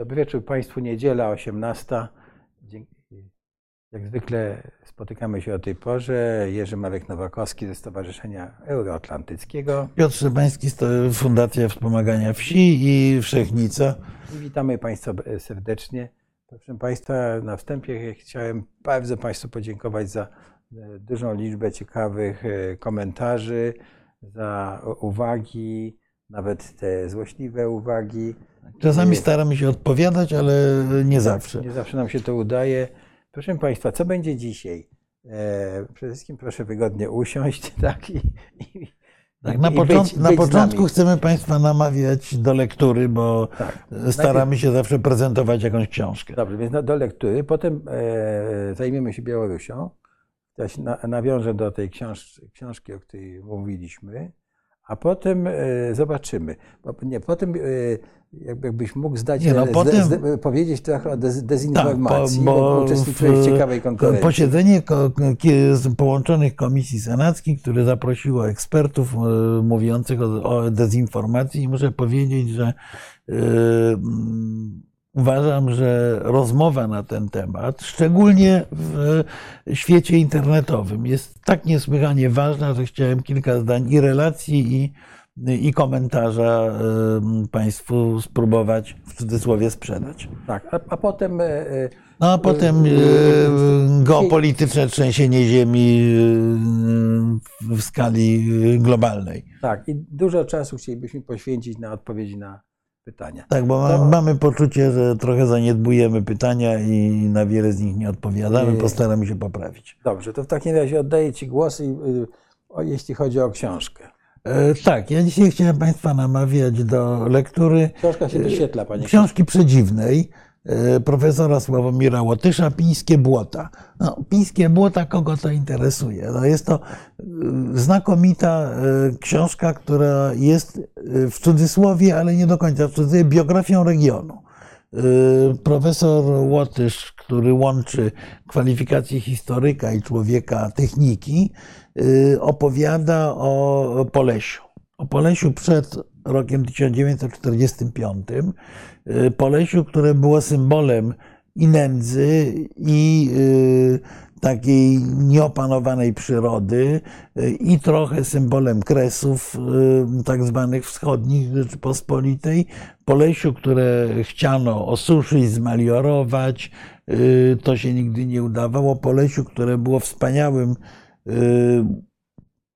Dobry wieczór Państwu. Niedziela 18. Dzięki- Jak zwykle spotykamy się o tej porze. Jerzy Marek Nowakowski ze Stowarzyszenia Euroatlantyckiego. Piotr Szymański, sto- Fundacja Wspomagania Wsi i Wszechnica. I witamy Państwa serdecznie. Proszę Państwa, na wstępie chciałem bardzo Państwu podziękować za e, dużą liczbę ciekawych e, komentarzy, za uwagi, nawet te złośliwe uwagi. Czasami staramy się odpowiadać, ale nie zawsze. Nie zawsze nam się to udaje. Proszę Państwa, co będzie dzisiaj? E, przede wszystkim proszę wygodnie usiąść, tak? I, i, Tak, na, i począt, być- na być początku chcemy Państwa namawiać do lektury, bo Tak. staramy się zawsze prezentować jakąś książkę. Dobrze, więc na- do lektury. Potem e, zajmiemy się Białorusią. Ja się na, nawiążę do tej książ, książki, o której mówiliśmy. A potem e, zobaczymy. Bo, nie, potem e, jakby- jakbyś mógł zdać, Nie, no, potem- zde- powiedzieć trochę o dez, Tak, dezinformacji, bo, uczestniczyłeś w ciekawej konferencji. posiedzenie połączonych komisji senackich, które zaprosiło ekspertów e, mówiących o, o dezinformacji i muszę powiedzieć, że mm, uważam, że rozmowa na ten temat, szczególnie w świecie internetowym, jest tak niesłychanie ważna, że chciałem kilka zdań i relacji, i, i komentarza e, Państwu spróbować w cudzysłowie sprzedać. Tak, a, a potem e, e, No a potem e, geopolityczne trzęsienie ziemi e, w skali e, globalnej. tak, i dużo czasu chcielibyśmy poświęcić na odpowiedzi na pytania. Tak, bo To- mamy poczucie, że trochę zaniedbujemy pytania i na wiele z nich nie odpowiadamy. Postaramy się poprawić. Dobrze, to w takim razie oddaję Ci głos, y, jeśli chodzi o książkę. E, Tak, ja dzisiaj chciałem Państwa namawiać do lektury Książka się wyświetla, Panie książki przedziwnej e, profesora Sławomira Łotysza Pińskie Błota. No, Pińskie Błota kogo to interesuje? No, jest to e, znakomita e, książka, która jest e, w cudzysłowie, ale nie do końca w cudzysłowie, biografią regionu. E, Profesor Łotysz, który łączy kwalifikacje historyka i człowieka techniki, e, opowiada o Polesiu. O Polesiu przed rokiem 1945. Y, Polesiu, które było symbolem i nędzy, i takiej nieopanowanej przyrody, y, i trochę symbolem kresów y, tak zwanych wschodnich Rzeczypospolitej. Polesiu, które chciano osuszyć, zmaliorować, to się nigdy nie udawało. Polesiu, które było wspaniałym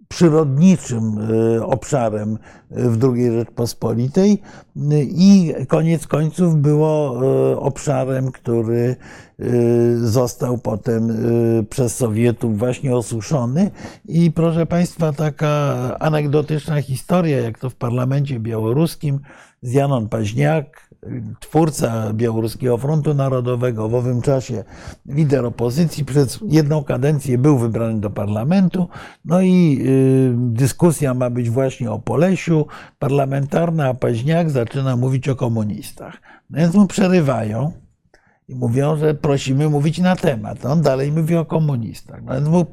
przyrodniczym y, obszarem y, w II Rzeczpospolitej y, i koniec końców było obszarem, który został potem przez Sowietów właśnie osuszony. I proszę Państwa, taka anegdotyczna historia, jak to w parlamencie białoruskim, z Janon Paźniak, twórca Białoruskiego Frontu Narodowego, w owym czasie lider opozycji, przez jedną kadencję był wybrany do parlamentu. No i y, dyskusja ma być właśnie o Polesiu, parlamentarna, a Paźniak zaczyna mówić o komunistach. No więc mu przerywają i mówią, że prosimy mówić na temat. On dalej mówi o komunistach. No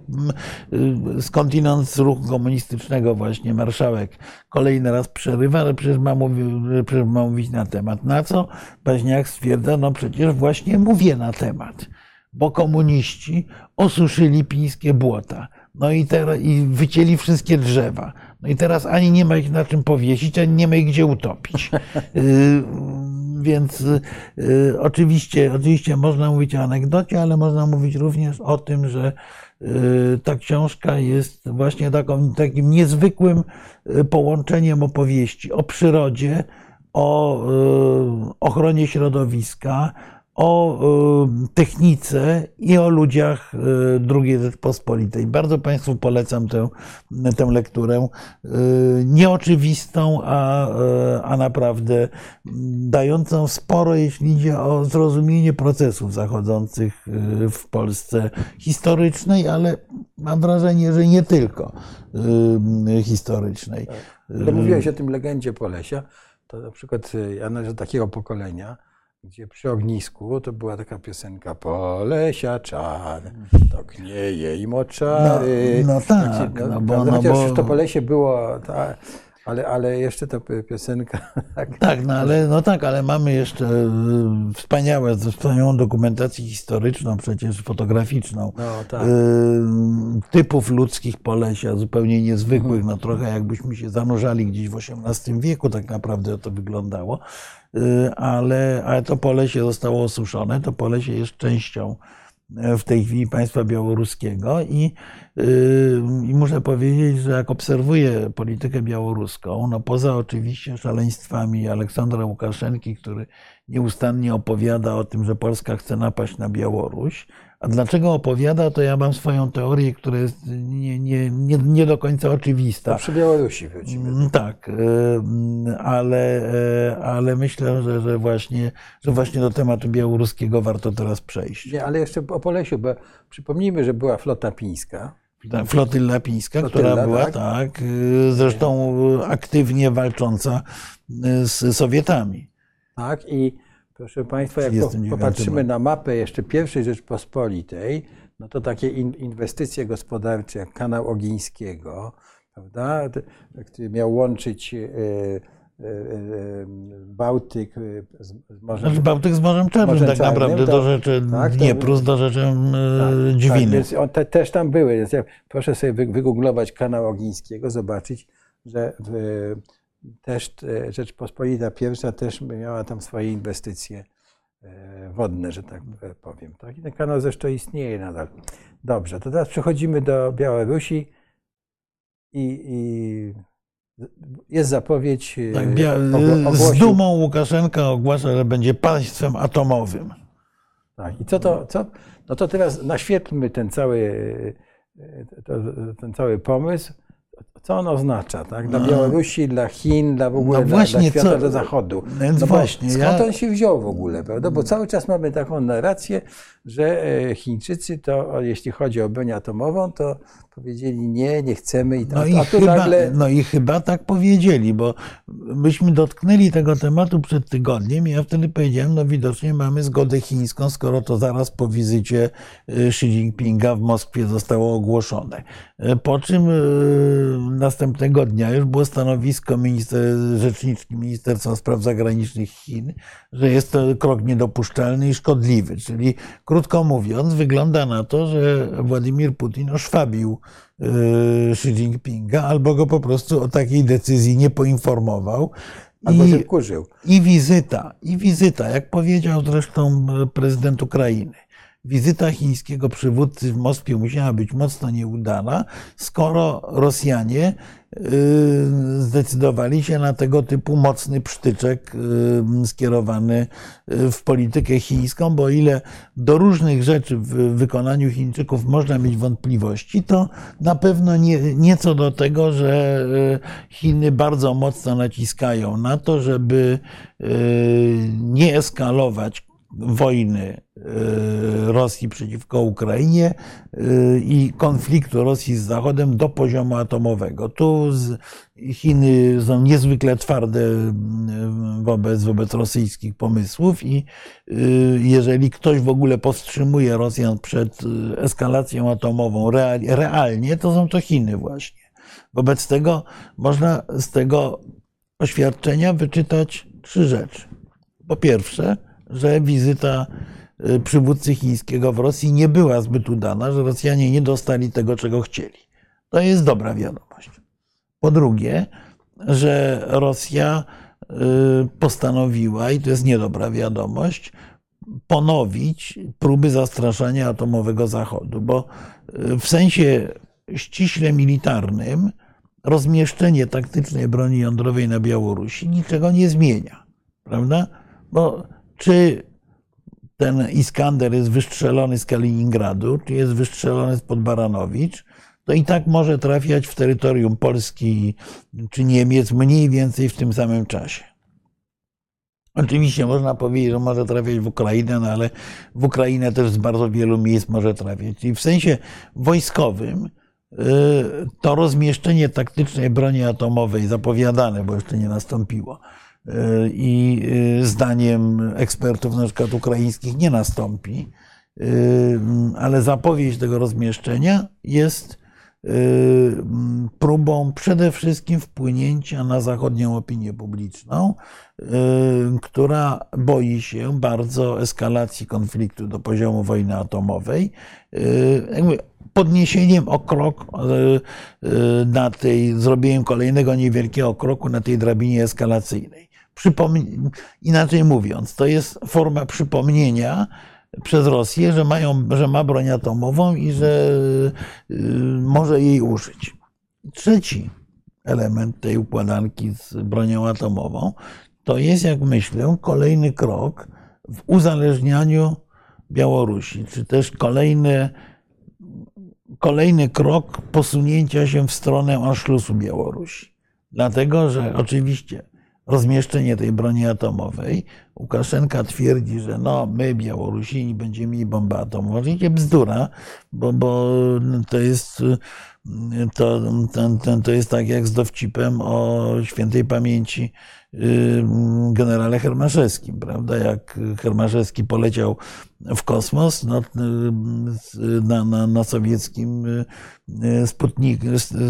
y, skądinąd z ruchu komunistycznego właśnie marszałek kolejny raz przerywa, ale przecież ma, mówi, że przecież ma mówić na temat. Na co Paźniak stwierdza, no przecież właśnie mówię na temat, bo komuniści osuszyli pińskie błota. No i, teraz, i wycięli wszystkie drzewa. No i teraz ani nie ma ich na czym powiesić, ani nie ma ich gdzie utopić. Y, Więc y, oczywiście, oczywiście można mówić o anegdocie, ale można mówić również o tym, że y, ta książka jest właśnie taką, takim niezwykłym połączeniem opowieści o przyrodzie, o ochronie środowiska, o y, technice i o ludziach y, II Rzeczpospolitej. Bardzo Państwu polecam tę, tę lekturę. y, Nieoczywistą, a, a naprawdę dającą sporo, jeśli idzie o zrozumienie procesów zachodzących w Polsce historycznej, ale mam wrażenie, że nie tylko historycznej. Gdy mówiłeś o tym legendzie Polesia, to na przykład ja należę do takiego pokolenia, gdzie przy ognisku to była taka piosenka Polesia czar, to gnieje i moczary. No- no tak, Znaczy, no bo- prawda? no Chociaż bo- już to Polesie było ta, Ale, ale jeszcze ta pi- piosenka. Tak. Tak, no ale, no tak, ale mamy jeszcze y, wspaniałe, wspaniałą dokumentację historyczną, przecież fotograficzną, No tak. y, typów ludzkich Polesia, zupełnie niezwykłych, no trochę jakbyśmy się zanurzali gdzieś w XVIII wieku, tak naprawdę to wyglądało, ale, ale to Polesie zostało osuszone, to Polesie jest częścią e, w tej chwili państwa białoruskiego i, y, i muszę powiedzieć, że jak obserwuję politykę białoruską, no poza oczywiście szaleństwami Aleksandra Łukaszenki, który nieustannie opowiada o tym, że Polska chce napaść na Białoruś, a dlaczego opowiada, to ja mam swoją teorię, która jest nie, nie, nie, nie do końca oczywista. To przy Białorusi wrócimy. Mm, Tak, mm, ale, y, ale myślę, że, że, właśnie, że właśnie do tematu białoruskiego warto teraz przejść. Nie, ale jeszcze o Polesiu, bo przypomnijmy, że była flota pińska. Ta Flotylla pińska, Flotylla, która była, tak. tak, y, zresztą aktywnie walcząca z Sowietami. Tak, i proszę Państwa, jak po, 39 popatrzymy na mapę jeszcze pierwszej Rzeczpospolitej, no to takie in, inwestycje gospodarcze jak kanał Ogińskiego, prawda, który miał łączyć e, e, e, Bałtyk z, Morzem Znaczy Bałtyk z Morzem Czarnym tak Czarnym, naprawdę to- do rzeczy tak, to- Dniepru, do rzeczy y, Tak, Dźwiny. więc on te, też tam były. Więc ja, proszę sobie wy, wygooglować kanał Ogińskiego, zobaczyć, że w, też e, Rzeczpospolita Pierwsza też miała tam swoje inwestycje e, wodne, że tak e, powiem. Tak? I ten kanał zresztą istnieje nadal. Dobrze, to teraz przechodzimy do Białorusi i, i jest zapowiedź. Tak, bia- ogło- z ogłosił- dumą Łukaszenka ogłasza, że będzie państwem atomowym. Tak, i co to, co? No to teraz naświetlmy ten cały, ten cały pomysł. Co on oznacza, tak? Dla Białorusi, dla Chin, dla w ogóle No dla, właśnie, dla świata, co- dla Zachodu. No bo właśnie, skąd ja- on się wziął w ogóle, prawda? Bo cały czas mamy taką narrację, że e, Chińczycy to, jeśli chodzi o broń atomową, to powiedzieli nie, nie chcemy i tak. No i, A tu chyba, nagle no i chyba tak powiedzieli, bo myśmy dotknęli tego tematu przed tygodniem i ja wtedy powiedziałem, no widocznie mamy zgodę chińską, skoro to zaraz po wizycie y, Xi Jinpinga w Moskwie zostało ogłoszone. Y, Po czym następnego dnia już było stanowisko minister, rzeczniczki Ministerstwa Spraw Zagranicznych Chin, że jest to krok niedopuszczalny i szkodliwy. Czyli krótko mówiąc, wygląda na to, że Władimir Putin oszwabił y, Xi Jinpinga, albo go po prostu o takiej decyzji nie poinformował. albo się I, wkurzył. I wizyta, i wizyta, jak powiedział zresztą prezydent Ukrainy, wizyta chińskiego przywódcy w Moskwie musiała być mocno nieudana, skoro Rosjanie y, zdecydowali się na tego typu mocny przytyczek y, skierowany y, w politykę chińską, bo o ile do różnych rzeczy w wykonaniu Chińczyków można mieć wątpliwości, to na pewno nie, nie co do tego, że Chiny bardzo mocno naciskają na to, żeby nie eskalować wojny y, Rosji przeciwko Ukrainie y, i konfliktu Rosji z Zachodem do poziomu atomowego. Tu Chiny są niezwykle twarde y, wobec, wobec rosyjskich pomysłów i jeżeli ktoś w ogóle powstrzymuje Rosjan przed eskalacją atomową real- realnie, to są to Chiny właśnie. Wobec tego można z tego oświadczenia wyczytać trzy rzeczy. Po pierwsze, że wizyta y, przywódcy chińskiego w Rosji nie była zbyt udana, że Rosjanie nie dostali tego, czego chcieli. To jest dobra wiadomość. Po drugie, że Rosja y, postanowiła, i to jest niedobra wiadomość, ponowić próby zastraszania atomowego Zachodu, bo y, w sensie ściśle militarnym rozmieszczenie taktycznej broni jądrowej na Białorusi niczego nie zmienia. Prawda? Bo czy ten Iskander jest wystrzelony z Kaliningradu, czy jest wystrzelony spod Baranowicz, to i tak może trafiać w terytorium Polski czy Niemiec mniej więcej w tym samym czasie. Oczywiście można powiedzieć, że może trafiać w Ukrainę, no ale w Ukrainę też z bardzo wielu miejsc może trafiać. I w sensie wojskowym y, to rozmieszczenie taktycznej broni atomowej zapowiadane, bo jeszcze nie nastąpiło, i y, zdaniem ekspertów, na przykład ukraińskich, nie nastąpi, y, ale zapowiedź tego rozmieszczenia jest próbą przede wszystkim wpłynięcia na zachodnią opinię publiczną, która boi się bardzo eskalacji konfliktu do poziomu wojny atomowej. Podniesieniem o krok na tej, zrobieniem kolejnego niewielkiego kroku na tej drabinie eskalacyjnej. Inaczej mówiąc, to jest forma przypomnienia, przez Rosję, że, mają, że ma broń atomową i że y, może jej użyć. Trzeci element tej układanki z bronią atomową to jest, jak myślę, kolejny krok w uzależnianiu Białorusi, czy też kolejny, kolejny krok posunięcia się w stronę Anschlussu Białorusi. Dlatego, że oczywiście rozmieszczenie tej broni atomowej. Łukaszenka twierdzi, że no, my, Białorusini, będziemy mieli bombę atomową. Oczywiście bzdura, bo, bo to jest. To, to, to jest tak jak z dowcipem o świętej pamięci generale Hermaszewskim, prawda? Jak Hermaszewski poleciał w kosmos no, na, na, na sowieckim Sputnik,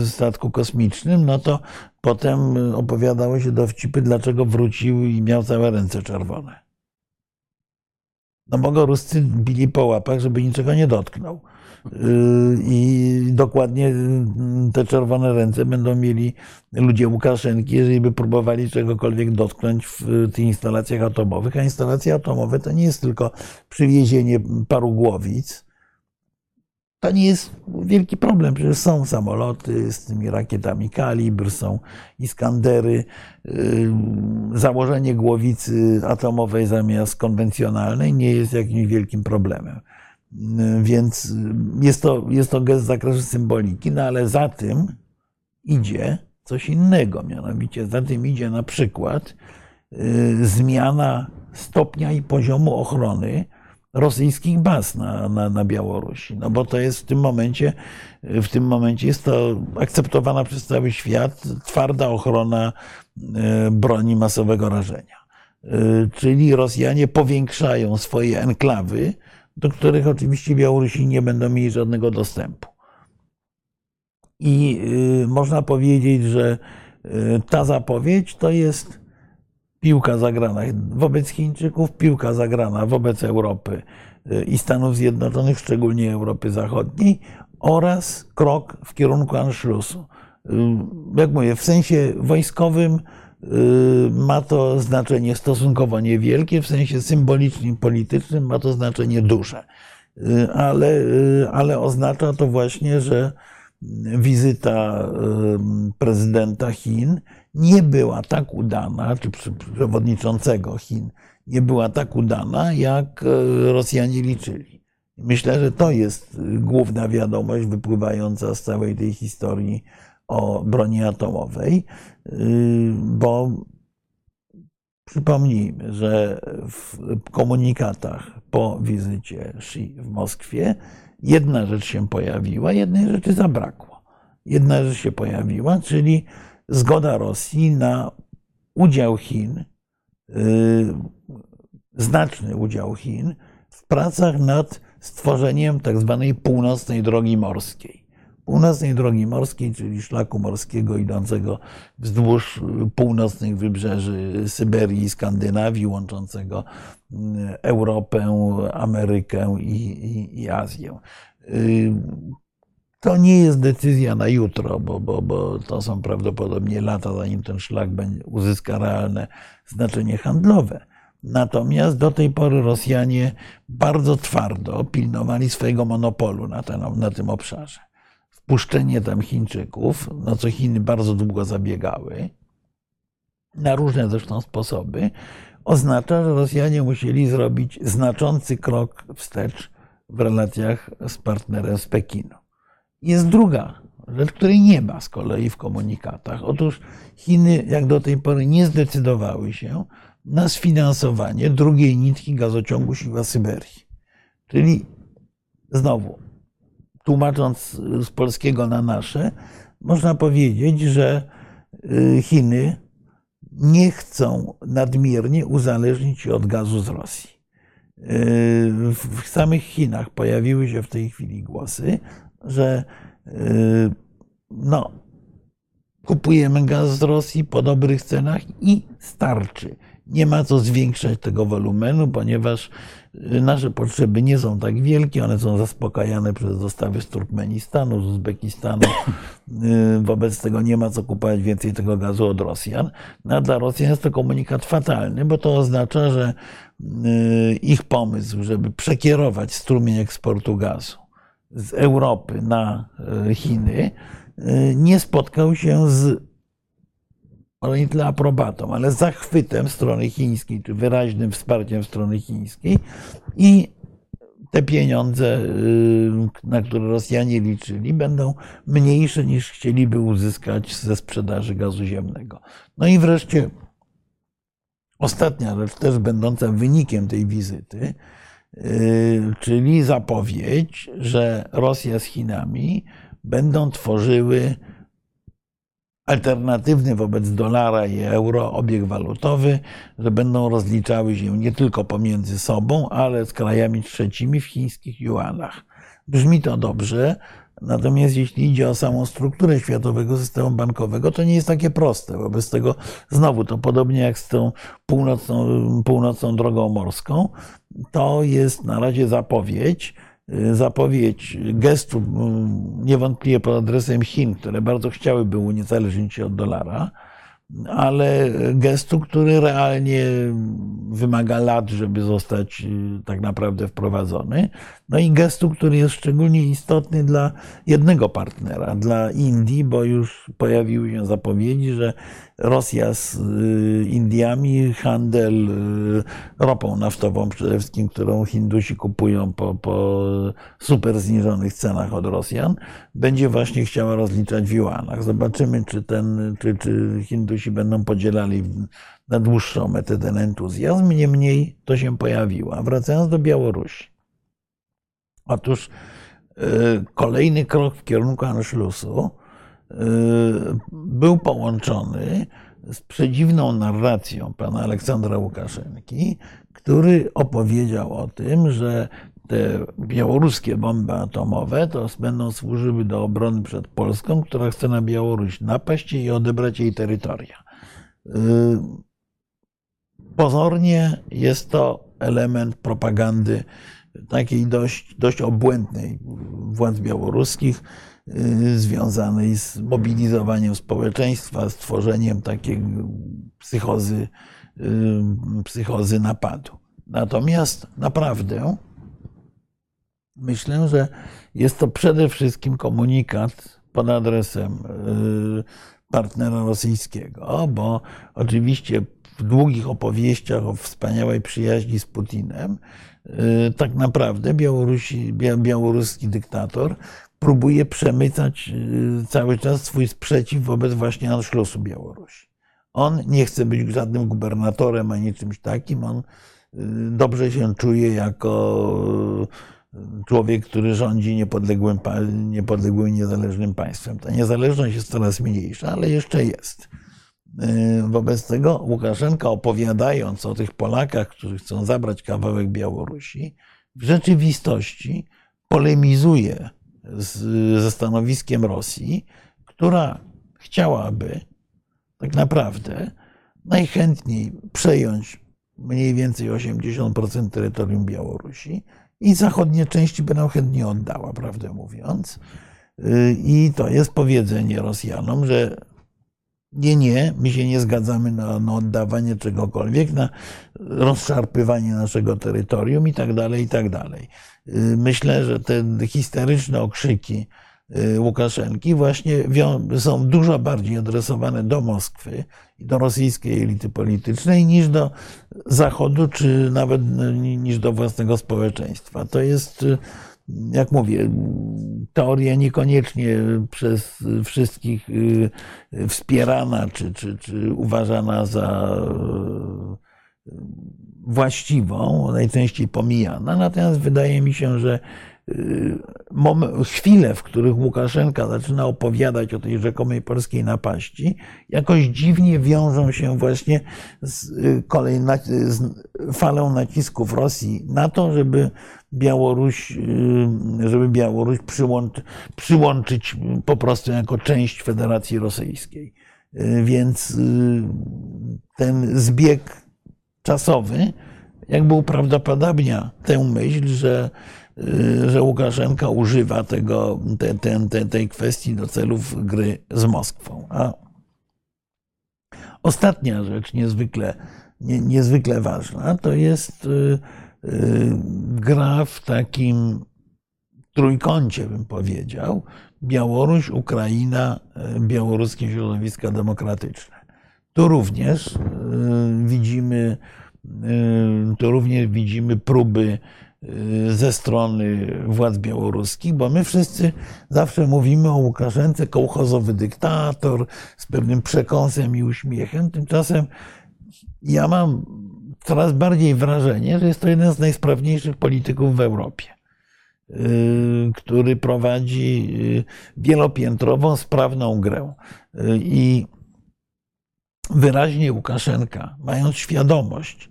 statku kosmicznym, no to potem opowiadało się dowcipy, dlaczego wrócił i miał całe ręce czerwone. No bo go Ruscy bili po łapach, żeby niczego nie dotknął. I dokładnie mm, te czerwone ręce będą mieli ludzie Łukaszenki, jeżeli by próbowali czegokolwiek dotknąć w tych instalacjach atomowych. A instalacje atomowe to nie jest tylko przywiezienie paru głowic. To nie jest wielki problem, przecież są samoloty z tymi rakietami kalibr, są Iskandery. Założenie głowicy atomowej zamiast konwencjonalnej nie jest jakimś wielkim problemem. Więc jest to, jest to gest z zakresu symboliki, no ale za tym idzie coś innego. Mianowicie za tym idzie na przykład y, zmiana stopnia i poziomu ochrony rosyjskich baz na, na, na Białorusi. No bo to jest w tym momencie, w tym momencie jest to akceptowana przez cały świat twarda ochrona y, broni masowego rażenia. Y, czyli Rosjanie powiększają swoje enklawy, do których oczywiście Białorusini nie będą mieli żadnego dostępu. I y, można powiedzieć, że y, ta zapowiedź to jest piłka zagrana wobec Chińczyków, piłka zagrana wobec Europy y, i Stanów Zjednoczonych, szczególnie Europy Zachodniej, oraz krok w kierunku Anschlussu. Jak mówię, w sensie wojskowym ma to znaczenie stosunkowo niewielkie, w sensie symbolicznym, politycznym ma to znaczenie duże. Y, ale, y, ale oznacza to właśnie, że wizyta prezydenta Chin nie była tak udana, czy przewodniczącego Chin nie była tak udana, jak Rosjanie liczyli. Myślę, że to jest główna wiadomość wypływająca z całej tej historii o broni atomowej, y, bo przypomnijmy, że w komunikatach po wizycie Xi w Moskwie jedna rzecz się pojawiła, jednej rzeczy zabrakło. Jedna rzecz się pojawiła, czyli zgoda Rosji na udział Chin, y, znaczny udział Chin w pracach nad stworzeniem tak zwanej północnej drogi morskiej północnej drogi morskiej, czyli szlaku morskiego idącego wzdłuż północnych wybrzeży Syberii i Skandynawii, łączącego mm, Europę, Amerykę i, i, i Azję. Y, to nie jest decyzja na jutro, bo, bo, bo to są prawdopodobnie lata, zanim ten szlak uzyska realne znaczenie handlowe. Natomiast do tej pory Rosjanie bardzo twardo pilnowali swojego monopolu na, ten, na tym obszarze wpuszczenie tam Chińczyków, na co Chiny bardzo długo zabiegały, na różne zresztą sposoby, oznacza, że Rosjanie musieli zrobić znaczący krok wstecz w relacjach z partnerem z Pekinu. Jest druga rzecz, której nie ma z kolei w komunikatach. Otóż Chiny, jak do tej pory, nie zdecydowały się na sfinansowanie drugiej nitki gazociągu Siła Syberii. Czyli znowu tłumacząc z polskiego na nasze, można powiedzieć, że y, Chiny nie chcą nadmiernie uzależnić się od gazu z Rosji. Y, w samych Chinach pojawiły się w tej chwili głosy, że y, no, kupujemy gaz z Rosji po dobrych cenach i starczy. Nie ma co zwiększać tego wolumenu, ponieważ nasze potrzeby nie są tak wielkie, one są zaspokajane przez dostawy z Turkmenistanu, z Uzbekistanu. Y, wobec tego nie ma co kupować więcej tego gazu od Rosjan. No, a dla Rosjan jest to komunikat fatalny, bo to oznacza, że y, ich pomysł, żeby przekierować strumień eksportu gazu z Europy na Chiny, nie spotkał się z ale nie tyle aprobatą, ale zachwytem strony chińskiej, czy wyraźnym wsparciem strony chińskiej i te pieniądze, y, na które Rosjanie liczyli, będą mniejsze niż chcieliby uzyskać ze sprzedaży gazu ziemnego. No i wreszcie ostatnia rzecz, też będąca wynikiem tej wizyty, y, czyli zapowiedź, że Rosja z Chinami będą tworzyły alternatywny wobec dolara i euro obieg walutowy, że będą rozliczały się nie tylko pomiędzy sobą, ale z krajami trzecimi w chińskich juanach. Brzmi to dobrze, natomiast jeśli idzie o samą strukturę światowego systemu bankowego, to nie jest takie proste. Wobec tego znowu to podobnie jak z tą północną, północną drogą morską, to jest na razie zapowiedź, zapowiedź gestu y, niewątpliwie pod adresem Chin, które bardzo chciałyby uniezależnić się od dolara, ale gestu, który realnie wymaga lat, żeby zostać y, tak naprawdę wprowadzony. No i gestu, który jest szczególnie istotny dla jednego partnera, dla Indii, bo już pojawiły się zapowiedzi, że Rosja z y, Indiami, handel y, ropą naftową przede wszystkim, którą Hindusi kupują po, po super zniżonych cenach od Rosjan, będzie właśnie chciała rozliczać w juanach. Zobaczymy, czy, ten, czy, czy Hindusi będą podzielali na dłuższą metę ten entuzjazm. Niemniej to się pojawiło. A wracając do Białorusi. Otóż y, kolejny krok w kierunku Anschlussu był połączony z przedziwną narracją pana Aleksandra Łukaszenki, który opowiedział o tym, że te białoruskie bomby atomowe to będą służyły do obrony przed Polską, która chce na Białoruś napaść i odebrać jej terytoria. Y, pozornie jest to element propagandy takiej dość, dość obłędnej władz białoruskich, y, związanej z mobilizowaniem społeczeństwa, z tworzeniem takiej psychozy, y, psychozy napadu. Natomiast naprawdę myślę, że jest to przede wszystkim komunikat pod adresem y, partnera rosyjskiego, bo oczywiście w długich opowieściach o wspaniałej przyjaźni z Putinem Y, tak naprawdę Białorusi, białoruski dyktator próbuje przemycać y, cały czas swój sprzeciw wobec właśnie Anschlussu Białorusi. On nie chce być żadnym gubernatorem ani czymś takim. On y, dobrze się czuje jako człowiek, który rządzi niepodległym, niepodległym niezależnym państwem. Ta niezależność jest coraz mniejsza, ale jeszcze jest. Y, wobec tego Łukaszenka, opowiadając o tych Polakach, którzy chcą zabrać kawałek Białorusi, w rzeczywistości polemizuje z, ze stanowiskiem Rosji, która chciałaby tak naprawdę najchętniej przejąć mniej więcej 80% terytorium Białorusi i zachodnie części by nam chętnie oddała, prawdę mówiąc. Y, I to jest powiedzenie Rosjanom, że nie, nie, my się nie zgadzamy na, na, oddawanie czegokolwiek, na rozszarpywanie naszego terytorium i tak dalej, i tak dalej. Y, myślę, że te histeryczne okrzyki y, Łukaszenki właśnie są dużo bardziej adresowane do Moskwy i do rosyjskiej elity politycznej niż do Zachodu, czy nawet niż do własnego społeczeństwa. To jest y, jak mówię, teoria niekoniecznie przez wszystkich y, wspierana czy, czy, czy uważana za y, właściwą, najczęściej pomijana. Natomiast wydaje mi się, że chwile, w których Łukaszenka zaczyna opowiadać o tej rzekomej polskiej napaści, jakoś dziwnie wiążą się właśnie z, kolej, z falą nacisków Rosji na to, żeby Białoruś, żeby Białoruś przyłączy, przyłączyć po prostu jako część Federacji Rosyjskiej. Więc ten zbieg czasowy jakby uprawdopodobnia tę myśl, że, że Łukaszenka używa tego, te, te, te, tej kwestii do celów gry z Moskwą. A ostatnia rzecz, niezwykle, nie, niezwykle ważna, to jest y, y, gra w takim trójkącie, bym powiedział, Białoruś, Ukraina, y, białoruskie środowiska demokratyczne. Tu również widzimy Y, to również widzimy próby y, ze strony władz białoruskich, bo my wszyscy zawsze mówimy o Łukaszence, kołchozowy dyktator z pewnym przekąsem i uśmiechem. Tymczasem ja mam coraz bardziej wrażenie, że jest to jeden z najsprawniejszych polityków w Europie, y, który prowadzi wielopiętrową, sprawną grę. I wyraźnie Łukaszenka, mając świadomość,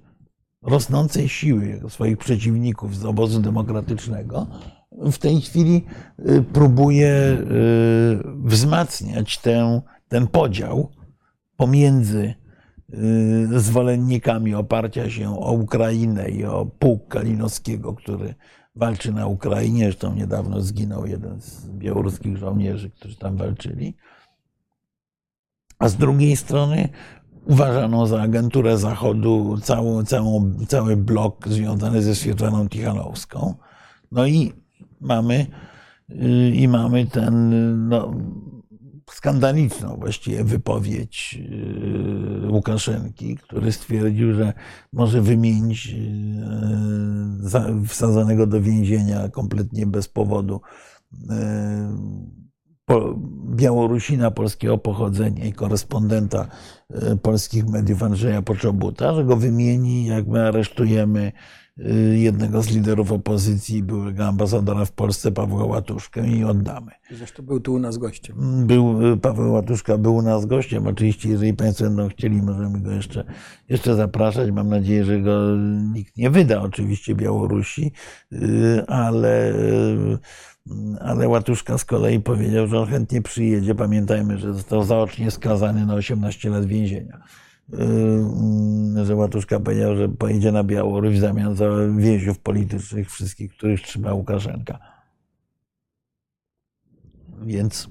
rosnącej siły swoich przeciwników z obozu demokratycznego, w tej chwili y, próbuje y, wzmacniać tę, ten podział pomiędzy y, zwolennikami oparcia się o Ukrainę i o pułk Kalinowskiego, który walczy na Ukrainie. Zresztą niedawno zginął jeden z białoruskich żołnierzy, którzy tam walczyli. A z drugiej strony uważano za agenturę Zachodu całą, całą, cały blok związany ze Świetlaną Tichanowską. No i mamy, y, i mamy ten no, skandaliczną właściwie wypowiedź y, Łukaszenki, który stwierdził, że może wymienić y, wsadzonego do więzienia kompletnie bez powodu Białorusina polskiego pochodzenia i korespondenta polskich mediów Andrzeja Poczobuta, że go wymieni, jak my aresztujemy jednego z liderów opozycji, byłego ambasadora w Polsce, Pawła Łatuszkę i oddamy. Zresztą był tu u nas gościem. Był, e, Paweł Łatuszka był u nas gościem. Oczywiście, jeżeli Państwo będą chcieli, możemy go jeszcze, jeszcze zapraszać. Mam nadzieję, że go nikt nie wyda, oczywiście Białorusi, ale ale Łatuszka z kolei powiedział, że on chętnie przyjedzie. Pamiętajmy, że został zaocznie skazany na 18 lat więzienia. Yy, że Łatuszka powiedział, że pojedzie na Białoruś w zamian za więźniów politycznych, wszystkich, których trzyma Łukaszenka. Więc,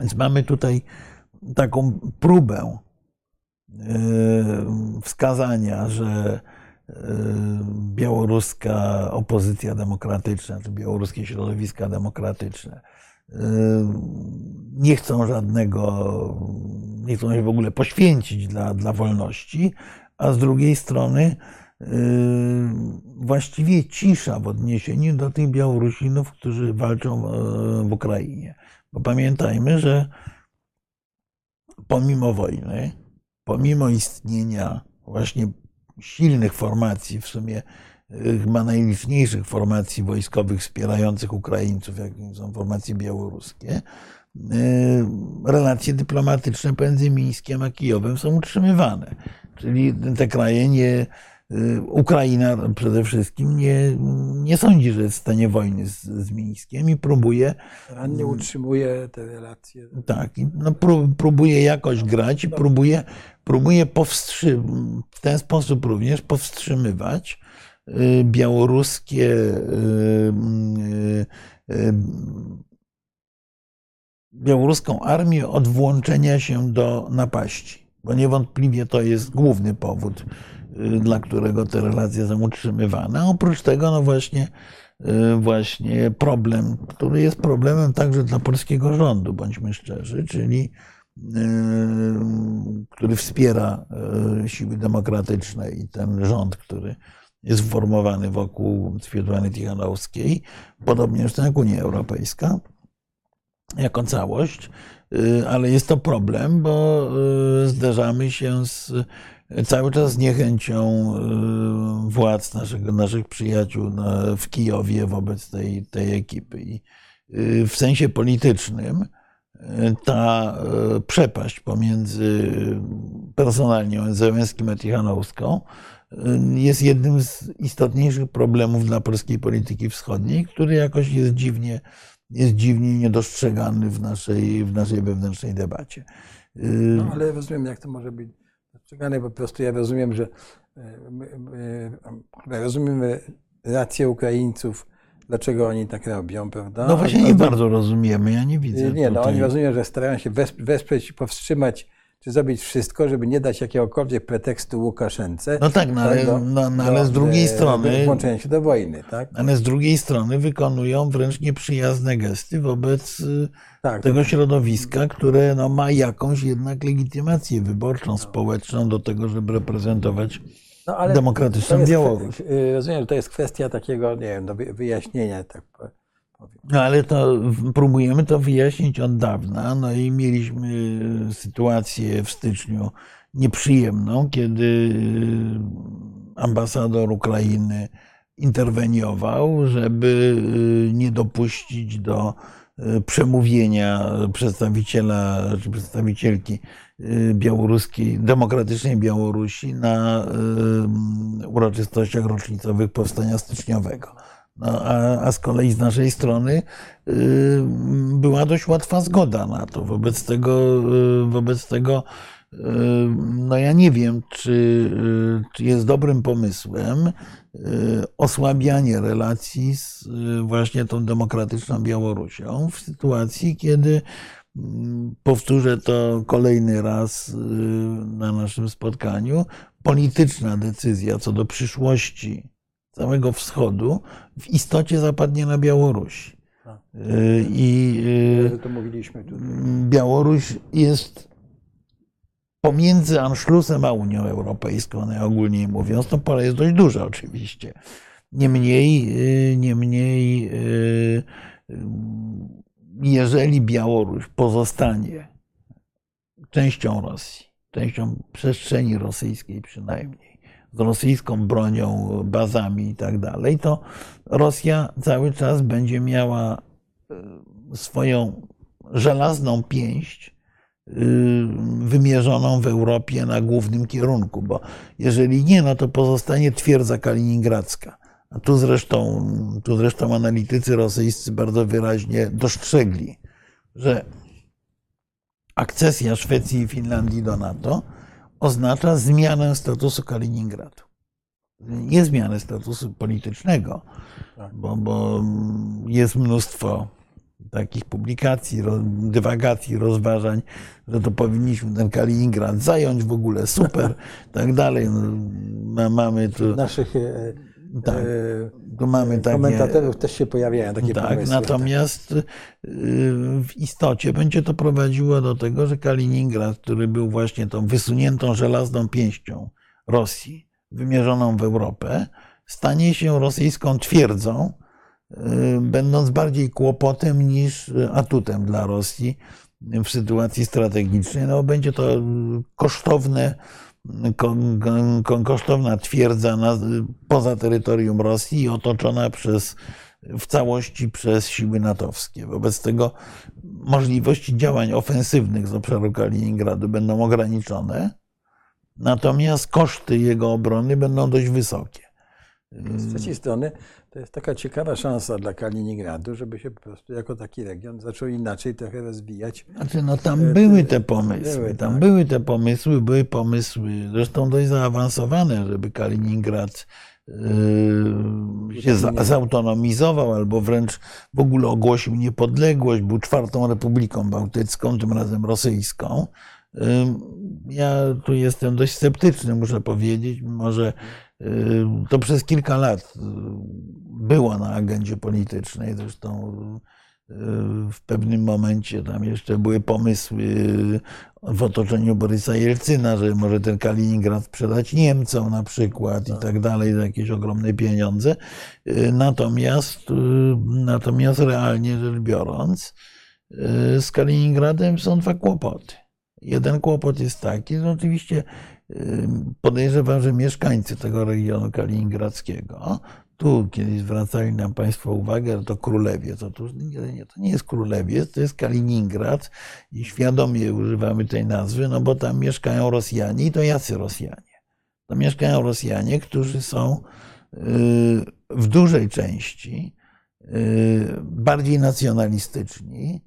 więc mamy tutaj taką próbę yy, wskazania, że białoruska opozycja demokratyczna, czy białoruskie środowiska demokratyczne nie chcą żadnego, nie chcą się w ogóle poświęcić dla, dla wolności, a z drugiej strony właściwie cisza w odniesieniu do tych Białorusinów, którzy walczą w Ukrainie. Bo pamiętajmy, że pomimo wojny, pomimo istnienia właśnie silnych formacji, w sumie chyba najliczniejszych formacji wojskowych wspierających Ukraińców, jakim są formacje białoruskie, y, relacje dyplomatyczne pomiędzy Mińskiem a Kijowem są utrzymywane. Czyli te kraje nie, y, Ukraina przede wszystkim nie, nie sądzi, że jest w stanie wojny z, z Mińskiem i próbuje. Rannie utrzymuje te relacje. Tak, no, próbuje jakoś grać i próbuje próbuje powstrzymać, w ten sposób również powstrzymywać y, białoruskie y, y, białoruską armię od włączenia się do napaści, bo niewątpliwie to jest główny powód, dla którego te relacje są utrzymywane. A oprócz tego, no właśnie, właśnie problem, który jest problemem także dla polskiego rządu, bądźmy szczerzy, czyli który wspiera siły demokratyczne i ten rząd, który jest formowany wokół Swietłany Tichanowskiej, podobnie zresztą jak Unia Europejska, jako całość, yy, ale jest to problem, bo zderzamy się z cały czas z niechęcią y, władz naszego, naszych przyjaciół w Kijowie wobec tej, tej ekipy. I y, w sensie politycznym y, ta przepaść pomiędzy personalnie Zełenskim a Tichanowską jest jednym z istotniejszych problemów dla polskiej polityki wschodniej, który jakoś jest dziwnie, jest dziwnie niedostrzegany w naszej, w naszej wewnętrznej debacie. No, ale rozumiem, jak to może być dostrzegane. Po prostu ja rozumiem, że my, my, rozumiemy rację Ukraińców, dlaczego oni tak robią, prawda? No właśnie nie bardzo rozumiemy, ja nie widzę. Nie, no tutaj. oni rozumieją, że starają się wesprzeć, powstrzymać czy zrobić wszystko, żeby nie dać jakiegokolwiek pretekstu Łukaszence. No tak, no, ale, do, no, no, ale z drugiej do, strony. Włączenia się do wojny, tak? Ale z drugiej strony wykonują wręcz nieprzyjazne gesty wobec tak, tego środowiska, które no, ma jakąś jednak legitymację wyborczą, społeczną do tego, żeby reprezentować no, demokratyczną Białoruś. Rozumiem, że to jest kwestia takiego, nie wiem, do wyjaśnienia, tak powiem. No ale to próbujemy to wyjaśnić od dawna. No i mieliśmy sytuację w styczniu nieprzyjemną, kiedy ambasador Ukrainy interweniował, żeby nie dopuścić do przemówienia przedstawiciela czy przedstawicielki białoruskiej, demokratycznej Białorusi na uroczystościach rocznicowych powstania styczniowego. No, a, a z kolei z naszej strony y, była dość łatwa zgoda na to. Wobec tego, y, wobec tego y, no ja nie wiem, czy, czy jest dobrym pomysłem osłabianie relacji z właśnie tą demokratyczną Białorusią w sytuacji, kiedy powtórzę to kolejny raz na naszym spotkaniu, polityczna decyzja co do przyszłości całego wschodu w istocie zapadnie na Białoruś. I to mówiliśmy tutaj. Białoruś jest pomiędzy Anschlussem a Unią Europejską, najogólniej mówiąc, to pole jest dość duże oczywiście. Niemniej, niemniej jeżeli Białoruś pozostanie częścią Rosji, częścią przestrzeni rosyjskiej przynajmniej, z rosyjską bronią, bazami i tak dalej, to Rosja cały czas będzie miała e, swoją żelazną pięść e, wymierzoną w Europie na głównym kierunku, bo jeżeli nie, no to pozostanie twierdza kaliningradzka. A tu zresztą, tu zresztą analitycy rosyjscy bardzo wyraźnie dostrzegli, że akcesja Szwecji i Finlandii do NATO oznacza zmianę statusu Kaliningradu. Nie zmianę statusu politycznego, tak. bo, bo jest mnóstwo takich publikacji, dywagacji, rozważań, że to powinniśmy ten Kaliningrad zająć w ogóle, super, tak dalej. No, mamy tu... Naszych e, tak, tu mamy takie, komentatorów też się pojawiają takie tak, pomysły. Natomiast tak. w istocie będzie to prowadziło do tego, że Kaliningrad, który był właśnie tą wysuniętą żelazną pięścią Rosji, wymierzoną w Europę, stanie się rosyjską twierdzą, będąc bardziej kłopotem niż atutem dla Rosji w sytuacji strategicznej. No, będzie to kosztowne kosztowna twierdza na, poza terytorium Rosji i otoczona przez, w całości przez siły natowskie. Wobec tego możliwości działań ofensywnych z obszaru Kaliningradu będą ograniczone, natomiast koszty jego obrony będą dość wysokie. Z trzeciej strony to jest taka ciekawa szansa dla Kaliningradu, żeby się po prostu jako taki region zaczął inaczej trochę rozwijać. Znaczy, no tam były te pomysły, były, tam tak. były te pomysły, były pomysły, zresztą dość zaawansowane, żeby Kaliningrad yy, się za, zautonomizował albo wręcz w ogóle ogłosił niepodległość, był czwartą republiką bałtycką, tym razem rosyjską. Ja tu jestem dość sceptyczny, muszę powiedzieć, może to przez kilka lat y, było na agendzie politycznej. Zresztą y, w pewnym momencie tam jeszcze były pomysły w otoczeniu Borysa Jelcyna, że może ten Kaliningrad sprzedać Niemcom na przykład i tak, tak dalej za jakieś ogromne pieniądze. Y, natomiast, natomiast realnie rzecz biorąc, z Kaliningradem są dwa kłopoty. Jeden kłopot jest taki, że oczywiście y, podejrzewam, że mieszkańcy tego regionu kaliningradzkiego, tu kiedyś zwracali nam Państwo uwagę, że to Królewiec. Otóż nie, nie, to nie jest Królewiec, to jest Kaliningrad i świadomie używamy tej nazwy, no bo tam mieszkają Rosjanie i to jacy Rosjanie? Tam mieszkają Rosjanie, którzy są y, w dużej części y, bardziej nacjonalistyczni,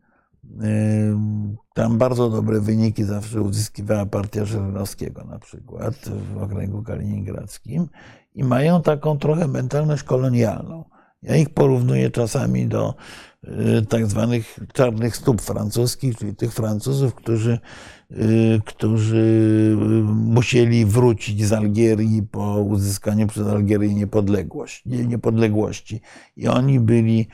tam bardzo dobre wyniki zawsze uzyskiwała partia Żyrynowskiego na przykład w okręgu kaliningradzkim i mają taką trochę mentalność kolonialną. Ja ich porównuję czasami do y, tak zwanych czarnych stóp francuskich, czyli tych Francuzów, którzy, którzy y, musieli wrócić z Algierii po uzyskaniu przez Algierię niepodległości. niepodległości. I oni byli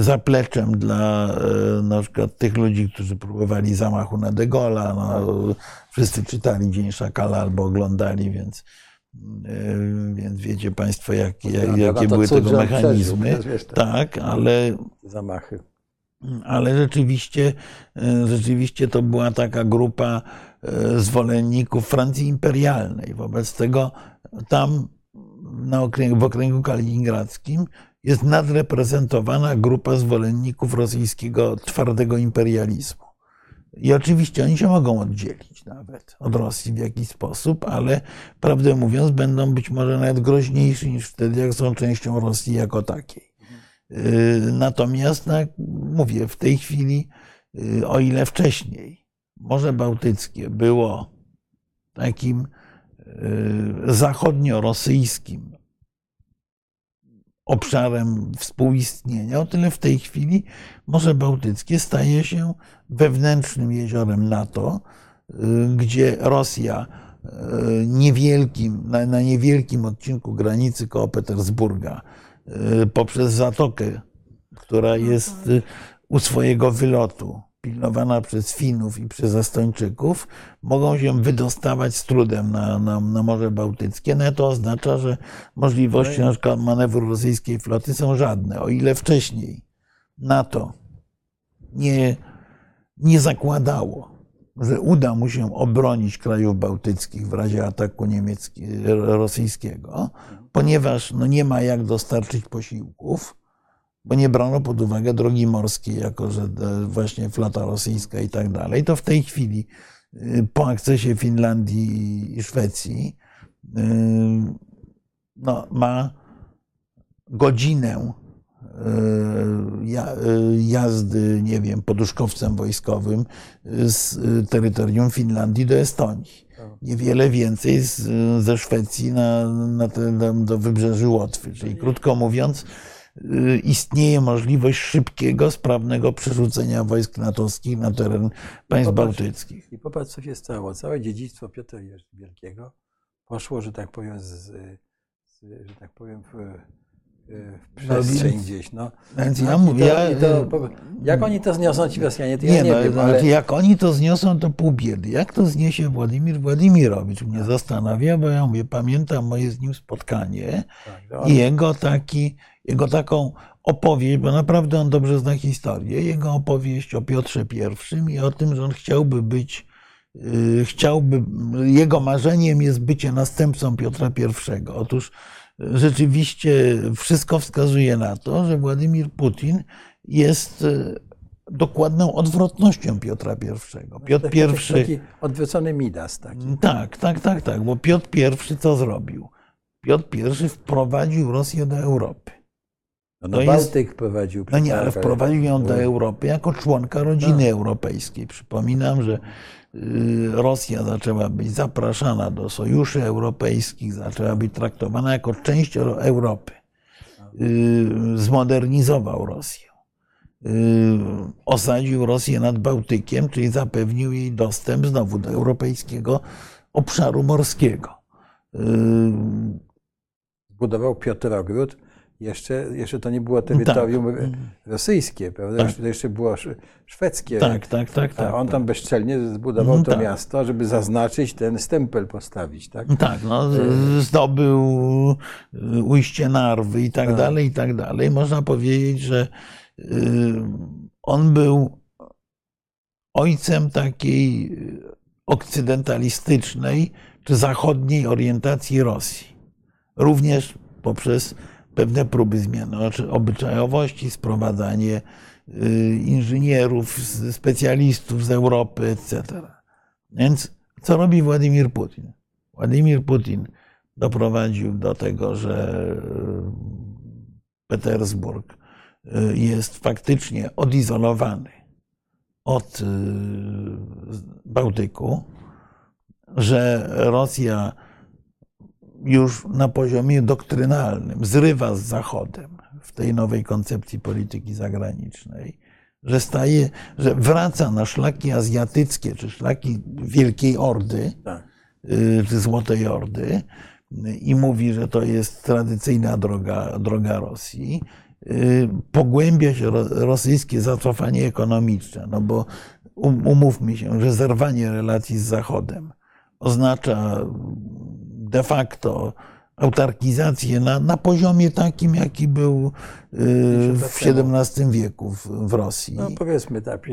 zapleczem dla na przykład tych ludzi, którzy próbowali zamachu na De Gaulle'a. No, wszyscy czytali Dzień Szakala albo oglądali, więc więc wiecie Państwo, jak, jak, jakie były tego mechanizmy. Tak, ale. Zamachy. Ale rzeczywiście, e, rzeczywiście to była taka grupa e, zwolenników Francji imperialnej. Wobec tego tam na okręgu, w okręgu kaliningradzkim jest nadreprezentowana grupa zwolenników rosyjskiego twardego imperializmu. I oczywiście oni się mogą oddzielić nawet od Rosji w jakiś sposób, ale prawdę mówiąc, będą być może nawet groźniejsi niż wtedy, jak są częścią Rosji jako takiej. Y, natomiast, no, mówię, w tej chwili, y, o ile wcześniej Morze Bałtyckie było takim y, zachodnio-rosyjskim obszarem współistnienia, o tyle w tej chwili Morze Bałtyckie staje się wewnętrznym jeziorem NATO, gdzie Rosja niewielkim, na, na niewielkim odcinku granicy koło Petersburga poprzez zatokę, która jest u swojego wylotu, pilnowana przez Finów i przez Estończyków, mogą się wydostawać z trudem na, na, na Morze Bałtyckie. No to oznacza, że możliwości na przykład manewru rosyjskiej floty są żadne. O ile wcześniej NATO nie, nie zakładało, że uda mu się obronić krajów bałtyckich w razie ataku rosyjskiego, ponieważ no nie ma jak dostarczyć posiłków, bo nie brano pod uwagę drogi morskiej, jako że właśnie flota rosyjska i tak dalej, to w tej chwili y, po akcesie Finlandii i Szwecji y, no, ma godzinę y, jazdy, nie wiem, poduszkowcem wojskowym z terytorium Finlandii do Estonii. Niewiele więcej z, ze Szwecji na, na te, do wybrzeży Łotwy. Czyli krótko mówiąc, Y, istnieje możliwość szybkiego, sprawnego przerzucenia wojsk natowskich na teren państw I popatrz, bałtyckich. I popatrz, co się stało. Całe dziedzictwo Piotra Wielkiego poszło, że tak powiem, z, z że tak powiem, w, w no przestrzeń no, gdzieś. No. Więc ja mówię, to, to, jak oni to zniosą ci Rosjanie, to ja nie, nie no, wiem. Ale... Znaczy, jak oni to zniosą, to pół biedy. Jak to zniesie Władimir Władimirowicz? Mnie zastanawia, bo ja mówię, pamiętam moje z nim spotkanie tak, i jego taki jego taką opowieść, bo naprawdę on dobrze zna historię, jego opowieść o Piotrze I i o tym, że on chciałby być, y, chciałby, jego marzeniem jest bycie następcą Piotra I. Otóż rzeczywiście wszystko wskazuje na to, że Władimir Putin jest y, dokładną odwrotnością Piotra I. Piotr I. Taki odwrócony Midas. Taki. Tak, tak, tak, tak, bo Piotr I co zrobił? Piotr I wprowadził Rosję do Europy. No, no Bałtyk jest, prowadził. No nie, ale wprowadził ją do Europy jako członka rodziny no. europejskiej. Przypominam, że Rosja zaczęła być zapraszana do sojuszy europejskich, zaczęła być traktowana jako część Europy. Y, zmodernizował Rosję. Y, osadził Rosję nad Bałtykiem, czyli zapewnił jej dostęp znowu do europejskiego obszaru morskiego. Zbudował Piotrogród jeszcze, jeszcze to nie było terytorium tak. rosyjskie, prawda? Tak. To jeszcze było szwedzkie. Tak, tak, tak. tak a on tam bezczelnie zbudował mhm, to tak. miasto, żeby zaznaczyć ten stempel postawić, tak? Tak, no, zdobył y, ujście Narwy i tak, tak dalej, i tak dalej. Można powiedzieć, że y, on był ojcem takiej okcydentalistycznej czy zachodniej orientacji Rosji. Również poprzez pewne próby zmiany znaczy obyczajowości, sprowadzanie y, inżynierów, specjalistów z Europy, etc. Więc co robi Władimir Putin? Władimir Putin doprowadził do tego, że y, Petersburg y, jest faktycznie odizolowany od Bałtyku, że Rosja już na poziomie doktrynalnym zrywa z Zachodem w tej nowej koncepcji polityki zagranicznej, że staje, że wraca na szlaki azjatyckie, czy szlaki Wielkiej Ordy, tak. Y, czy Złotej Ordy i mówi, że to jest tradycyjna droga, droga Rosji. Y, pogłębia się rosyjskie zacofanie ekonomiczne, no bo um, umówmy się, że zerwanie relacji z Zachodem oznacza de facto autarkizację na, na poziomie takim, jaki był y, w XVII wieku w, w Rosji. No powiedzmy tak,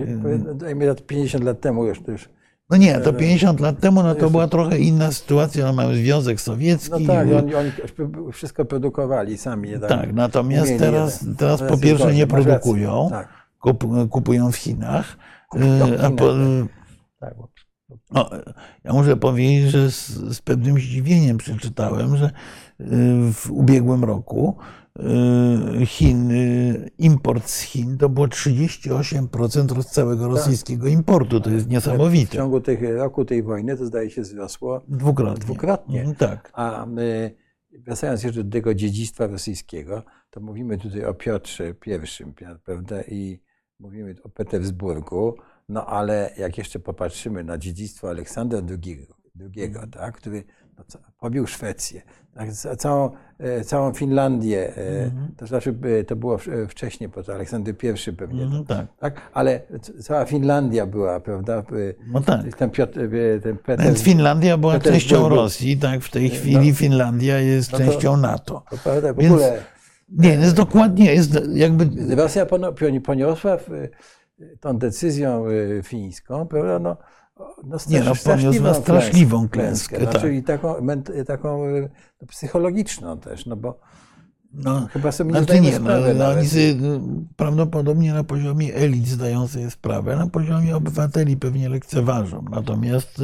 dajmy 50 lat temu już to już. No nie, to 50 lat temu no to była trochę inna sytuacja, no mamy Związek Sowiecki. No tak, oni, oni wszystko produkowali sami. Tak, tak natomiast teraz, teraz po pierwsze nie produkują, tak. kupują w Chinach. Y. A po, no, ja muszę powiedzieć, że z, z, pewnym zdziwieniem przeczytałem, że y, w ubiegłym roku y, Chin, import z Chin to było 38% całego tak. rosyjskiego importu. To jest niesamowite. W ciągu tych roku tej wojny to zdaje się wzrosło dwukrotnie. dwukrotnie. Mhm, tak. A my, wracając jeszcze do tego dziedzictwa rosyjskiego, to mówimy tutaj o Piotrze I, prawda, i mówimy o Petersburgu, no ale jak jeszcze popatrzymy na dziedzictwo Aleksandra II, II mhm. tak, który no, pobił Szwecję, tak, całą, e, całą Finlandię, e, mhm. to znaczy e, to było wcześniej, to Aleksander I pewnie, mhm, tak. tak. ale cała Finlandia była, prawda? No tak. Ten Piotr, ten Peter, Więc Finlandia była Peter częścią Rosji, tak, w tej chwili no, Finlandia jest no to, częścią NATO. To prawda, w Więc, ogóle... Nie, jest dokładnie, jest jakby... Rosja poniosła w, tą decyzją y, fińską, prawda, no, no, nie, no poniosła straszliwą klęskę. klęskę znaczy, tak. I taką, taką y, no, psychologiczną też, no bo no, chyba sobie nie znaczy nie, no, no, oni sobie, no, prawdopodobnie na poziomie elit zdają sobie sprawę, na poziomie obywateli pewnie lekceważą. Natomiast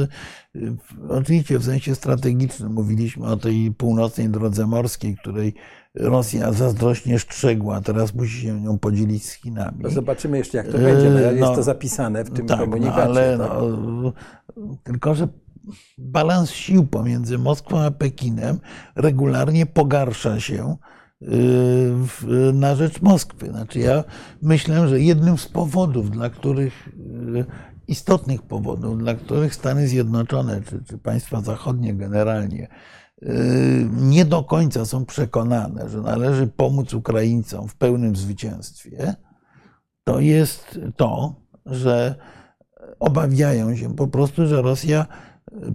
y, oczywiście w sensie strategicznym mówiliśmy o tej północnej drodze morskiej, której Rosja zazdrośnie strzegła, teraz musi się nią podzielić z Chinami. No zobaczymy jeszcze, jak to będzie. No, jest no, to zapisane w tym tak, komunikacie. No, ale tak? no, tylko, że balans sił pomiędzy Moskwą a Pekinem regularnie pogarsza się y, na rzecz Moskwy. Znaczy ja myślę, że jednym z powodów, dla których y, istotnych powodów, dla których Stany Zjednoczone czy, czy państwa zachodnie generalnie nie do końca są przekonane, że należy pomóc Ukraińcom w pełnym zwycięstwie, to jest to, że obawiają się po prostu, że Rosja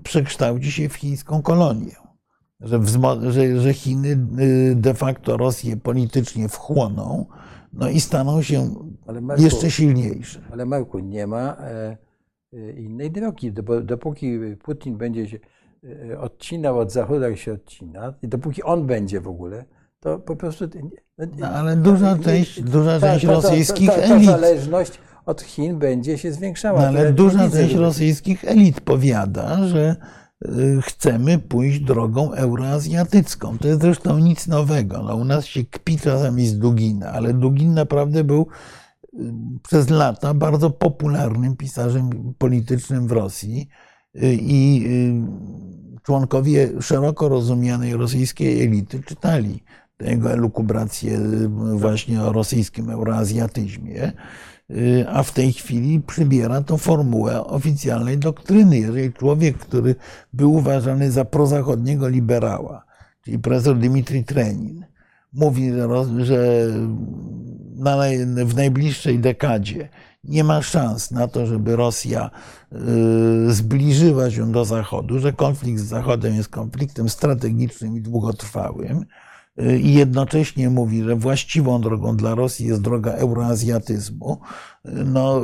przekształci się w chińską kolonię. Że, że, że Chiny y, de facto Rosję politycznie wchłoną no i staną się Marku, jeszcze silniejsze. Ale Marku, nie ma e, e, innej drogi. Dopóki Putin będzie się odcinał od Zachodu, jak się odcina, i dopóki on będzie w ogóle, to po prostu. No, no, ale duża część, duża ta, część ta, ta, rosyjskich ta, elit. zależność od Chin będzie się zwiększała. No, ale duża część rosyjskich elit powiada, że y, chcemy pójść drogą euroazjatycką. To jest zresztą nic nowego. No, u nas się kpi czasami z Dugina, ale Dugin naprawdę był y, przez lata bardzo popularnym pisarzem politycznym w Rosji i członkowie szeroko rozumianej rosyjskiej elity czytali jego elukubrację właśnie o rosyjskim euroazjatyzmie, a w tej chwili przybiera to formułę oficjalnej doktryny. Jeżeli człowiek, który był uważany za prozachodniego liberała, czyli profesor Dmitry Trenin, mówi, że w najbliższej dekadzie nie ma szans na to, żeby Rosja y, zbliżyła się do Zachodu, że konflikt z Zachodem jest konfliktem strategicznym i długotrwałym, y, i jednocześnie mówi, że właściwą drogą dla Rosji jest droga euroazjatyzmu, no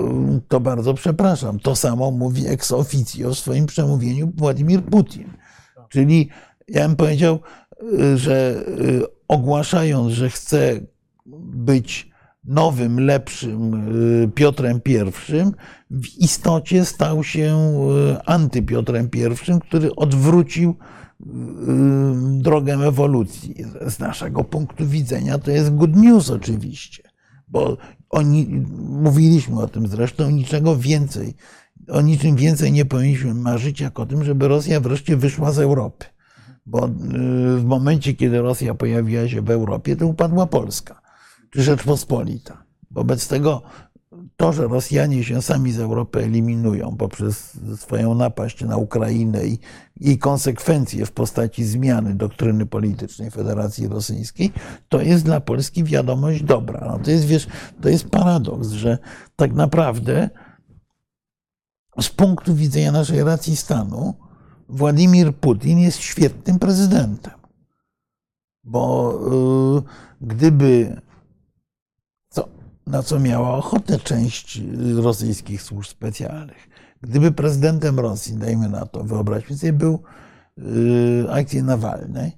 to bardzo przepraszam. To samo mówi ex officio w swoim przemówieniu Władimir Putin. Czyli ja bym powiedział, y, że ogłaszając, że chce być nowym, lepszym Piotrem I, w istocie stał się antypiotrem I, który odwrócił drogę ewolucji. Z naszego punktu widzenia to jest good news oczywiście, bo oni, mówiliśmy o tym zresztą, niczego więcej, o niczym więcej nie powinniśmy marzyć, jak o tym, żeby Rosja wreszcie wyszła z Europy. Bo w momencie, kiedy Rosja pojawiła się w Europie, to upadła Polska, Rzeczpospolita. Wobec tego to, że Rosjanie się sami z Europy eliminują poprzez swoją napaść na Ukrainę i jej konsekwencje w postaci zmiany doktryny politycznej Federacji Rosyjskiej, to jest dla Polski wiadomość dobra. No to jest, wiesz, to jest paradoks, że tak naprawdę z punktu widzenia naszej racji stanu Władimir Putin jest świetnym prezydentem. Bo yy, gdyby na co miała ochotę część y, rosyjskich służb specjalnych. Gdyby prezydentem Rosji, dajmy na to, wyobraźmy sobie, był yy, akcji Nawalnej,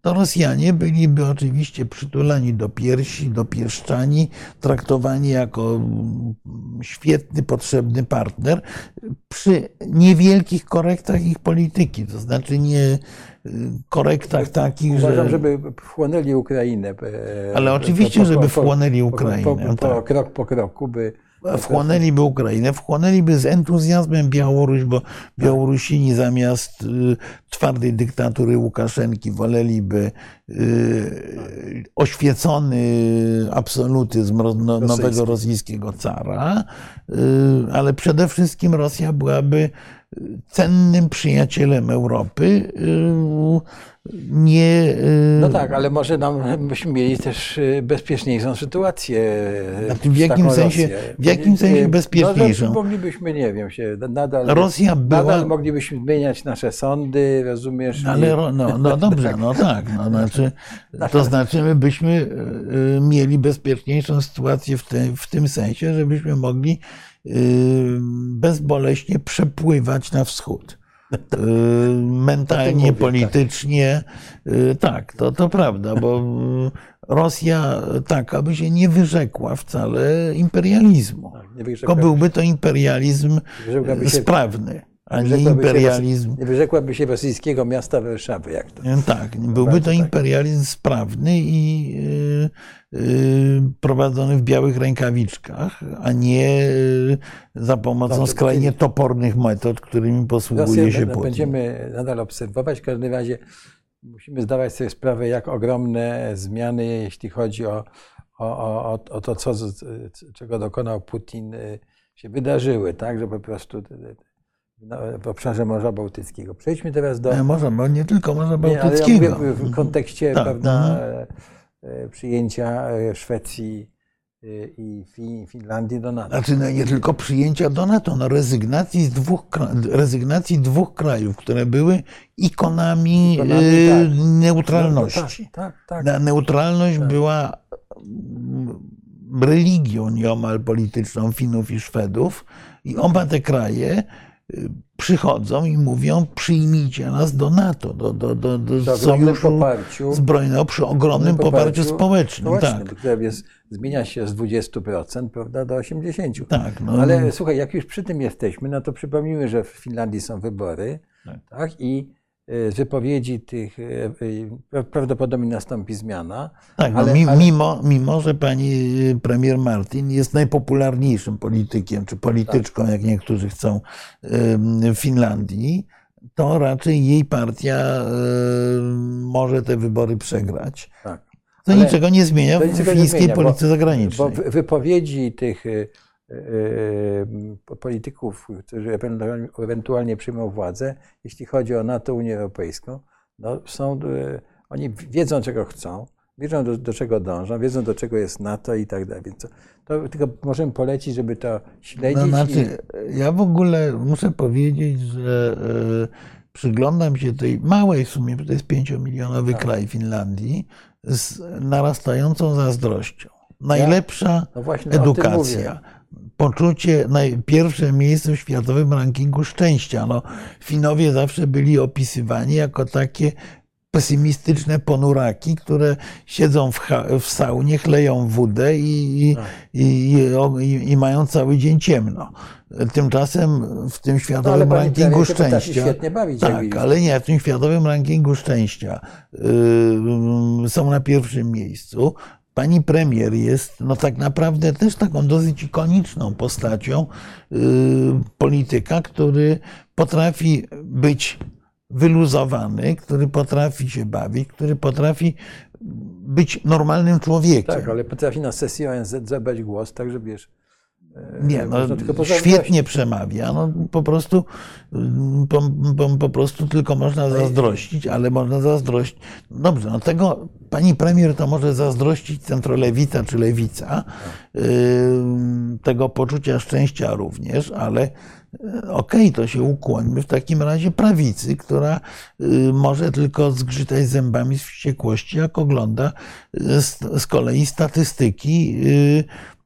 to Rosjanie byliby oczywiście przytulani do piersi, do pieszczani, traktowani jako mm, świetny, potrzebny partner przy niewielkich korektach ich polityki. To znaczy nie korektach takich, Uważam, że... żeby wchłonęli Ukrainę. E, Ale oczywiście, po, po, żeby wchłonęli Ukrainę. Po, tak. Krok po kroku by... Wchłonęliby Ukrainę, wchłonęliby z entuzjazmem Białoruś, bo Białorusini zamiast y, twardej dyktatury Łukaszenki woleliby y, oświecony absolutyzm no, nowego rosyjskiego cara, y, ale przede wszystkim Rosja byłaby cennym przyjacielem Europy. Y, nie. Y, no tak, ale może nam byśmy mieli też y, bezpieczniejszą sytuację. Znaczy w jakim sensie, w jakim sensie bezpieczniejszą? No, moglibyśmy, nie wiem, się nadal. Rosja była... Nadal moglibyśmy zmieniać nasze sądy, rozumiesz? Ale no, no dobrze, no tak. No, znaczy, to znaczy, my byśmy mieli bezpieczniejszą sytuację w, te, w tym sensie, żebyśmy mogli bezboleśnie przepływać na wschód. Mentalnie, mówię, politycznie, tak, tak to, to prawda, bo Rosja tak, aby się nie wyrzekła wcale imperializmu. Tak, tylko byłby to imperializm sprawny a nie imperializm. Nie wyrzekłaby się rosyjskiego miasta Warszawy, jak to. Tak, byłby to tak. imperializm sprawny i yy, yy, prowadzony w białych rękawiczkach, a nie yy, za pomocą skrajnie topornych metod, którymi posługuje Rosję się Putin. Będziemy nadal obserwować. W każdym razie musimy zdawać sobie sprawę, jak ogromne zmiany, jeśli chodzi o, o, o, o to, co, czego dokonał Putin, y, się wydarzyły, tak, że po prostu w obszarze Morza Bałtyckiego. Przejdźmy teraz do. Nie, morza, bo nie tylko Morza Bałtyckiego. Nie, ja w kontekście tak, prawda, no. E, przyjęcia e, Szwecji e, i Finlandii do NATO. Znaczy no, nie tylko przyjęcia do NATO, no rezygnacji, z dwóch, rezygnacji dwóch krajów, które były ikonami, ikonami tak. neutralności. No, tak, tak, tak. Neutralność tak. była mm, religią nieomal polityczną Finów i Szwedów i oba te kraje przychodzą i mówią, przyjmijcie nas do NATO, do, do, do, do sojuszu poparciu, zbrojnego przy ogromnym poparciu, społecznym. społecznym tak. które jest, zmienia się z 20% prawda, do 80%. Tak, no. Ale słuchaj, jak już przy tym jesteśmy, no to przypomnijmy, że w Finlandii są wybory tak. tak i z wypowiedzi tych e, e, prawdopodobnie nastąpi zmiana. Tak, no, ale, mimo, mimo, że pani premier Martin jest najpopularniejszym politykiem, czy polityczką, tak. jak niektórzy chcą, w Finlandii, to raczej jej partia może te wybory przegrać. Tak. To ale niczego nie zmienia w fińskiej polityce zagranicznej. Bo wypowiedzi tych polityków, którzy ewentualnie przyjmą władzę, jeśli chodzi o NATO, Unię Europejską, no są, e, oni wiedzą, czego chcą, wiedzą, do, do, czego dążą, wiedzą, do czego jest NATO i tak dalej. Więc to, to tylko możemy polecić, żeby to śledzić. No, znaczy, i... Ja w ogóle muszę powiedzieć, że przyglądam się tej małej sumie, bo to jest pięciomilionowy Tak. kraj Finlandii, z narastającą zazdrością. Najlepsza No właśnie edukacja, poczucie, naj, pierwsze miejsce w światowym rankingu szczęścia. No, Finowie zawsze byli opisywani jako takie pesymistyczne ponuraki, które siedzą w, w saunie, chleją wódę i, i, Tak. i, i, i mają cały dzień ciemno. Tymczasem w tym No, światowym pani rankingu szczęścia. świetnie bawić. Tak, ale nie, w tym światowym rankingu szczęścia yy, są na pierwszym miejscu. Pani premier jest no tak naprawdę też taką dosyć ikoniczną postacią yy, polityka, który potrafi być wyluzowany, który potrafi się bawić, który potrafi być normalnym człowiekiem. Tak, ale potrafi na sesji ONZ zabrać głos, tak wiesz. E, Nie, no, świetnie przemawia. No, po, prostu, mm, po, po, po prostu tylko można zazdrościć, ale można zazdrościć. Dobrze, no tego pani premier to może zazdrościć centrolewica czy lewica, yy, tego poczucia szczęścia również, ale yy, okej, to się ukłońmy w takim razie prawicy, która yy, może tylko zgrzytać zębami z wściekłości, jak ogląda yy, z, kolei statystyki yy,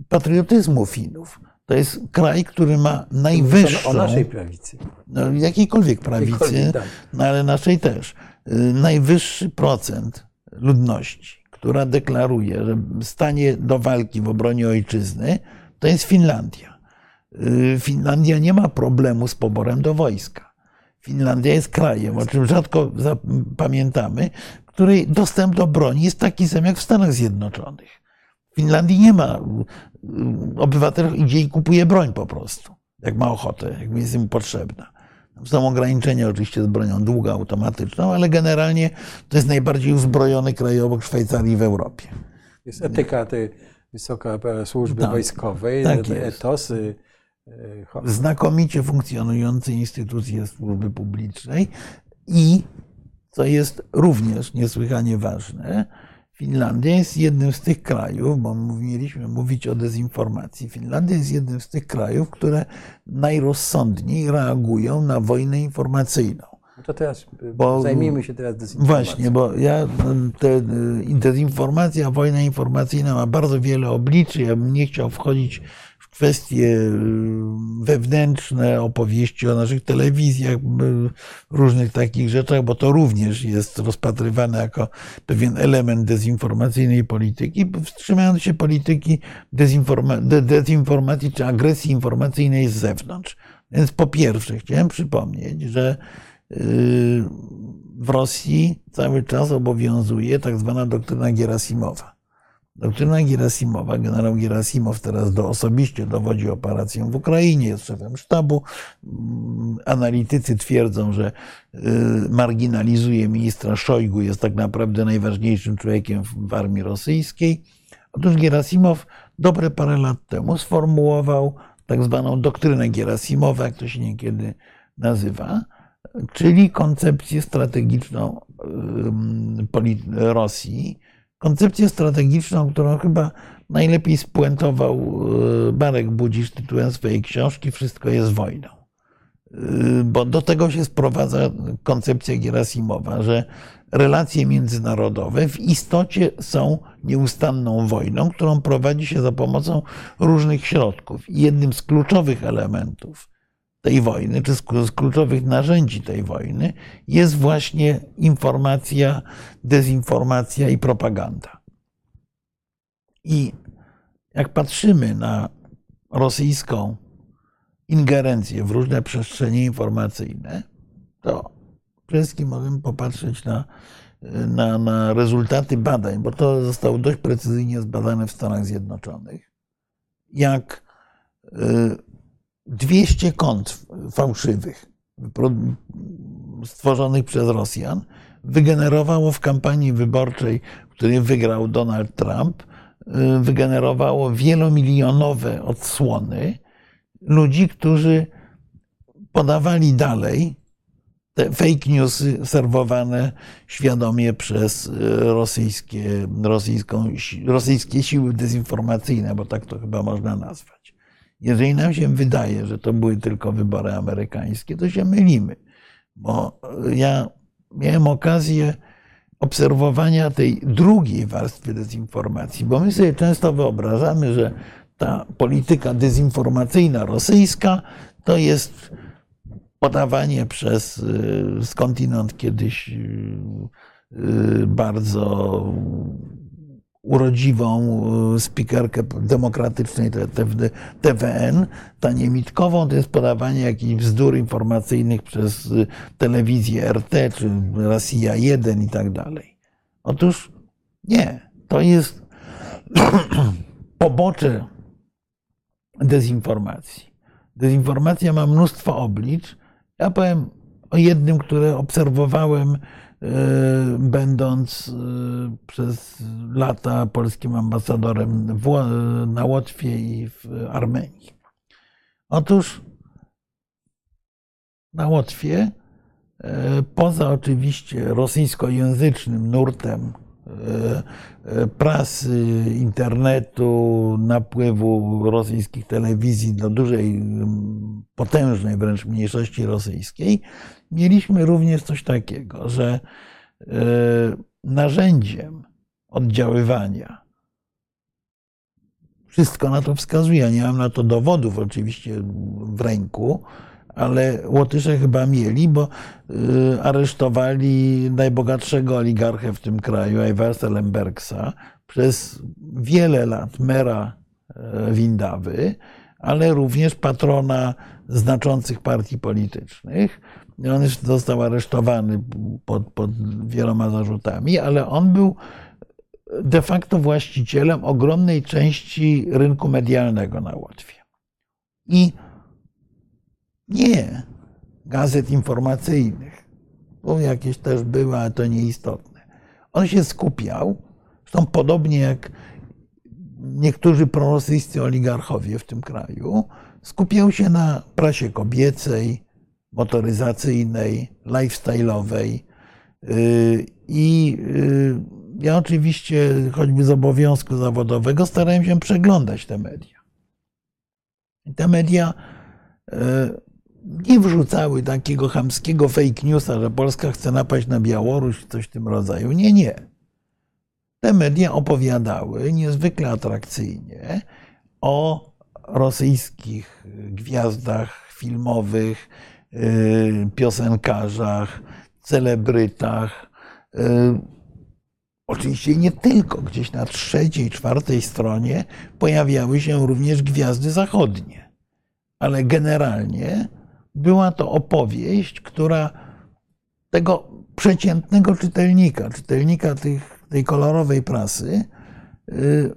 patriotyzmu Finów. To jest kraj, który ma najwyższą, O naszej prawicy. no, jakiejkolwiek prawicy, tak. no, ale naszej też, y, najwyższy procent ludności, która deklaruje, że stanie do walki w obronie ojczyzny, to jest Finlandia. Y, Finlandia nie ma problemu z poborem do wojska. Finlandia jest krajem, o czym rzadko za- pamiętamy, której dostęp do broni jest taki sam jak w Stanach Zjednoczonych. W Finlandii nie ma. y, Obywatel idzie i kupuje broń po prostu, jak ma ochotę, jak jest mu potrzebna. Są ograniczenia oczywiście z bronią długoautomatyczną, ale generalnie to jest najbardziej uzbrojony kraj obok Szwajcarii w Europie. Jest etyka tej wysoka służby Tak, wojskowej, tak jest. etos, ho- Znakomicie funkcjonujące instytucje służby publicznej i, co jest również niesłychanie ważne, Finlandia jest jednym z tych krajów, bo mieliśmy mówić o dezinformacji. Finlandia jest jednym z tych krajów, które najrozsądniej reagują na wojnę informacyjną. No to teraz y, Bo- zajmijmy się teraz dezinformacją. Właśnie, bo ja te, dezinformacja, wojna informacyjna ma bardzo wiele obliczy. Ja bym nie chciał wchodzić kwestie y, wewnętrzne, opowieści o naszych telewizjach, y, różnych takich rzeczach, bo to również jest rozpatrywane jako pewien element dezinformacyjnej polityki, wstrzymając się polityki dezinforma- de- dezinformacji czy agresji informacyjnej z zewnątrz. Więc po pierwsze chciałem przypomnieć, że y, w Rosji cały czas obowiązuje tak zwana doktryna Gerasimowa. Doktryna Gerasimowa, generał Gerasimow teraz do, osobiście dowodzi operacją w Ukrainie, jest szefem sztabu. Mm, Analitycy twierdzą, że y, marginalizuje ministra Szojgu, jest tak naprawdę najważniejszym człowiekiem w, armii rosyjskiej. Otóż Gerasimow dobre parę lat temu sformułował tak zwaną doktrynę Gerasimowa, jak to się niekiedy nazywa, czyli koncepcję strategiczną Rosji, koncepcję strategiczną, którą chyba najlepiej spuentował y, Marek Budzisz tytułem swojej książki Wszystko jest wojną. Y, Bo do tego się sprowadza koncepcja Gerasimowa, że relacje międzynarodowe w istocie są nieustanną wojną, którą prowadzi się za pomocą różnych środków. Jednym z kluczowych elementów tej wojny, czy z kluczowych narzędzi tej wojny, jest właśnie informacja, dezinformacja i propaganda. I jak patrzymy na rosyjską ingerencję w różne przestrzenie informacyjne, to przede wszystkim możemy popatrzeć na, na, na rezultaty badań, bo to zostało dość precyzyjnie zbadane w Stanach Zjednoczonych. Jak y, 200 kont fałszywych stworzonych przez Rosjan wygenerowało w kampanii wyborczej, w której wygrał Donald Trump, y, wygenerowało wielomilionowe odsłony ludzi, którzy podawali dalej te fake newsy serwowane świadomie przez y, rosyjskie, rosyjską, rosyjskie siły dezinformacyjne, bo tak to chyba można nazwać. Jeżeli nam się wydaje, że to były tylko wybory amerykańskie, to się mylimy. Bo ja miałem okazję obserwowania tej drugiej warstwy dezinformacji, bo my sobie często wyobrażamy, że ta polityka dezinformacyjna rosyjska to jest podawanie przez y, skądinąd kiedyś y, y, bardzo urodziwą spikerkę demokratycznej TVN, Tanię Mitkową, to jest podawanie jakichś bzdur informacyjnych przez telewizję RT czy Rosja 1 i tak dalej. Otóż nie, to jest pobocze dezinformacji. Dezinformacja ma mnóstwo oblicz. Ja powiem o jednym, które obserwowałem, będąc e, przez lata polskim ambasadorem na Łotwie i w Armenii. Otóż na Łotwie, e, poza oczywiście rosyjskojęzycznym nurtem prasy, internetu, napływu rosyjskich telewizji do dużej, potężnej wręcz mniejszości rosyjskiej, mieliśmy również coś takiego, że e, narzędziem oddziaływania, wszystko na to wskazuje, ja nie mam na to dowodów oczywiście w ręku, ale Łotysze chyba mieli, bo y, aresztowali najbogatszego oligarchę w tym kraju, Iversa Lembergsa, przez wiele lat mera e, Windawy, ale również patrona znaczących partii politycznych. On został aresztowany pod, pod wieloma zarzutami, ale on był de facto właścicielem ogromnej części rynku medialnego na Łotwie. I nie gazet informacyjnych, bo jakieś też były, ale to nieistotne. On się skupiał, zresztą podobnie jak niektórzy prorosyjscy oligarchowie w tym kraju, skupiał się na prasie kobiecej, motoryzacyjnej, lifestyle'owej. Y, I y, ja oczywiście, choćby z obowiązku zawodowego, starałem się przeglądać te media. Te media y, nie wrzucały takiego chamskiego fake newsa, że Polska chce napaść na Białoruś, coś w tym rodzaju. Nie, nie. Te media opowiadały niezwykle atrakcyjnie o rosyjskich gwiazdach filmowych, piosenkarzach, celebrytach. Y, oczywiście nie tylko, gdzieś na trzeciej, czwartej stronie pojawiały się również gwiazdy zachodnie, ale generalnie była to opowieść, która tego przeciętnego czytelnika, czytelnika tych, tej kolorowej prasy, yy,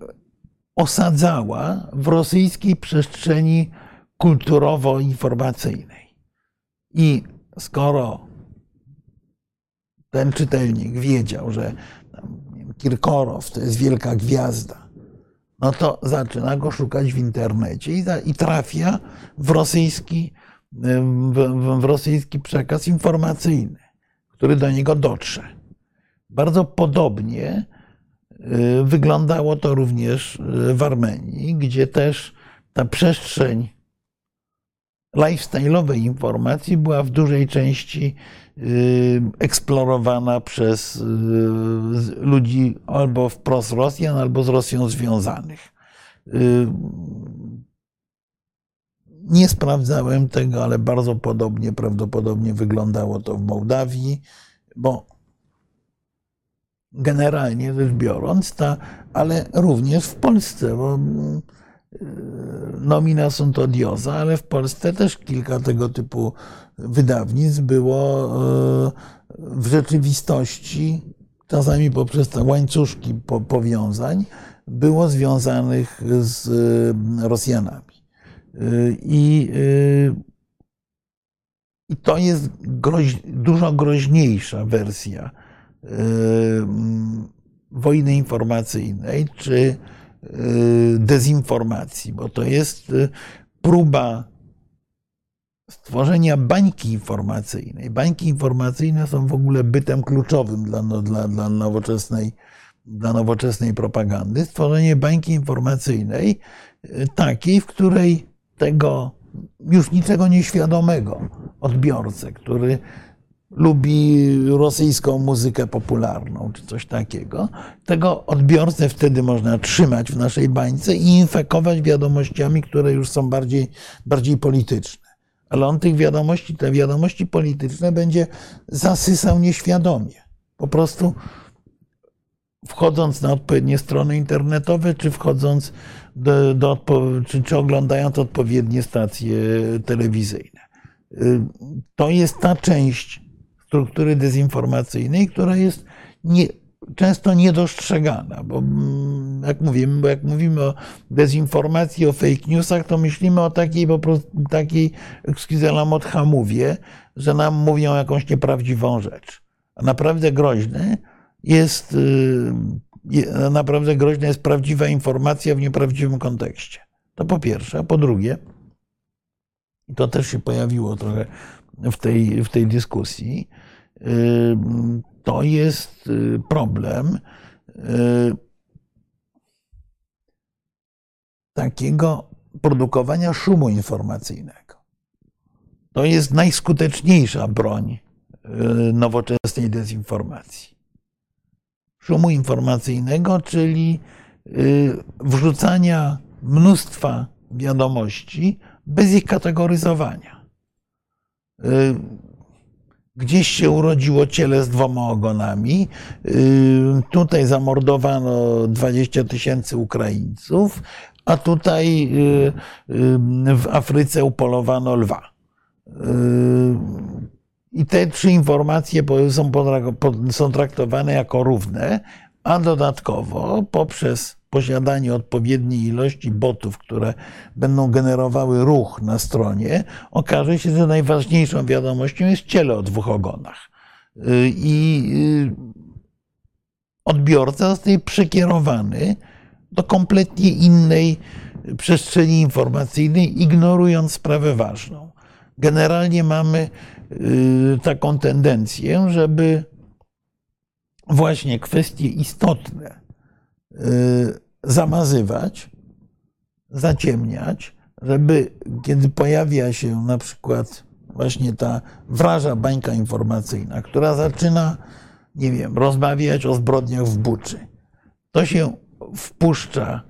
osadzała w rosyjskiej przestrzeni kulturowo-informacyjnej. I skoro ten czytelnik wiedział, że Kirkorow to jest wielka gwiazda, no to zaczyna go szukać w internecie i, trafia w rosyjski w, rosyjski przekaz informacyjny, który do niego dotrze. Bardzo podobnie y, wyglądało to również y, w Armenii, gdzie też ta przestrzeń lifestyle'owej informacji była w dużej części y, eksplorowana przez ludzi albo wprost Rosjan, albo z Rosją związanych. Nie sprawdzałem tego, ale bardzo podobnie, prawdopodobnie wyglądało to w Mołdawii, bo generalnie rzecz biorąc, ta, ale również w Polsce, bo y, nomina sunt odiosa, ale w Polsce też kilka tego typu wydawnictw było y, w rzeczywistości, czasami poprzez te łańcuszki powiązań, było związanych z y, Rosjanami. I, i to jest groź, dużo groźniejsza wersja wojny informacyjnej czy dezinformacji, bo to jest próba stworzenia bańki informacyjnej. Bańki informacyjne są w ogóle bytem kluczowym dla, no, dla, dla, nowoczesnej, dla nowoczesnej propagandy. Stworzenie bańki informacyjnej takiej, w której tego już niczego nieświadomego odbiorcę, który lubi rosyjską muzykę popularną czy coś takiego. Tego odbiorcę wtedy można trzymać w naszej bańce i infekować wiadomościami, które już są bardziej, bardziej polityczne. Ale on tych wiadomości, te wiadomości polityczne będzie zasysał nieświadomie. Po prostu wchodząc na odpowiednie strony internetowe, czy wchodząc do, do czy, czy oglądając odpowiednie stacje telewizyjne. Y, to jest ta część struktury dezinformacyjnej, która jest nie, często niedostrzegana, bo mm, jak mówimy, bo jak mówimy o dezinformacji, o fake newsach, to myślimy o takiej po prostu takiej excuse hamowie, że nam mówią jakąś nieprawdziwą rzecz. A naprawdę groźne jest y, naprawdę groźna jest prawdziwa informacja w nieprawdziwym kontekście. To po pierwsze. A po drugie, i to też się pojawiło trochę w tej, w tej dyskusji, y, to jest y, problem takiego produkowania szumu informacyjnego. To jest najskuteczniejsza broń nowoczesnej dezinformacji szumu informacyjnego, czyli y, wrzucania mnóstwa wiadomości bez ich kategoryzowania. Y, gdzieś się urodziło ciele z dwoma ogonami. Y, tutaj zamordowano 20 tysięcy Ukraińców, a tutaj w Afryce upolowano lwa. I te trzy informacje są traktowane jako równe, a dodatkowo poprzez posiadanie odpowiedniej ilości botów, które będą generowały ruch na stronie, okaże się, że najważniejszą wiadomością jest ciele o dwóch ogonach. Y, I y, odbiorca zostaje przekierowany do kompletnie innej przestrzeni informacyjnej, ignorując sprawę ważną. Generalnie mamy Y, taką tendencję, żeby właśnie kwestie istotne zamazywać, zaciemniać, żeby kiedy pojawia się na przykład właśnie ta wraża bańka informacyjna, która zaczyna, nie wiem, rozmawiać o zbrodniach w Buczy, to się wpuszcza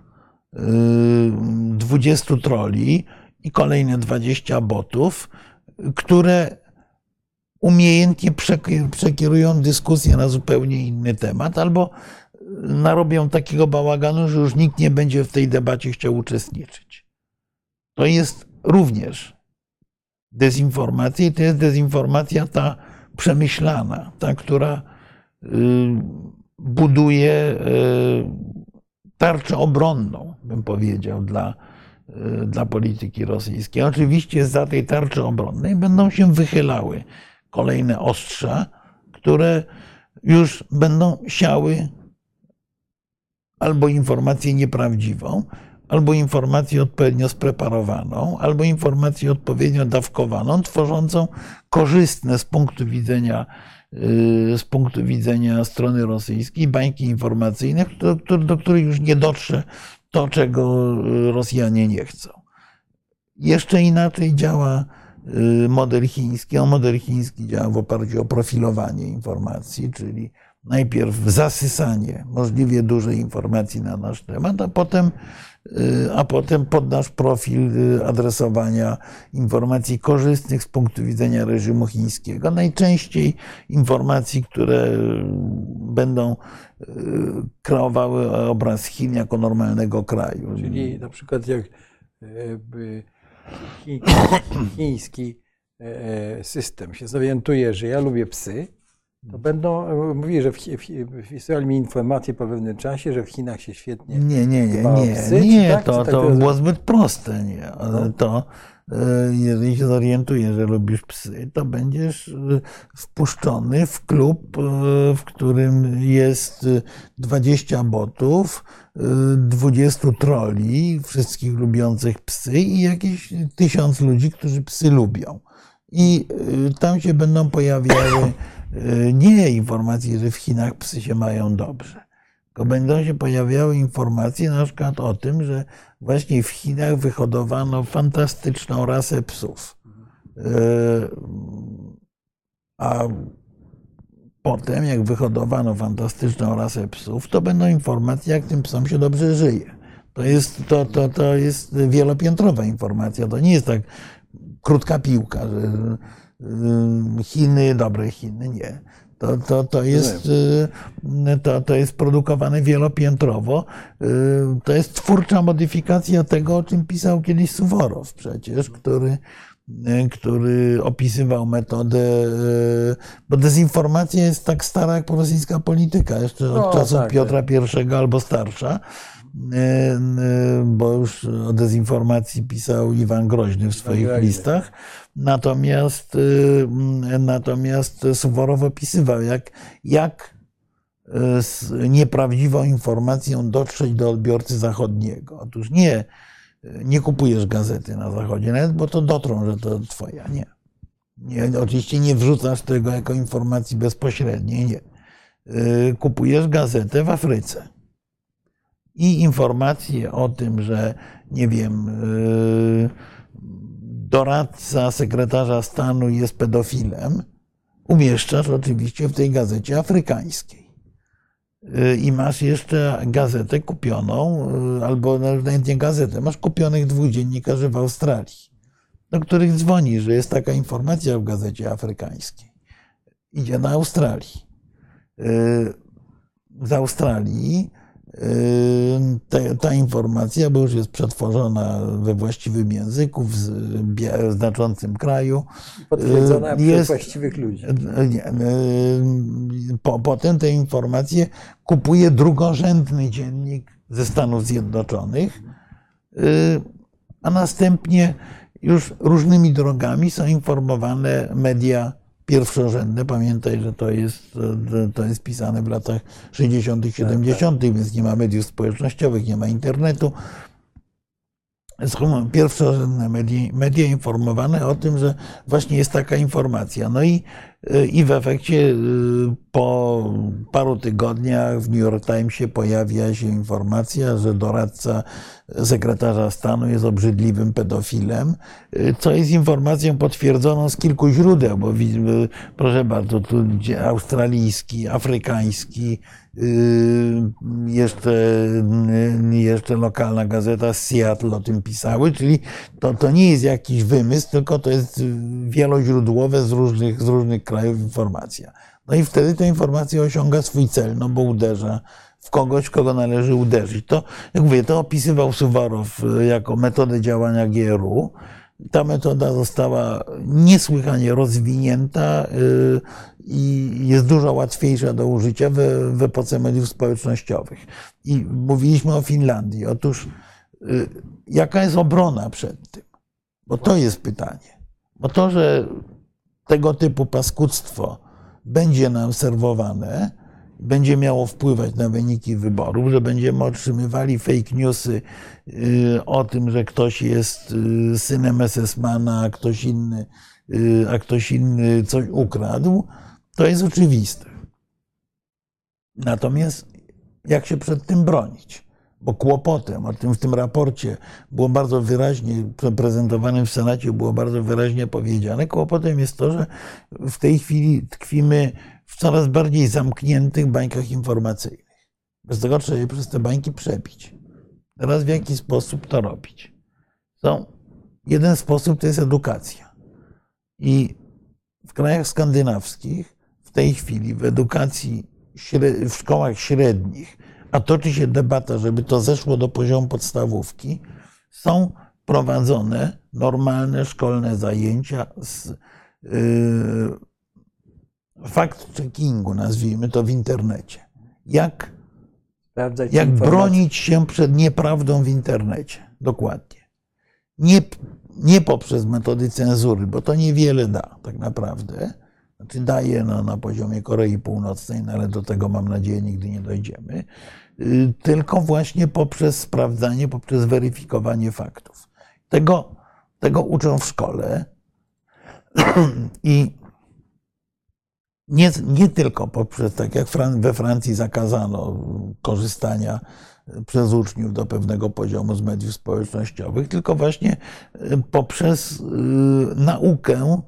20 y, troli i kolejne 20 botów, które umiejętnie przekierują dyskusję na zupełnie inny temat, albo narobią takiego bałaganu, że już nikt nie będzie w tej debacie chciał uczestniczyć. To jest również dezinformacja i to jest dezinformacja ta przemyślana, ta, która y, buduje y, tarczę obronną, bym powiedział, dla, y, dla polityki rosyjskiej. Oczywiście za tej tarczy obronnej będą się wychylały kolejne ostrza, które już będą siały albo informację nieprawdziwą, albo informację odpowiednio spreparowaną, albo informację odpowiednio dawkowaną, tworzącą korzystne z punktu widzenia, y, z punktu widzenia strony rosyjskiej bańki informacyjne, do, do których już nie dotrze to, czego Rosjanie nie chcą. Jeszcze inaczej działa Y, model chiński. A model chiński działa w oparciu o profilowanie informacji, czyli najpierw zasysanie możliwie dużej informacji na nasz temat, a potem, y, a potem pod nasz profil y, adresowania informacji korzystnych z punktu widzenia reżimu chińskiego. Najczęściej informacji, które będą kreowały obraz Chin jako normalnego kraju. Czyli na przykład jak chiński e, e, system się zorientuje, że ja lubię psy, to będą e, mówili, że wysłali mi informację po pewnym czasie, że w Chinach się świetnie. Nie, nie, nie, nie, psy, nie, tak? to, tak to było zbyt proste, nie. Ale no. to jeżeli się zorientujesz, że lubisz psy, to będziesz wpuszczony w klub, w którym jest 20 botów, 20 troli, wszystkich lubiących psy i jakieś tysiąc ludzi, którzy psy lubią. I tam się będą pojawiały nie informacje, że w Chinach psy się mają dobrze, tylko będą się pojawiały informacje na przykład o tym, że właśnie w Chinach wyhodowano fantastyczną rasę psów. Y, A potem, jak wyhodowano fantastyczną rasę psów, to będą informacje, jak tym psom się dobrze żyje. To jest, to, to, to jest wielopiętrowa informacja. To nie jest tak krótka piłka, że y, Chiny, dobre Chiny, nie. To, to, to, jest, y, to, to jest produkowane wielopiętrowo. Y, to jest twórcza modyfikacja tego, o czym pisał kiedyś Suworow przecież, który, który opisywał metodę, bo dezinformacja jest tak stara jak rosyjska polityka, jeszcze od No, czasów tak, Piotra I albo starsza bo już o dezinformacji pisał Iwan Groźny w swoich Groźny. listach. Natomiast, y, natomiast Suworow opisywał, jak, jak y, z nieprawdziwą informacją dotrzeć do odbiorcy zachodniego. Otóż nie, nie kupujesz gazety na zachodzie, nawet bo to dotrą, że to twoja. Nie. nie oczywiście nie wrzucasz tego jako informacji bezpośredniej, nie. Kupujesz gazetę w Afryce i informacje o tym, że nie wiem, yy, doradca sekretarza stanu jest pedofilem, umieszczasz oczywiście w tej gazecie afrykańskiej. Yy, I masz jeszcze gazetę kupioną, yy, albo nawet nie gazetę, masz kupionych dwóch dziennikarzy w Australii, do których dzwoni, że jest taka informacja w gazecie afrykańskiej. Idzie na Australii. Z Australii ta, ta, informacja, bo już jest przetworzona we właściwym języku, w znaczącym kraju. Potwierdzona jest, przez właściwych ludzi. Nie, po, potem te informacje kupuje drugorzędny dziennik ze Stanów Zjednoczonych, a następnie już różnymi drogami są informowane media pierwszorzędne. Pamiętaj, że to jest, to jest pisane w latach 60., 70., więc nie ma mediów społecznościowych, nie ma internetu. Są pierwszorzędne media, media informowane o tym, że właśnie jest taka informacja. No i, i w efekcie po paru tygodniach w New York Timesie pojawia się informacja, że doradca sekretarza stanu jest obrzydliwym pedofilem, co jest informacją potwierdzoną z kilku źródeł, bo proszę bardzo, tu australijski, afrykański, jeszcze, jeszcze lokalna gazeta z Seattle o tym pisały, czyli to, to nie jest jakiś wymysł, tylko to jest wieloźródłowe z różnych, z różnych krajów informacja. No i wtedy ta informacja osiąga swój cel, no bo uderza w kogoś, kogo należy uderzyć. To, jak mówię, to opisywał Suwarow jako metodę działania GRU. Ta metoda została niesłychanie rozwinięta i jest dużo łatwiejsza do użycia w, w epoce mediów społecznościowych. I mówiliśmy o Finlandii. Otóż, jaka jest obrona przed tym? Bo to jest pytanie. Bo to, że tego typu paskudztwo będzie nam serwowane, będzie miało wpływać na wyniki wyborów, że będziemy otrzymywali fake newsy y, o tym, że ktoś jest y, synem SS-mana, a ktoś inny, y, a ktoś inny coś ukradł, to jest oczywiste. Natomiast jak się przed tym bronić? Bo kłopotem, o tym w tym raporcie było bardzo wyraźnie, prezentowanym w Senacie było bardzo wyraźnie powiedziane, kłopotem jest to, że w tej chwili tkwimy w coraz bardziej zamkniętych bańkach informacyjnych. Bez tego trzeba je przez te bańki przebić. Teraz w jaki sposób to robić? Są, jeden sposób to jest edukacja. I w krajach skandynawskich w tej chwili w edukacji, w szkołach średnich, a toczy się debata, żeby to zeszło do poziomu podstawówki, są prowadzone normalne szkolne zajęcia z yy, fact-checkingu, nazwijmy to w internecie. Jak, jak bronić się przed nieprawdą w internecie. Dokładnie. Nie, nie poprzez metody cenzury, bo to niewiele da tak naprawdę. Znaczy daje no, na poziomie Korei Północnej, no ale do tego mam nadzieję nigdy nie dojdziemy. Tylko właśnie poprzez sprawdzanie, poprzez weryfikowanie faktów. Tego, tego uczą w szkole. I nie, nie tylko poprzez, tak jak we Francji zakazano korzystania przez uczniów do pewnego poziomu z mediów społecznościowych, tylko właśnie poprzez naukę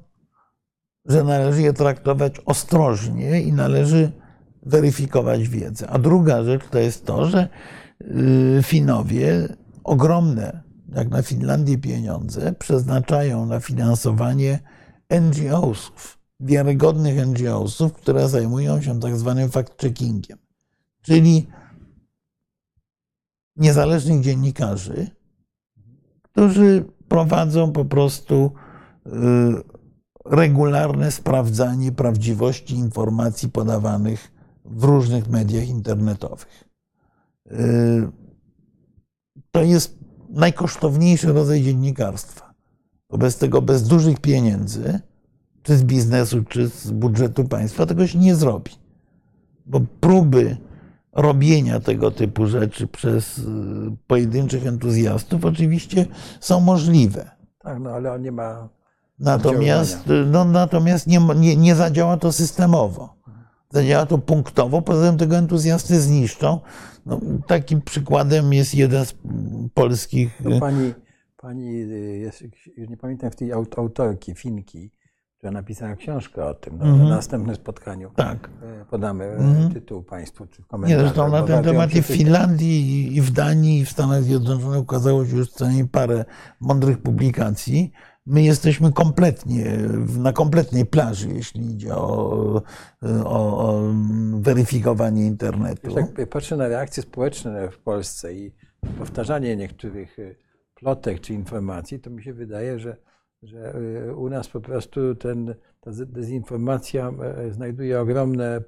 że należy je traktować ostrożnie i należy weryfikować wiedzę. A druga rzecz to jest to, że y, Finowie ogromne, jak na Finlandię, pieniądze przeznaczają na finansowanie NGO-sów, wiarygodnych NGO-sów, które zajmują się tak zwanym fact-checkingiem, czyli niezależnych dziennikarzy, którzy prowadzą po prostu y, regularne sprawdzanie prawdziwości informacji podawanych w różnych mediach internetowych. Y, to jest najkosztowniejszy rodzaj dziennikarstwa. Wobec tego bez dużych pieniędzy, czy z biznesu, czy z budżetu państwa, tego się nie zrobi. Bo próby robienia tego typu rzeczy przez y, pojedynczych entuzjastów oczywiście są możliwe. Tak, no ale on nie ma. Natomiast, no, natomiast nie, nie, nie zadziała to systemowo. Zadziała to punktowo, poza tym tego entuzjasty zniszczą. No, takim przykładem jest jeden z polskich. No, pani, pani jest, już nie pamiętam w tej autorki, Finki, która napisała książkę o tym. No, Mhm. Na następnym spotkaniu Tak. e, podamy e, Mhm. tytuł Państwu, czy w Nie, zresztą na ten temat i w. Finlandii, i w Danii, i w Stanach Zjednoczonych ukazało się już co najmniej parę mądrych publikacji. My jesteśmy kompletnie, na kompletnej plaży, jeśli idzie o, o, o weryfikowanie internetu. Tak patrzę na reakcje społeczne w Polsce i powtarzanie niektórych e, plotek czy informacji, to mi się wydaje, że, że e, u nas po prostu ten, ta dezinformacja e, znajduje ogromne,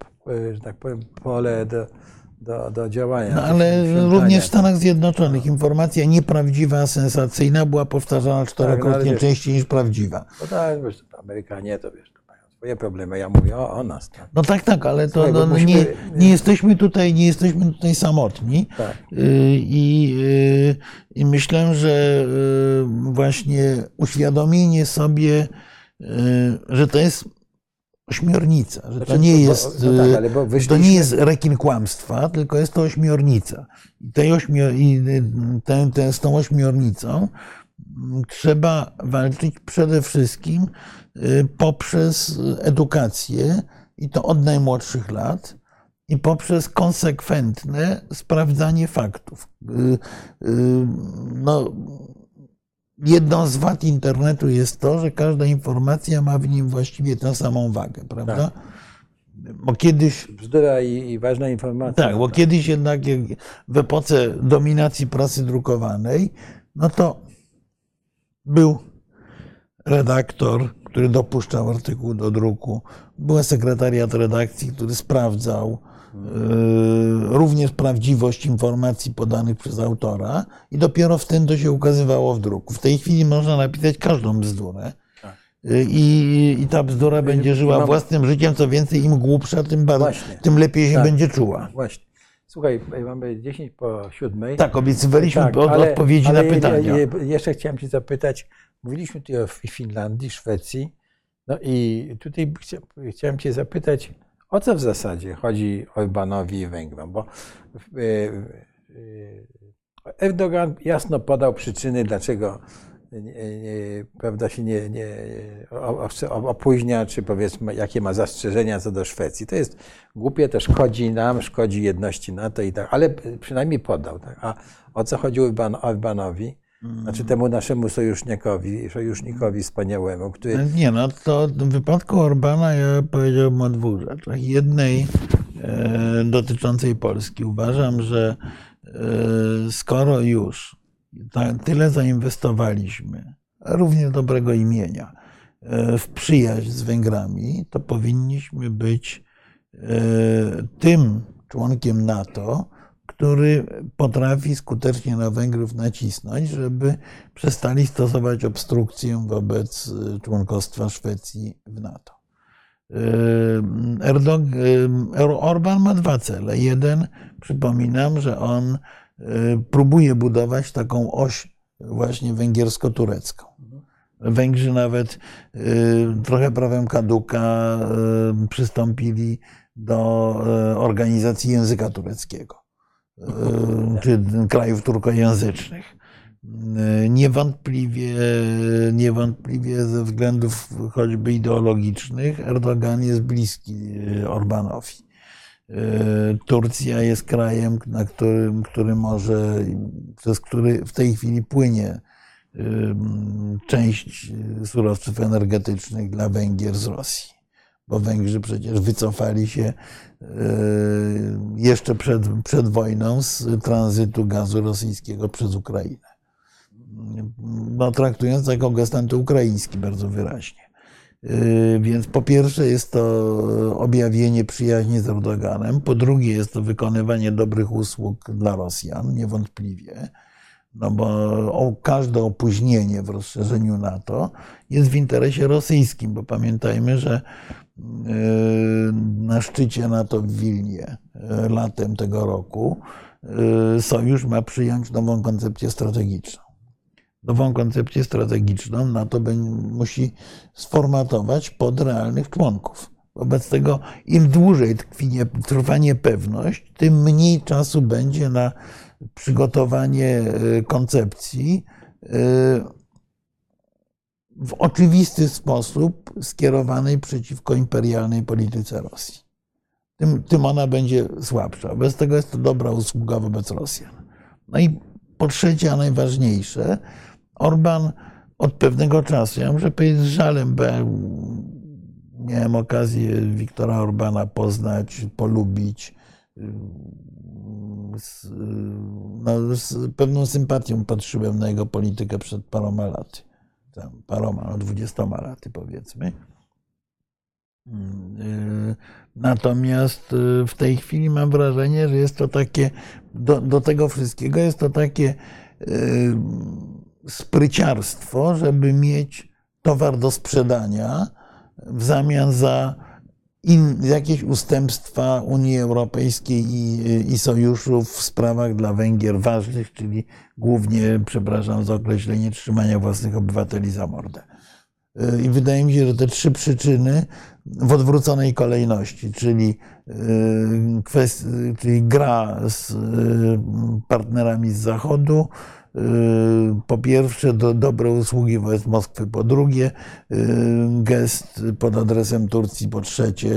że tak powiem, pole do, do, do działania. No, ale również w Stanach Zjednoczonych informacja nieprawdziwa, sensacyjna była powtarzana czterokrotnie wiesz- częściej niż prawdziwa. No tak, wiesz, Amerykanie to wiesz, swoje problemy. Ja mówię o, o nas. Tak. No tak, tak, ale to bo no, musimy- nie, nie jesteśmy tutaj, nie jesteśmy tutaj samotni. tak. Y, I, y, I myślę, że y, właśnie uświadomienie sobie, że to jest ośmiornica, że to Znaczy, nie jest, no tak, y, to nie jest rekin kłamstwa, tylko jest to ośmiornica. I, tej ośmior, i y, tę- tę- z tą ośmiornicą mm, trzeba walczyć przede wszystkim y, poprzez edukację i to od najmłodszych lat i poprzez konsekwentne sprawdzanie faktów. Y, y, No, jedną z wad internetu jest to, że każda informacja ma w nim właściwie tę samą wagę, prawda? Bo kiedyś Bzdura i, i ważna informacja. tak, bo kiedyś jednak w epoce dominacji prasy drukowanej, no to był redaktor, który dopuszczał artykuł do druku, był sekretariat redakcji, który sprawdzał również prawdziwość informacji podanych przez autora i dopiero wtedy to się ukazywało w druku. W tej chwili można napisać każdą bzdurę. Tak. Yy, I, I ta bzdura będzie żyła własnym życiem. Co więcej, im głupsza, tym, bardziej, Właśnie. tym lepiej się Tak. będzie czuła. Właśnie. Słuchaj, mamy 10 po 7. Tak, obiecywaliśmy Tak, od, ale- odpowiedzi ale na je- pytania. je- Jeszcze chciałem Cię zapytać, mówiliśmy tutaj o Finlandii, Szwecji, no i tutaj chcia- chciałem Cię zapytać, o co w zasadzie chodzi Orbanowi i Węgrom, bo e, e, Erdogan jasno podał przyczyny, dlaczego prawda, się nie, nie opóźnia, czy powiedzmy, jakie ma zastrzeżenia co do Szwecji. To jest głupie, to szkodzi nam, szkodzi jedności NATO i tak, ale przynajmniej podał. Tak? A o co chodzi Orban, Orbanowi? Znaczy temu naszemu sojusznikowi, sojusznikowi wspaniałemu, który Nie, no to w wypadku Orbana ja powiedziałbym o dwóch rzeczach. Jednej e, dotyczącej Polski. Uważam, że e, skoro już ta, tyle zainwestowaliśmy, również dobrego imienia, e, w przyjaźń z Węgrami, to powinniśmy być e, tym członkiem NATO, który potrafi skutecznie na Węgrów nacisnąć, żeby przestali stosować obstrukcję wobec y, członkostwa Szwecji w NATO. Y, Erdog, y, Orban ma dwa cele. Jeden, przypominam, że on próbuje budować taką oś właśnie węgiersko-turecką. Węgrzy nawet trochę prawem kaduka przystąpili do organizacji języka tureckiego, czy krajów turkojęzycznych. Niewątpliwie, niewątpliwie ze względów choćby ideologicznych Erdogan jest bliski Orbanowi. Turcja jest krajem, na którym, który może, przez który w tej chwili płynie część surowców energetycznych dla Węgier z Rosji. Bo Węgrzy przecież wycofali się jeszcze przed, przed wojną z tranzytu gazu rosyjskiego przez Ukrainę. No, traktując jako gest antyukraiński bardzo wyraźnie. Więc po pierwsze jest to objawienie przyjaźni z Erdoganem, po drugie jest to wykonywanie dobrych usług dla Rosjan, niewątpliwie no bo każde opóźnienie w rozszerzeniu NATO jest w interesie rosyjskim, bo pamiętajmy, że e, na szczycie NATO w Wilnie e, latem tego roku e, sojusz ma przyjąć nową koncepcję strategiczną. Nową koncepcję strategiczną NATO musi sformatować pod realnych członków. Wobec tego im dłużej tkwi, trwa niepewność, tym mniej czasu będzie na przygotowanie e, koncepcji e, w oczywisty sposób skierowanej przeciwko imperialnej polityce Rosji. Tym, tym ona będzie słabsza. Bez tego jest to dobra usługa wobec Rosjan. No i po trzecie, a najważniejsze, Orban od pewnego czasu, ja muszę powiedzieć z żalem, bo miałem okazję Wiktora Orbana poznać, polubić, z, no, z pewną sympatią patrzyłem na jego politykę przed paroma laty. Tam, paroma, no, dwudziestoma laty powiedzmy. Mm, natomiast y, w tej chwili mam wrażenie, że jest to takie, do, do tego wszystkiego jest to takie y, spryciarstwo, żeby mieć towar do sprzedania w zamian za in, jakieś ustępstwa Unii Europejskiej i, i w sprawach dla Węgier ważnych, czyli głównie, przepraszam za określenie, trzymania własnych obywateli za mordę. I wydaje mi się, że te trzy przyczyny w odwróconej kolejności, czyli, kwest, czyli gra z partnerami z Zachodu, po pierwsze do, dobre usługi wobec Moskwy, po drugie y, gest pod adresem Turcji, po trzecie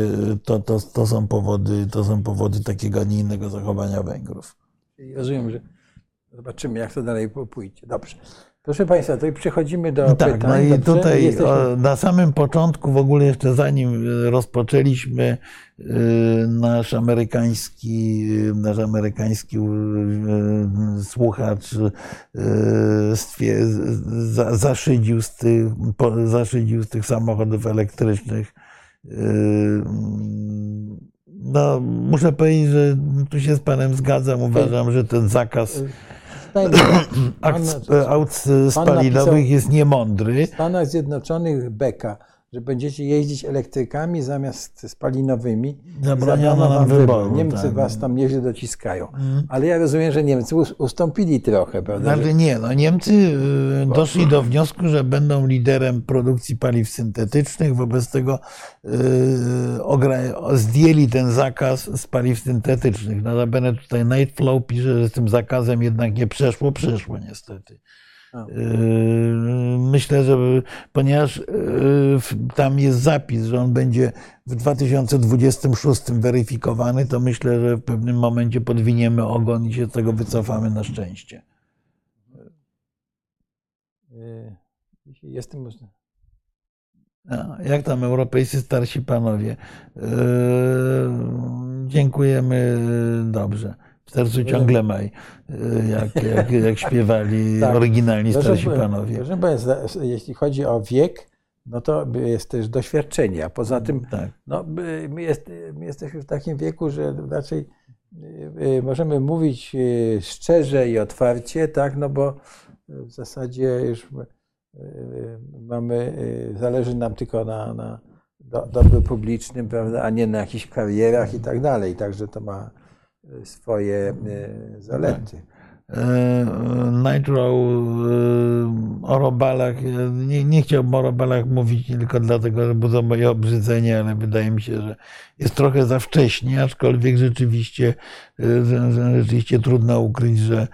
to, to, to, są, powody, to są powody takiego, a nie innego zachowania Węgrów. Rozumiem, że zobaczymy jak to dalej pójdzie. Dobrze. Proszę Państwa, to przechodzimy do tak, pytań. No i tutaj jesteśmy... na samym początku, w ogóle jeszcze zanim rozpoczęliśmy y, nasz amerykański, nasz amerykański słuchacz zaszydził z tych, zaszydził z tych samochodów elektrycznych. No, muszę powiedzieć, że tu się z Panem zgadzam. Uważam, że ten zakaz aut spalinowych jest niemądry. W Stanach Zjednoczonych beka, że będziecie jeździć elektrykami zamiast spalinowymi. Zabroniono nam wyboru. Niemcy tak. was tam nieźle dociskają. Mm. Ale ja rozumiem, że Niemcy ustąpili trochę, prawda? Znaczy nie, no Niemcy y, doszli do wniosku, że będą liderem produkcji paliw syntetycznych, wobec tego yy, zdjęli ten zakaz z paliw syntetycznych. Notabene tutaj Nightflow pisze, że z tym zakazem jednak nie przeszło, przeszło niestety. Yy, myślę, że ponieważ yy, tam jest zapis, że on będzie w 2026 weryfikowany, to myślę, że w pewnym momencie podwiniemy ogon i się z tego wycofamy na szczęście. Yy, jestem. A, jak tam europejscy starsi panowie? Dziękujemy dobrze. W sercu ciągle maj, jak, jak, jak śpiewali tak. oryginalni starsi panowie. Proszę Państwa, jeśli chodzi o wiek, no to jest też doświadczenie, a poza tym tak. no, my, jest, my jesteśmy w takim wieku, że raczej y, y, możemy mówić y, szczerze i otwarcie, tak, no bo w zasadzie już mamy, zależy nam tylko na, na dobru publicznym, prawda, a nie na jakichś karierach i tak dalej, także to ma swoje e, zalety. E, Nitro e, o robalach, nie, nie chciałbym o robalach mówić tylko dlatego, że budzą moje obrzydzenie, ale wydaje mi się, że jest trochę za wcześnie, aczkolwiek rzeczywiście, rzeczywiście trudno ukryć, że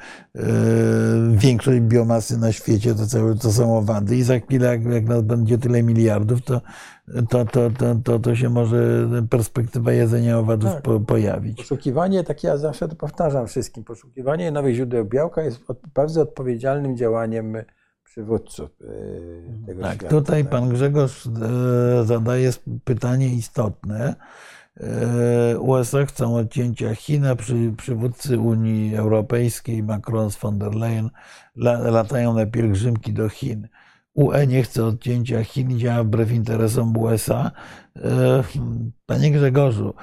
większość biomasy na świecie to, całe, to są owady i za chwilę, jak, jak nas będzie tyle miliardów, to, to, to, to, to, to się może perspektywa jedzenia owadów tak. po, pojawić. Poszukiwanie, tak ja zawsze to powtarzam wszystkim, poszukiwanie nowych źródeł białka jest bardzo odpowiedzialnym działaniem przywódców e, tego tak, świata. Tutaj tak? pan Grzegorz e, zadaje pytanie istotne. E, USA chcą odcięcia Chin, a przy, przywódcy Unii Europejskiej, Macron z von der Leyen, latają na pielgrzymki do Chin. UE nie chce odcięcia Chin, działa wbrew interesom USA. Panie Grzegorzu,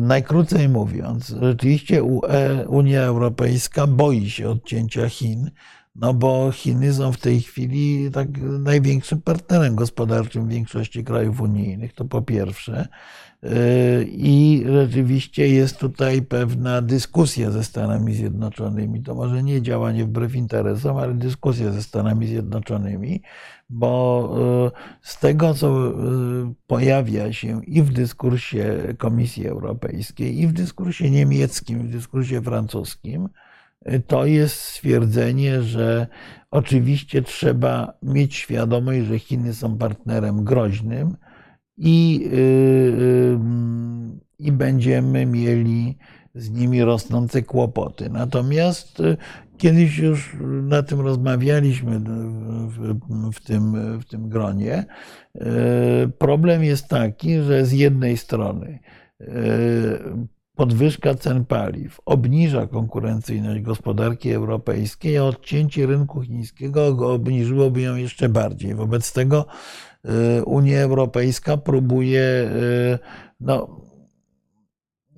najkrócej mówiąc, rzeczywiście UE, Unia Europejska boi się odcięcia Chin no bo Chiny są w tej chwili tak największym partnerem gospodarczym większości krajów unijnych, to po pierwsze. Yy, I rzeczywiście jest tutaj pewna dyskusja ze Stanami Zjednoczonymi. To może nie działanie wbrew interesom, ale dyskusja ze Stanami Zjednoczonymi, bo yy, z tego, co yy, pojawia się i w dyskursie Komisji Europejskiej, i w dyskursie niemieckim, i w dyskursie francuskim, to jest stwierdzenie, że oczywiście trzeba mieć świadomość, że Chiny są partnerem groźnym i, y, y, i będziemy mieli z nimi rosnące kłopoty. Natomiast y, kiedyś już na tym rozmawialiśmy w, w, tym, w tym gronie. Problem jest taki, że z jednej strony podwyżka cen paliw obniża konkurencyjność gospodarki europejskiej, a odcięcie rynku chińskiego obniżyłoby ją jeszcze bardziej. Wobec tego y, Unia Europejska próbuje y, no,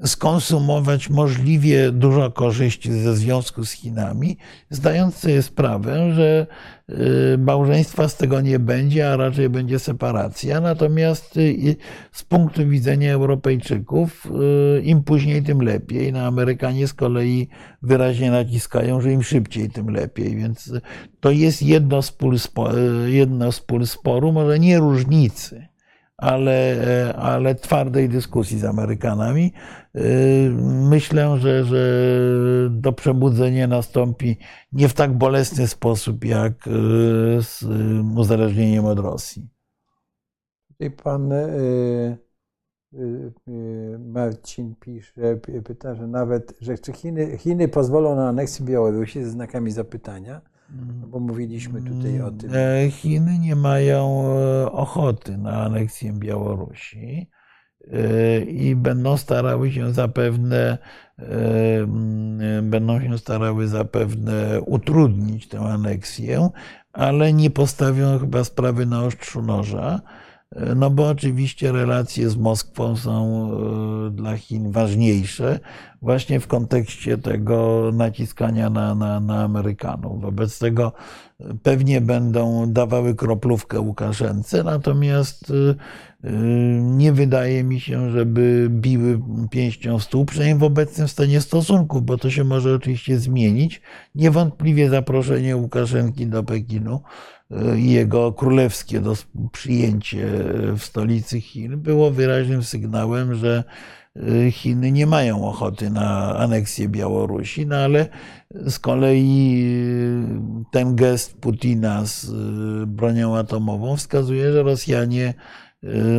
skonsumować możliwie dużo korzyści ze związku z Chinami, zdając sobie sprawę, że y, małżeństwa z tego nie będzie, a raczej będzie separacja. Natomiast y, z punktu widzenia Europejczyków, y, im później, tym lepiej. No, Amerykanie z kolei wyraźnie naciskają, że im szybciej, tym lepiej. Więc to jest jedno z pól, jedno z sporu, może nie różnicy ale, ale twardej dyskusji z Amerykanami. Y, myślę, że, że to przebudzenie nastąpi nie w tak bolesny sposób jak y, z uzależnieniem od Rosji. Tutaj pan Marcin pisze, pyta, że nawet, że czy Chiny, Chiny pozwolą na aneksję Białorusi ze znakami zapytania. No bo mówiliśmy tutaj o tym. E, Chiny nie mają e, ochoty na aneksję Białorusi e, i będą starały się zapewne będą się starały zapewne utrudnić tę aneksję, ale nie postawią chyba sprawy na ostrzu noża. No bo oczywiście relacje z Moskwą są dla Chin ważniejsze właśnie w kontekście tego naciskania na, na, na Amerykanów. Wobec tego pewnie będą dawały kroplówkę Łukaszence, natomiast y, nie wydaje mi się, żeby biły pięścią w stół, przynajmniej w obecnym stanie stosunków, bo to się może oczywiście zmienić. Niewątpliwie zaproszenie Łukaszenki do Pekinu jego królewskie przyjęcie w stolicy Chin było wyraźnym sygnałem, że Y, Chiny nie mają ochoty na aneksję Białorusi, no ale z kolei y, ten gest Putina z y, bronią atomową wskazuje, że Rosjanie,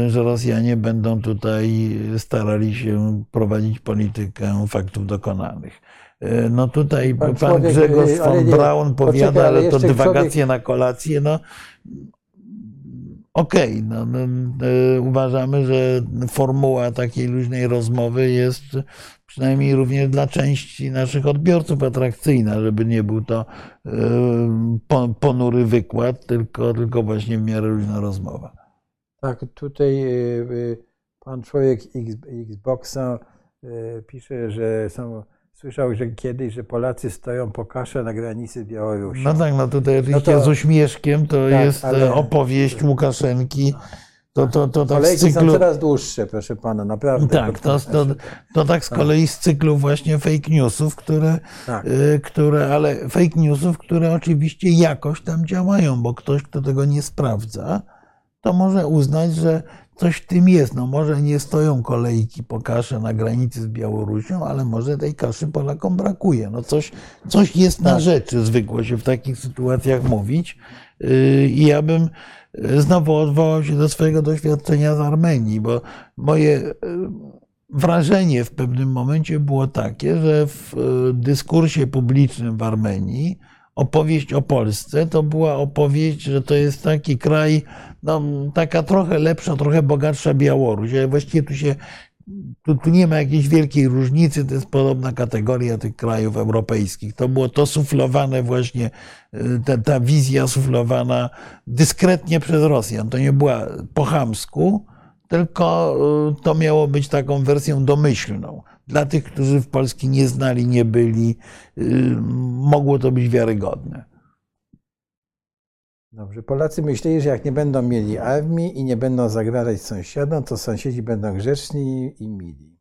że Rosjanie będą tutaj starali się prowadzić politykę faktów dokonanych. No tutaj pan, pan Grzegorz von Braun powiada, ale to dywagacje człowiek... na kolację. No, okej, okay, no, no, e, uważamy, że formuła takiej luźnej rozmowy jest przynajmniej również dla części naszych odbiorców atrakcyjna, żeby nie był to e, ponury wykład, tylko, tylko właśnie w miarę luźna rozmowa. Tak, tutaj e, pan człowiek Xboxa pisze, że są Słyszał, że kiedyś, że Polacy stoją po kaszę na granicy Białorusi. No tak, no tutaj oczywiście no to, z uśmieszkiem to tak, jest ale... opowieść Łukaszenki. To, to, to tak Kolejki cyklu... są coraz dłuższe, proszę pana, naprawdę. Tak, to, to, to tak z tak. kolei z cyklu właśnie fake newsów, które, tak. Y, które, ale fake newsów, które oczywiście jakoś tam działają, bo ktoś, kto tego nie sprawdza, to może uznać, że coś w tym jest. No może nie stoją kolejki po kaszę na granicy z Białorusią, ale może tej kaszy Polakom brakuje. No coś, coś jest na Tak. rzeczy, zwykło się w takich sytuacjach mówić. Yy, I ja bym yy, znowu odwołał się do swojego doświadczenia z Armenii, bo moje yy, wrażenie w pewnym momencie było takie, że w dyskursie publicznym w Armenii opowieść o Polsce to była opowieść, że to jest taki kraj, no, taka trochę lepsza, trochę bogatsza Białoruś, ale właściwie tu się tu, tu nie ma jakiejś wielkiej różnicy, to jest podobna kategoria tych krajów europejskich. To było to suflowane właśnie, y, ta, ta wizja suflowana dyskretnie przez Rosjan. To nie była po chamsku, tylko y, to miało być taką wersją domyślną. Dla tych, którzy w Polski nie znali, nie byli, y, mogło to być wiarygodne. Dobrze, Polacy myśleli, że jak nie będą mieli armii i nie będą zagrażać sąsiadom, to sąsiedzi będą grzeczni i mili.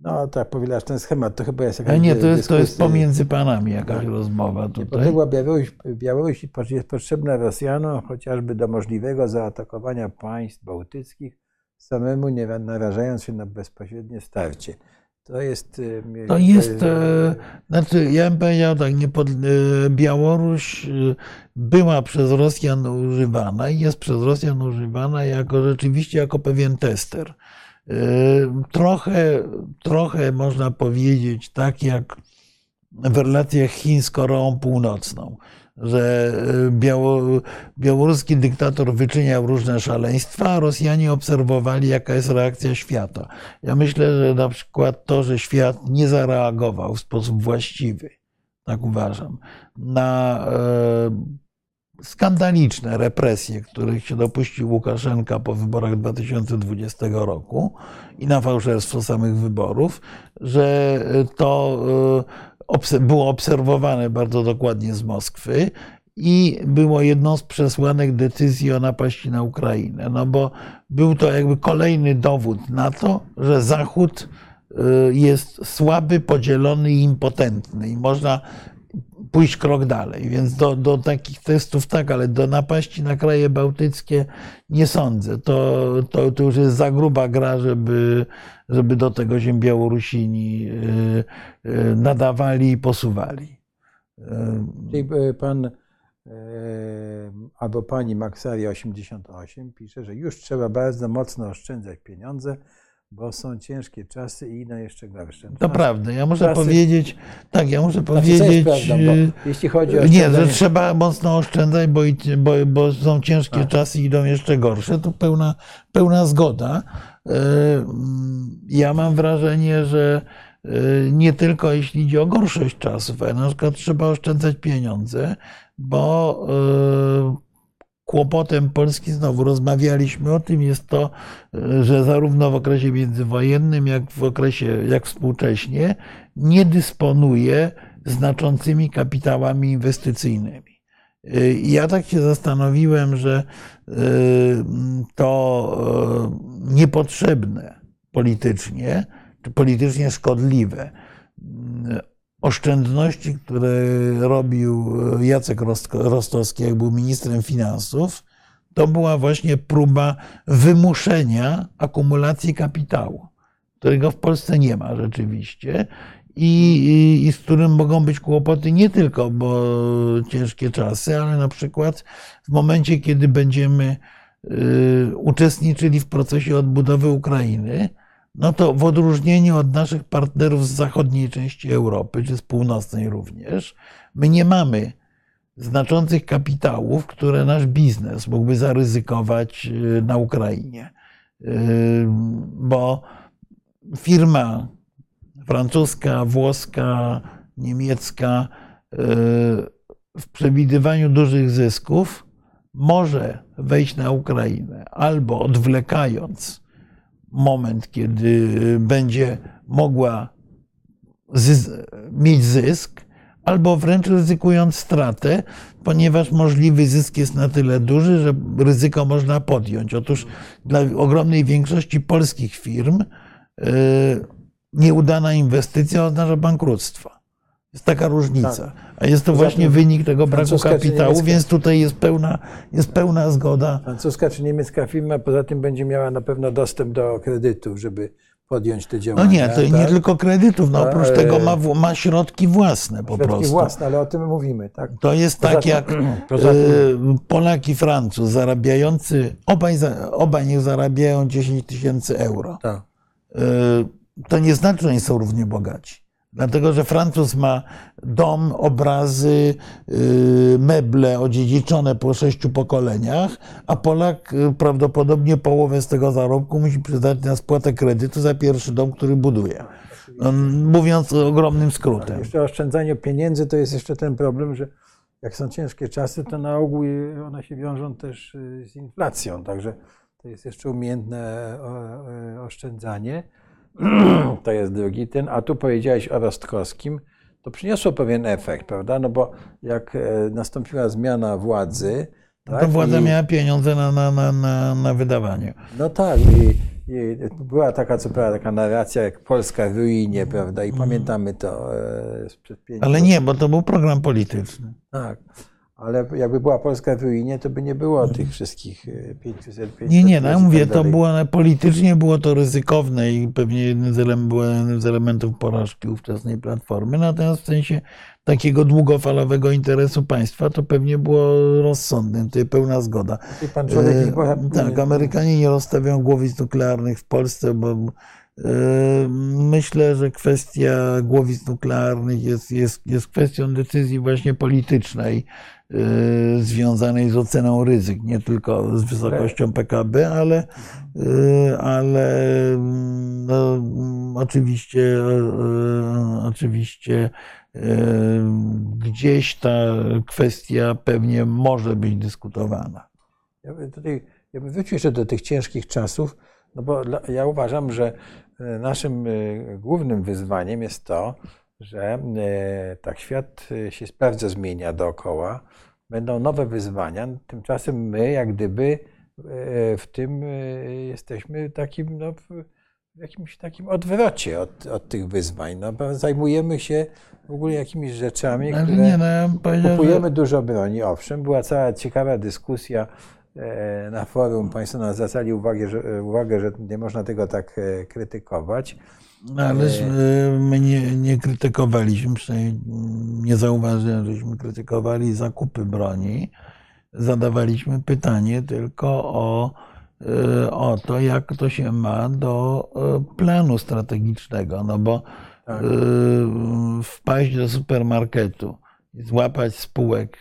No, tak powielasz ten schemat, to chyba jest jakaś Ale nie, to jest, to jest pomiędzy panami jakaś rozmowa tutaj. Niepodległa Białoruś, Białoruś jest potrzebna Rosjanom chociażby do możliwego zaatakowania państw bałtyckich, samemu nie narażając się na bezpośrednie starcie. To jest. y, To jest, e, znaczy ja bym powiedział tak, niepod, e, Białoruś e, była przez Rosjan używana i jest przez Rosjan używana jako rzeczywiście jako pewien tester. E, Trochę, trochę można powiedzieć tak jak w relacjach Chin z Koreą Północną, że e, biało, białoruski dyktator wyczyniał różne szaleństwa, a Rosjanie obserwowali, jaka jest reakcja świata. Ja myślę, że na przykład to, że świat nie zareagował w sposób właściwy, tak uważam, na e, skandaliczne represje, których się dopuścił Łukaszenka po wyborach 2020 roku i na fałszerstwo samych wyborów, że to e, było obserwowane bardzo dokładnie z Moskwy i było jedną z przesłanek decyzji o napaści na Ukrainę. No bo był to jakby kolejny dowód na to, że Zachód y, jest słaby, podzielony i impotentny i można pójść krok dalej. Więc do, do takich testów tak, ale do napaści na kraje bałtyckie nie sądzę. To, to, to już jest za gruba gra, żeby, żeby do tego się Białorusini y, y, nadawali i posuwali. Y, Czyli pan albo pani Maxaria 88 pisze, że już trzeba bardzo mocno oszczędzać pieniądze, bo są ciężkie czasy i inne jeszcze gorsze. To prawda. Ja muszę Czasy- powiedzieć, tak, ja muszę Znaczy, powiedzieć. jeśli chodzi o Nie, że trzeba mocno oszczędzać, bo, bo, bo są ciężkie Tak. czasy i idą jeszcze gorsze. To pełna, pełna zgoda. E, Ja mam wrażenie, że e, nie tylko jeśli idzie o gorszość czasów, ale na przykład trzeba oszczędzać pieniądze, bo e, kłopotem Polski, znowu rozmawialiśmy o tym, jest to, że zarówno w okresie międzywojennym, jak w okresie, jak współcześnie, nie dysponuje znaczącymi kapitałami inwestycyjnymi. Ja tak się zastanowiłem, że y, to y, niepotrzebne politycznie, czy politycznie szkodliwe. Y, oszczędności, które robił Jacek Rost- Rostowski, jak był ministrem finansów, to była właśnie próba wymuszenia akumulacji kapitału, którego w Polsce nie ma rzeczywiście i, i, z którym mogą być kłopoty nie tylko, bo ciężkie czasy, ale na przykład w momencie, kiedy będziemy y, uczestniczyli w procesie odbudowy Ukrainy, no to w odróżnieniu od naszych partnerów z zachodniej części Europy, czy z północnej również, my nie mamy znaczących kapitałów, które nasz biznes mógłby zaryzykować y, na Ukrainie. Y, Bo firma francuska, włoska, niemiecka y, w przewidywaniu dużych zysków może wejść na Ukrainę albo odwlekając moment, kiedy będzie mogła mieć zysk, albo wręcz ryzykując stratę, ponieważ możliwy zysk jest na tyle duży, że ryzyko można podjąć. Otóż dla ogromnej większości polskich firm y, nieudana inwestycja oznacza bankructwo. Jest taka różnica. Tak. A jest to właśnie wynik tego braku kapitału, więc tutaj jest pełna, jest pełna zgoda. Francuska czy niemiecka firma poza tym będzie miała na pewno dostęp do kredytów, żeby podjąć te No działania. nie, to nie tak? tylko kredytów, no oprócz e, tego ma, ma środki własne po Środki prostu. własne, ale o tym mówimy, tak? To jest Poza tak tym- jak poza tym- e, Polak i Francuz zarabiający, obaj, obaj niech zarabiają 10 tysięcy euro. tak. To nie znaczy, że oni są równie bogaci. Dlatego, że Francuz ma dom, obrazy, e, meble odziedziczone po sześciu pokoleniach, a Polak e, prawdopodobnie połowę z tego zarobku musi przydać na spłatę kredytu za pierwszy dom, który buduje. No, Mówiąc ogromnym skrótem. Jeszcze oszczędzanie pieniędzy to jest jeszcze ten problem, że jak są ciężkie czasy, to na ogół one się wiążą też y, z inflacją, także to jest jeszcze umiejętne oszczędzanie. To jest drugi ten, a tu powiedziałeś o Rostkowskim, to przyniosło pewien efekt, prawda? No bo jak e, nastąpiła zmiana władzy, tak, To władza i- miała pieniądze na, na, na, na, na wydawanie. No tak, i, i była taka, co prawda, taka narracja jak Polska w ruinie, prawda? I pamiętamy to e, sprzed pięciu Ale nie, bo to był program polityczny. Tak, ale jakby była Polska w ruinie, to by nie było tych wszystkich e, 500, 500 Nie, nie, no ja i mówię, tak to było politycznie było to ryzykowne i pewnie jednym z, elem, było jednym z elementów porażki ówczesnej platformy. Natomiast w sensie takiego długofalowego interesu państwa to pewnie było rozsądne, tutaj pełna zgoda. I pan człowiek E, boha- Tak, Amerykanie nie rozstawiają głowic nuklearnych w Polsce, bo e, myślę, że kwestia głowic nuklearnych jest, jest, jest kwestią decyzji właśnie politycznej, związanej z oceną ryzyk, nie tylko z wysokością PKB, ale, e, ale mm, no, oczywiście, e, oczywiście gdzieś ta kwestia pewnie może być dyskutowana. Ja bym tutaj ja bym wrócił jeszcze do tych ciężkich czasów, no bo ja uważam, że naszym głównym wyzwaniem jest to, że e, tak świat e, się bardzo zmienia dookoła, będą nowe wyzwania, tymczasem my jak gdyby e, w tym jesteśmy takim, no, w jakimś takim odwrocie od, od tych wyzwań. No, bo zajmujemy się w ogóle jakimiś rzeczami, Ale które... nie, no ja powiedział, że Kupujemy dużo broni, owszem. Była cała ciekawa dyskusja na forum. Państwo nas zwracali uwagę że, uwagę, że nie można tego tak krytykować. Ależ e, my nie, nie krytykowaliśmy, przynajmniej nie zauważyłem, żeśmy krytykowali zakupy broni. Zadawaliśmy pytanie tylko o, e, o to, jak to się ma do e, planu strategicznego. No bo Tak. wpaść do supermarketu, złapać spółek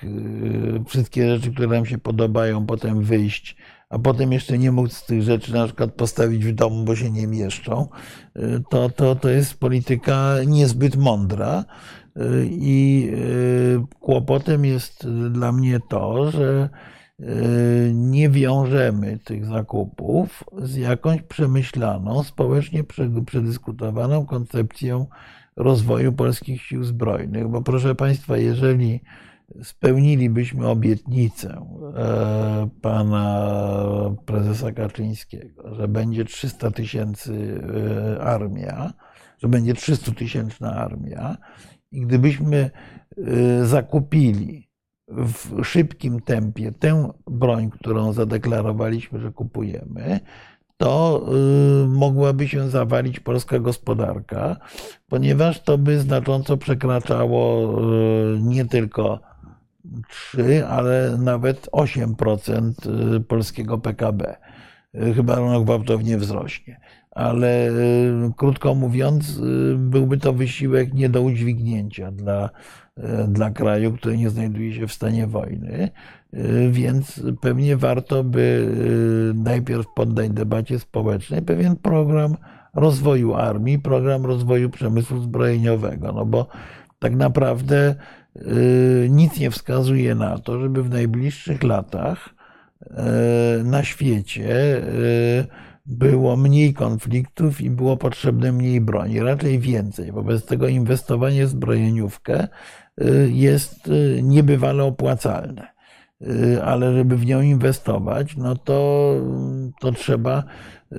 wszystkie rzeczy, które nam się podobają, potem wyjść, a potem jeszcze nie móc tych rzeczy na przykład postawić w domu, bo się nie mieszczą, e, to, to, to jest polityka niezbyt mądra. E, I e, kłopotem jest dla mnie to, że nie wiążemy tych zakupów z jakąś przemyślaną, społecznie prze- przedyskutowaną koncepcją rozwoju polskich sił zbrojnych. Bo proszę Państwa, jeżeli spełnilibyśmy obietnicę e, pana prezesa Kaczyńskiego, że będzie 300 tysięcy e, armia, że będzie 300 tysięczna armia. I gdybyśmy e, zakupili w szybkim tempie tę broń, którą zadeklarowaliśmy, że kupujemy, to mogłaby się zawalić polska gospodarka, ponieważ to by znacząco przekraczało nie tylko 3, ale nawet 8% y, polskiego PKB. Y, Chyba ono gwałtownie wzrośnie. Ale y, krótko mówiąc, byłby to wysiłek nie do udźwignięcia dla, dla kraju, który nie znajduje się w stanie wojny. Więc pewnie warto by najpierw poddać debacie społecznej pewien program rozwoju armii, program rozwoju przemysłu zbrojeniowego. No bo tak naprawdę nic nie wskazuje na to, żeby w najbliższych latach y, na świecie y, było mniej konfliktów i było potrzebne mniej broni, raczej więcej. Wobec tego inwestowanie w zbrojeniówkę y, jest y, niebywale opłacalne. Y, Ale żeby w nią inwestować, no to, to trzeba y,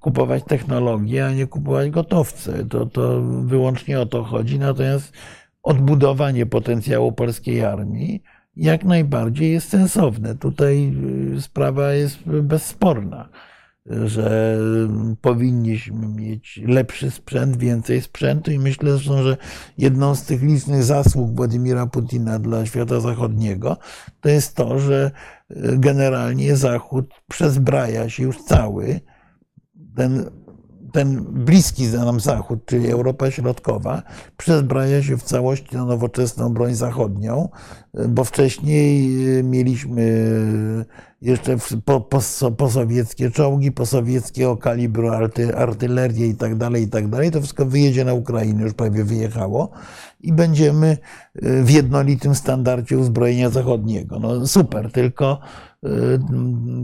kupować technologię, a nie kupować gotowce. To, to wyłącznie o to chodzi. Natomiast odbudowanie potencjału polskiej armii jak najbardziej jest sensowne. Tutaj y, sprawa jest bezsporna, że powinniśmy mieć lepszy sprzęt, więcej sprzętu i myślę zresztą, że jedną z tych licznych zasług Władimira Putina dla świata zachodniego to jest to, że y, generalnie Zachód przezbraja się już cały. Ten ten bliski nam Zachód, czyli Europa Środkowa, przezbraja się w całości na nowoczesną broń zachodnią, bo wcześniej e, mieliśmy e, jeszcze posowieckie czołgi, posowieckiego kalibru artylerię i tak dalej, i tak dalej. To wszystko wyjedzie na Ukrainę, już prawie wyjechało i będziemy e, w jednolitym standardzie uzbrojenia zachodniego. No super, tylko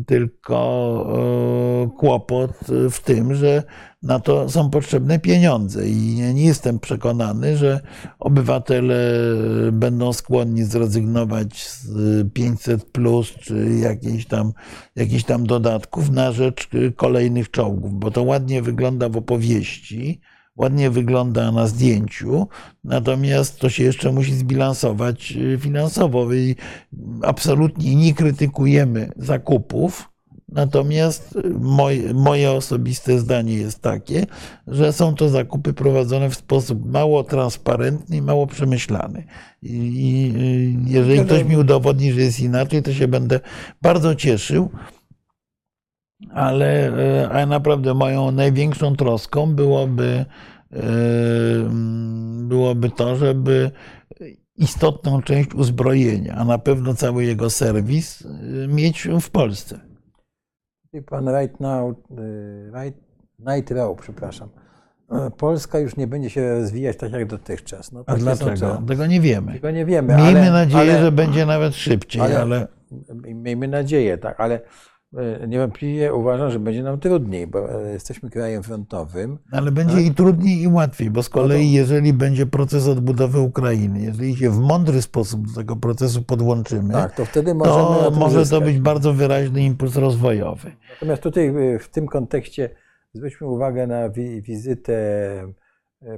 tylko y, kłopot w tym, że na to są potrzebne pieniądze. I nie jestem przekonany, że obywatele będą skłonni zrezygnować z 500 plus czy jakichś tam, jakichś tam dodatków na rzecz kolejnych czołgów, bo to ładnie wygląda w opowieści, ładnie wygląda na zdjęciu, natomiast to się jeszcze musi zbilansować y, finansowo. I absolutnie nie krytykujemy zakupów, natomiast moje, moje osobiste zdanie jest takie, że są to zakupy prowadzone w sposób mało transparentny i mało przemyślany. I jeżeli ktoś mi udowodni, że jest inaczej, to się będę bardzo cieszył ale, e, ale naprawdę moją największą troską byłoby, e, byłoby to, żeby istotną część uzbrojenia, a na pewno cały jego serwis e, mieć w Polsce. I pan Right Now, right, Night Row, przepraszam. Polska już nie będzie się rozwijać tak jak dotychczas. No, a dlaczego? Tego nie wiemy. Tego nie wiemy. Miejmy ale, nadzieję, ale, że będzie nawet szybciej, ale, ale... Miejmy nadzieję, tak, ale E, niewątpliwie uważam, że będzie nam trudniej, bo e, jesteśmy krajem frontowym. Ale będzie tak? i trudniej, i łatwiej, bo z no kolei, jeżeli będzie proces odbudowy Ukrainy, jeżeli się w mądry sposób do tego procesu podłączymy, tak, to, wtedy to może to być bardzo wyraźny impuls rozwojowy. Natomiast tutaj e, w tym kontekście zwróćmy uwagę na wi wizytę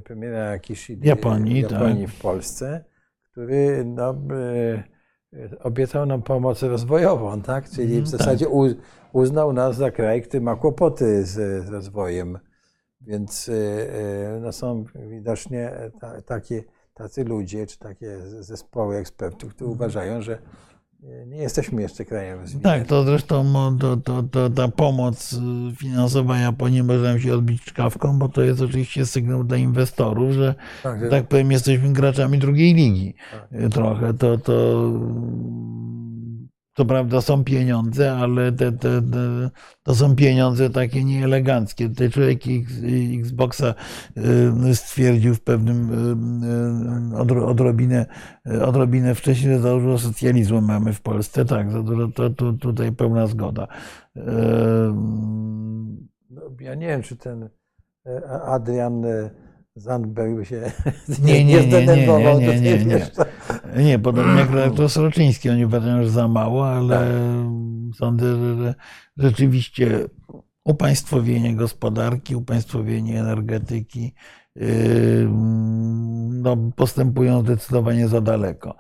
premiera Kishida Japonii, Japonii tak. w Polsce, który no, obiecał nam pomoc rozwojową, tak? Czyli w mhm, zasadzie tak. uznał nas za kraj, który ma kłopoty z, rozwojem. Więc y, y, no, są widocznie ta, takie, tacy ludzie, czy takie zespoły ekspertów, którzy mhm. uważają, że nie jesteśmy jeszcze krajem rozwiniętym. Tak, to zresztą to, to, to, ta pomoc y, finansowa Japonii może nam się odbić czkawką, bo to jest oczywiście sygnał dla inwestorów, że tak, że... tak powiem, jesteśmy graczami drugiej ligi. Tak. Trochę to, to to prawda są pieniądze, ale te, te, te, to są pieniądze takie nieeleganckie. Tutaj człowiek Xboxa y, stwierdził w pewnym y, y, odrobinę, odrobinę wcześniej, że za dużo socjalizmu mamy w Polsce. Tak, za dużo, to, to tutaj pełna zgoda. No, ja nie wiem, czy ten Adrian Zandberg się nie, nie, nie, nie, nie, nie, nie, nie. Nie, podobnie jak redaktor Sroczyński, oni uważają, że za mało, ale tak. sądzę, że rzeczywiście upaństwowienie gospodarki, upaństwowienie energetyki yy, no, postępują zdecydowanie za daleko.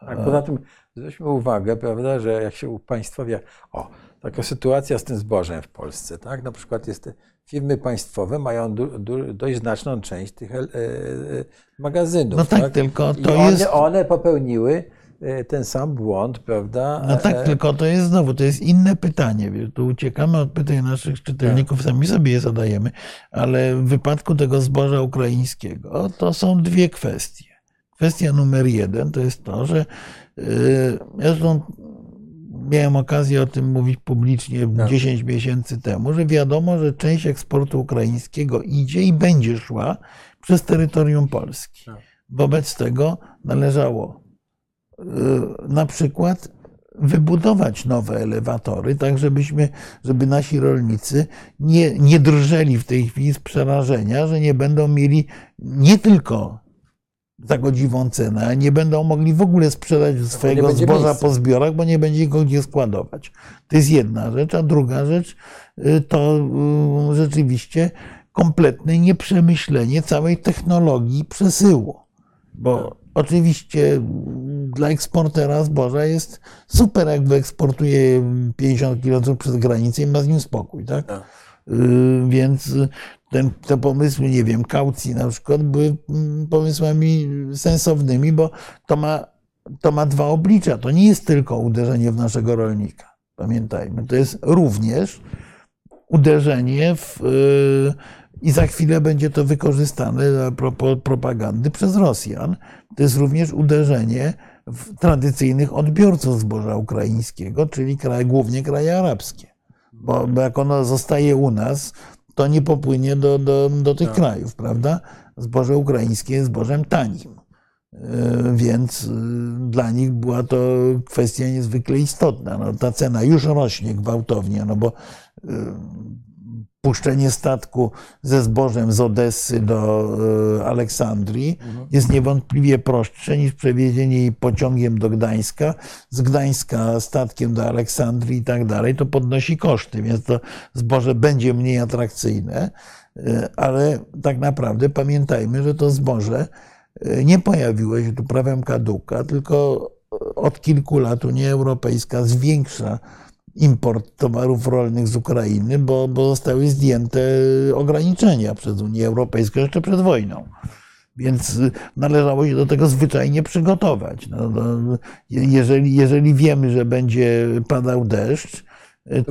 Tak, poza tym zwróćmy uwagę, prawda, że jak się upaństwowia, o, taka sytuacja z tym zbożem w Polsce, tak, na przykład jest firmy państwowe mają du, du, dość znaczną część tych e, e, magazynów. No tak, tak? tylko to one, jest. One popełniły e, ten sam błąd, prawda? No tak, tylko to jest znowu, to jest inne pytanie. Tu uciekamy od pytań naszych czytelników, sami sobie je zadajemy, ale w wypadku tego zboża ukraińskiego to są dwie kwestie. Kwestia numer jeden to jest to, że zresztą miałem okazję o tym mówić publicznie tak. 10 miesięcy temu, że wiadomo, że część eksportu ukraińskiego idzie i będzie szła przez terytorium Polski. Tak. Wobec tego należało y, na przykład wybudować nowe elewatory, tak żebyśmy, żeby nasi rolnicy nie, nie drżeli w tej chwili z przerażenia, że nie będą mieli nie tylko za godziwą cenę, nie będą mogli w ogóle sprzedać swojego zboża miejsca. po zbiorach, bo nie będzie go gdzie składować. To jest jedna rzecz, a druga rzecz y, to y, rzeczywiście kompletne nieprzemyślenie całej technologii przesyłu. Bo oczywiście dla eksportera zboża jest super, jak wyeksportuje 50 km przez granicę i ma z nim spokój, tak? Tak. Y, Więc ten, te pomysły, nie wiem, kaucji na przykład, były mm, pomysłami sensownymi, bo to ma, to ma dwa oblicza. To nie jest tylko uderzenie w naszego rolnika. Pamiętajmy, to jest również uderzenie w. y, I za chwilę będzie to wykorzystane a propagandy przez Rosjan. To jest również uderzenie w tradycyjnych odbiorców zboża ukraińskiego, czyli kraj, głównie kraje arabskie. Bo, bo jak ono zostaje u nas, to nie popłynie do, do, do tych Tak. krajów, prawda? Zboże ukraińskie jest zbożem tanim. Y, Więc y, dla nich była to kwestia niezwykle istotna. No, ta cena już rośnie gwałtownie, no bo y, puszczenie statku ze zbożem z Odessy do y, Aleksandrii jest niewątpliwie prostsze niż przewiezienie jej pociągiem do Gdańska, z Gdańska statkiem do Aleksandrii i tak dalej. To podnosi koszty, więc to zboże będzie mniej atrakcyjne, y, ale tak naprawdę pamiętajmy, że to zboże y, nie pojawiło się tu prawem kaduka, tylko od kilku lat Unia Europejska zwiększa import towarów rolnych z Ukrainy, bo, bo zostały zdjęte ograniczenia przez Unię Europejską jeszcze przed wojną. Więc należało się do tego zwyczajnie przygotować. No, no, je- jeżeli, jeżeli wiemy, że będzie padał deszcz,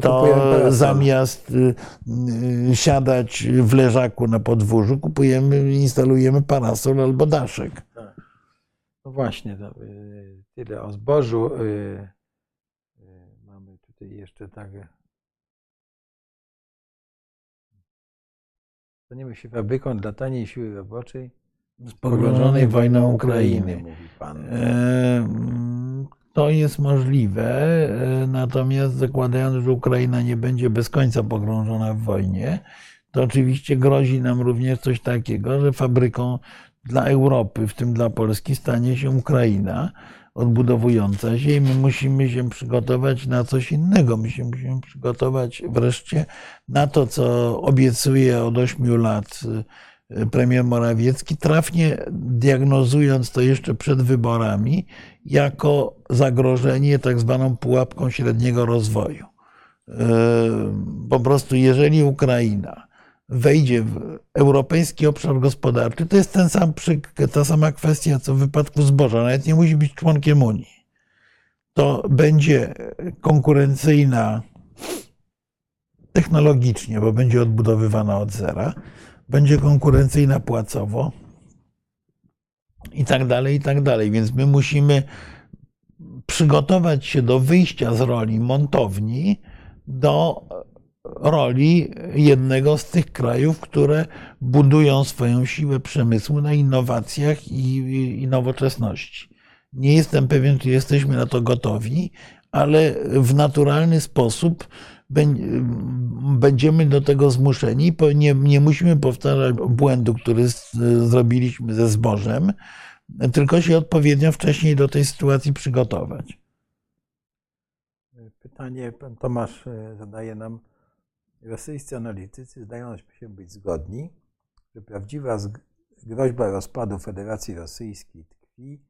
To zamiast y, y, siadać w leżaku na podwórzu, kupujemy, instalujemy parasol albo daszek. No właśnie, to, y, tyle o zbożu. Tutaj jeszcze tak. Staniemy się fabryką dla taniej siły roboczej Z pogrążonej wojną Ukrainy. mówi pan. E, To jest możliwe, e, natomiast zakładając, że Ukraina nie będzie bez końca pogrążona w wojnie, to oczywiście grozi nam również coś takiego, że fabryką dla Europy, w tym dla Polski, stanie się Ukraina odbudowująca się i my musimy się przygotować na coś innego. My się musimy przygotować wreszcie na to, co obiecuje od ośmiu lat y, premier Morawiecki, trafnie diagnozując to jeszcze przed wyborami jako zagrożenie tak zwaną pułapką średniego rozwoju. Y, Po prostu, jeżeli Ukraina wejdzie w europejski obszar gospodarczy, to jest ten sam, ta sama kwestia, co w wypadku zboża, nawet nie musi być członkiem Unii. To będzie konkurencyjna technologicznie, bo będzie odbudowywana od zera, będzie konkurencyjna płacowo i tak dalej, i tak dalej. Więc my musimy przygotować się do wyjścia z roli montowni do roli jednego z tych krajów, które budują swoją siłę przemysłu na innowacjach i, i nowoczesności. Nie jestem pewien, czy jesteśmy na to gotowi, ale w naturalny sposób bę- będziemy do tego zmuszeni. Nie, nie musimy powtarzać błędu, który zrobiliśmy ze zbożem, tylko się odpowiednio wcześniej do tej sytuacji przygotować. Pytanie pan Tomasz e, zadaje nam. Rosyjscy analitycy zdają się być zgodni, że prawdziwa groźba rozpadu Federacji Rosyjskiej tkwi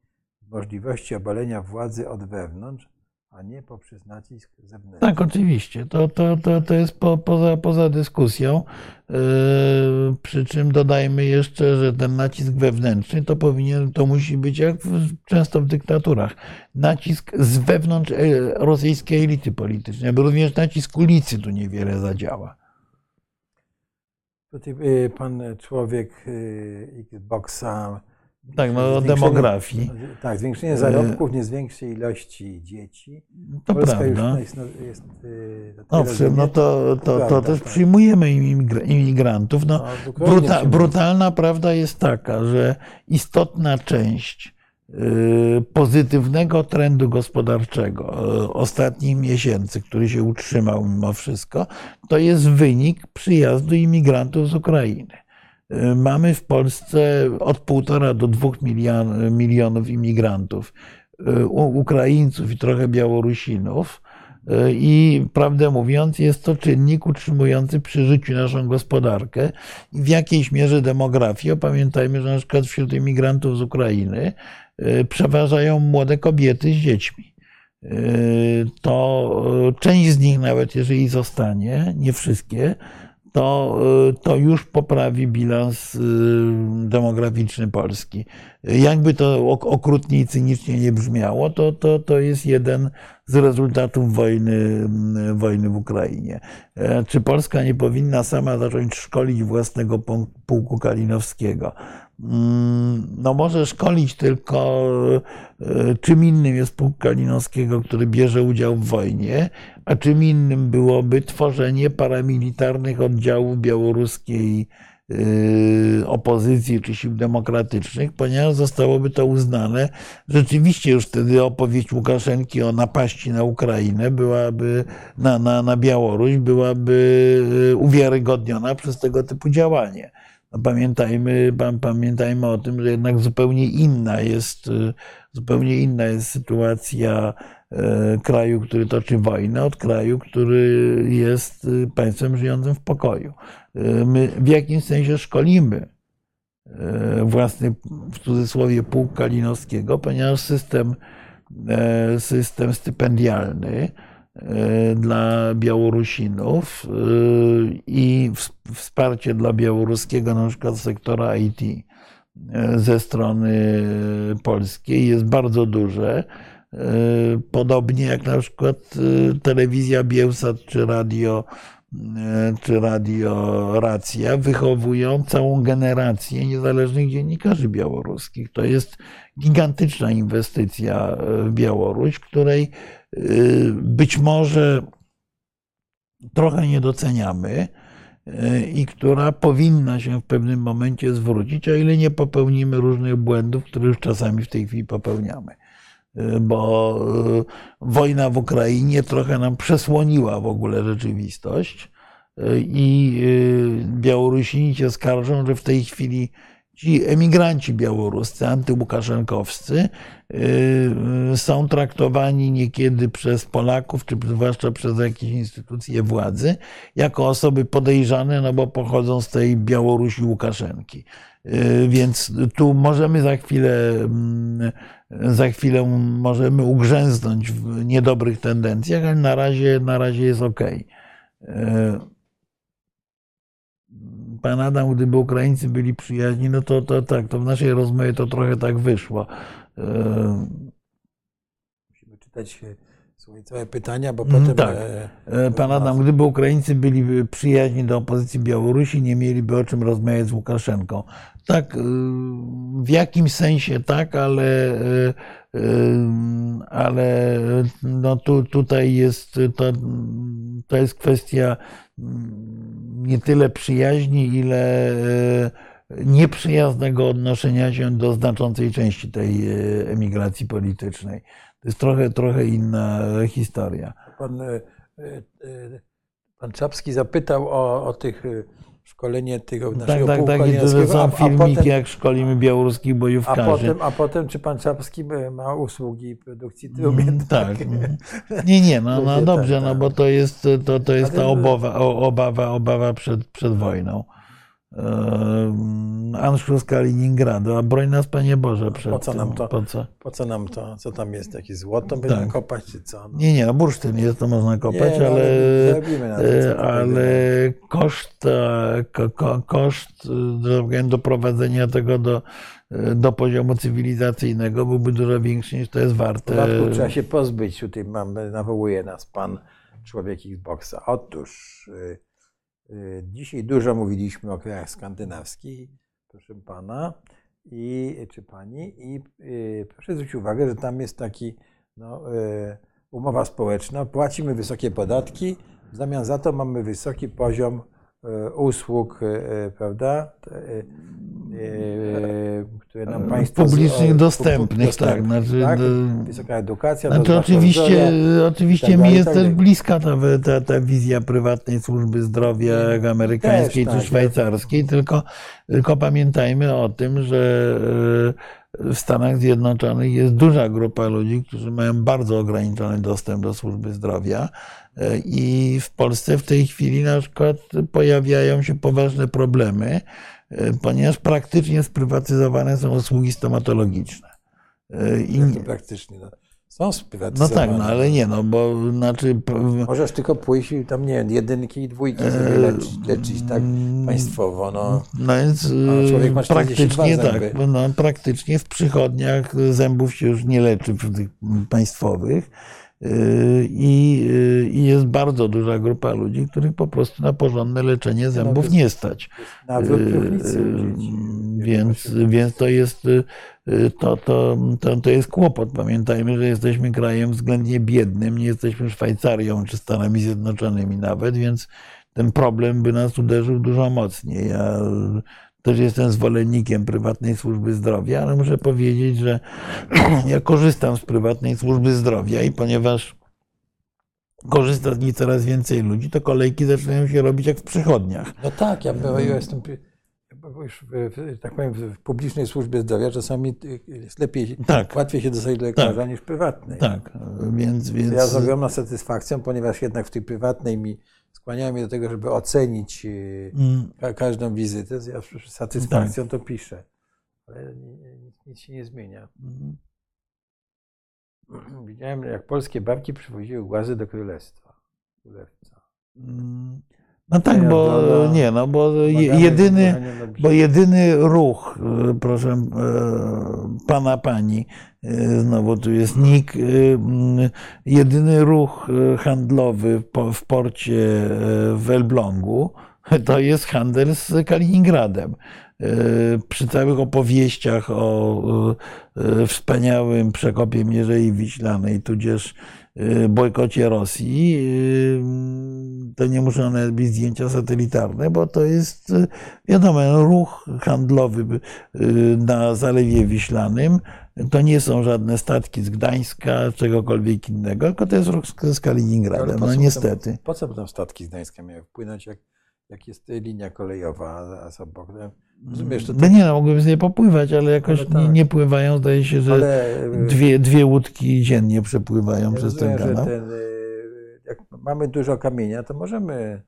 w możliwości obalenia władzy od wewnątrz, a nie poprzez nacisk zewnętrzny. Tak, oczywiście. To, to, to, to jest po, poza, poza dyskusją. Yy, Przy czym dodajmy jeszcze, że ten nacisk wewnętrzny to powinien, to musi być jak w, często w dyktaturach. Nacisk z wewnątrz e, rosyjskiej elity politycznej, bo również nacisk ulicy tu niewiele zadziała. Tutaj y, pan człowiek y, Xboxa. Tak, no o demografii. Tak, zwiększenie zarobków nie zwiększy ilości dzieci. To Polska już prawda. jest, jest y, Owszem, no to, to, to prawda, też tak. przyjmujemy imigra- imigrantów. No, No, Bruta, brutalna prawda jest taka, że istotna część y, pozytywnego trendu gospodarczego y, ostatnich miesięcy, który się utrzymał mimo wszystko, to jest wynik przyjazdu imigrantów z Ukrainy. Mamy w Polsce od półtora do dwóch milion, milionów imigrantów, Ukraińców i trochę Białorusinów. I prawdę mówiąc, jest to czynnik utrzymujący przy życiu naszą gospodarkę i w jakiejś mierze demografię. Pamiętajmy, że na przykład wśród imigrantów z Ukrainy przeważają młode kobiety z dziećmi. To część z nich, nawet jeżeli zostanie, nie wszystkie, to, to już poprawi bilans demograficzny Polski. Jakby to okrutnie i cynicznie nie brzmiało, to, to, to jest jeden z rezultatów wojny, wojny w Ukrainie. E, czy Polska nie powinna sama zacząć szkolić własnego pułku kalinowskiego? Mm, no może szkolić tylko e, czym innym jest pułk kalinowskiego, który bierze udział w wojnie, a czym innym byłoby tworzenie paramilitarnych oddziałów białoruskiej Y, opozycji czy sił demokratycznych, ponieważ zostałoby to uznane. Rzeczywiście już wtedy opowieść Łukaszenki o napaści na Ukrainę byłaby, na, na, na Białoruś byłaby y, uwiarygodniona przez tego typu działanie. Pamiętajmy, pamiętajmy o tym, że jednak zupełnie inna jest, y, zupełnie inna jest sytuacja kraju, który toczy wojnę, od kraju, który jest państwem żyjącym w pokoju. E, my w jakimś sensie szkolimy e, własny, w cudzysłowie, pułk Kalinowskiego, ponieważ system, e, system stypendialny dla Białorusinów i wsparcie dla białoruskiego na przykład sektora IT ze strony polskiej jest bardzo duże. Podobnie jak na przykład telewizja Bielsat czy radio E, czy Radio Racja wychowują całą generację niezależnych dziennikarzy białoruskich. To jest gigantyczna inwestycja w Białoruś, której e, być może trochę nie doceniamy e, i która powinna się w pewnym momencie zwrócić, o ile nie popełnimy różnych błędów, które już czasami w tej chwili popełniamy. Bo y, wojna w Ukrainie trochę nam przesłoniła w ogóle rzeczywistość y, i y, Białorusini się skarżą, że w tej chwili ci emigranci białoruscy, antyłukaszenkowscy, są traktowani niekiedy przez Polaków, czy zwłaszcza przez jakieś instytucje władzy, jako osoby podejrzane, no bo pochodzą z tej Białorusi Łukaszenki. Więc tu możemy za chwilę mm, za chwilę możemy ugrzęznąć w niedobrych tendencjach, ale na razie, na razie jest ok. Pan Adam, gdyby Ukraińcy byli przyjaźni, no to, to tak, to w naszej rozmowie to trochę tak wyszło. E, Musimy czytać swoje całe pytania, bo potem... Tak. E, pan Adam, gdyby Ukraińcy byli przyjaźni do opozycji Białorusi, nie mieliby o czym rozmawiać z Łukaszenką. Tak, w jakimś sensie tak, ale, ale no tu, tutaj jest to, to jest kwestia mm, nie tyle przyjaźni, ile nieprzyjaznego odnoszenia się do znaczącej części tej emigracji politycznej. To jest trochę, trochę inna historia. Pan, pan Czapski zapytał o, o tych szkolenie tego tak, naszego Tak, tak, tak. To są filmiki, potem, jak szkolimy białoruskich bojówkarzy. A potem, a potem, czy pan Czapski ma usługi produkcji tylu mm, Tak. Nie, nie, no, no dobrze, tak, no tak. bo to jest, to, to jest ta obawa, obawa, obawa przed, przed wojną. Anszlus Kaliningradu, a broń nas Panie Boże przed po co nam to? Po co? po co nam to? Co tam jest? Jakieś złoto będziemy tak. kopać, czy co? No. Nie, nie, no bursztyn jest, to można kopać, nie, no, ale, ale, ale koszt, ko, ko, koszt doprowadzenia tego do, do poziomu cywilizacyjnego byłby dużo większy niż to jest warte. W dodatku trzeba się pozbyć, tutaj mamy, nawołuje nas Pan człowiek Xboxa. Otóż y, Y, dzisiaj dużo mówiliśmy o krajach skandynawskich, proszę pana i, czy pani, i y, proszę zwrócić uwagę, że tam jest taki no, y, umowa społeczna, płacimy wysokie podatki, w zamian za to mamy wysoki poziom usług, prawda? które nam państwo... Publicznych, dostępnych, tak. Znaczy, tak? Wysoka edukacja. Znaczy, oczywiście oczywiście tak mi jest tak też bliska ta, ta, ta wizja prywatnej służby zdrowia amerykańskiej też, czy tak, szwajcarskiej, tylko, tylko pamiętajmy o tym, że e, w Stanach Zjednoczonych jest duża grupa ludzi, którzy mają bardzo ograniczony dostęp do służby zdrowia. E, I w Polsce w tej chwili na przykład pojawiają się poważne problemy, E, ponieważ praktycznie sprywatyzowane są usługi stomatologiczne. E, I, to praktycznie. No. Są no sprywatyzowane. tak, no ale nie, no bo znaczy. Możesz tylko pójść i tam, nie wiem, jedynki i dwójki sobie leczyć, leczyć tak mm, państwowo. No. No więc A człowiek ma 42 praktycznie tak, no, praktycznie w przychodniach zębów się już nie leczy w tych państwowych. Y, I, y, I jest bardzo duża grupa ludzi, których po prostu na porządne leczenie zębów jest- nie stać. Y, y, dzieci. Więc, więc to jest to, to, to, to jest kłopot. Pamiętajmy, że jesteśmy krajem względnie biednym, nie jesteśmy Szwajcarią czy Stanami Zjednoczonymi nawet, więc ten problem by nas uderzył dużo mocniej. Ja też jestem zwolennikiem prywatnej służby zdrowia, ale muszę powiedzieć, że ja korzystam z prywatnej służby zdrowia i ponieważ korzysta z niej coraz więcej ludzi, to kolejki zaczynają się robić jak w przychodniach. No tak, ja, ja jestem ja już w, w, tak powiem, w publicznej służbie zdrowia czasami jest lepiej, Tak. łatwiej się dostać do lekarza niż w prywatnej. Tak, więc, więc Ja z ogromną satysfakcją, ponieważ jednak w tej prywatnej mi skłaniają mnie do tego, żeby ocenić yy, Mm, ka- każdą wizytę. Ja z satysfakcją Tak. to piszę. Ale ni- nic, nic się nie zmienia. mm. Widziałem, jak polskie babki przywoziły głazy do królestwa. Królewca. Mm, No tak, bo nie, no bo jedyny, bo jedyny ruch, e, proszę e, pana, pani, znowu tu jest NIK, e, jedyny ruch e, handlowy w porcie e, w Elblągu to jest handel z Kaliningradem. E, Przy całych opowieściach o e, e, wspaniałym przekopie Mierzei Wiślanej, tudzież e, bojkocie Rosji, e, to nie muszą nawet być zdjęcia satelitarne, bo to jest, e, wiadomo, ruch handlowy na Zalewie Wiślanym. To nie są żadne statki z Gdańska, czegokolwiek innego, tylko to jest ruch z, Kaliningradem. po No co niestety. Tam, po co tam statki z Gdańska miały wpłynąć, jak, jak jest linia kolejowa, a, a? Rozumiesz, to, No nie, no, mogłyby sobie popływać, ale jakoś Ale tak. nie, nie pływają. Zdaje się, że ale e, dwie, dwie łódki dziennie przepływają przez ten rozumiem, że kanał. ten, e, jak mamy dużo kamienia, to możemy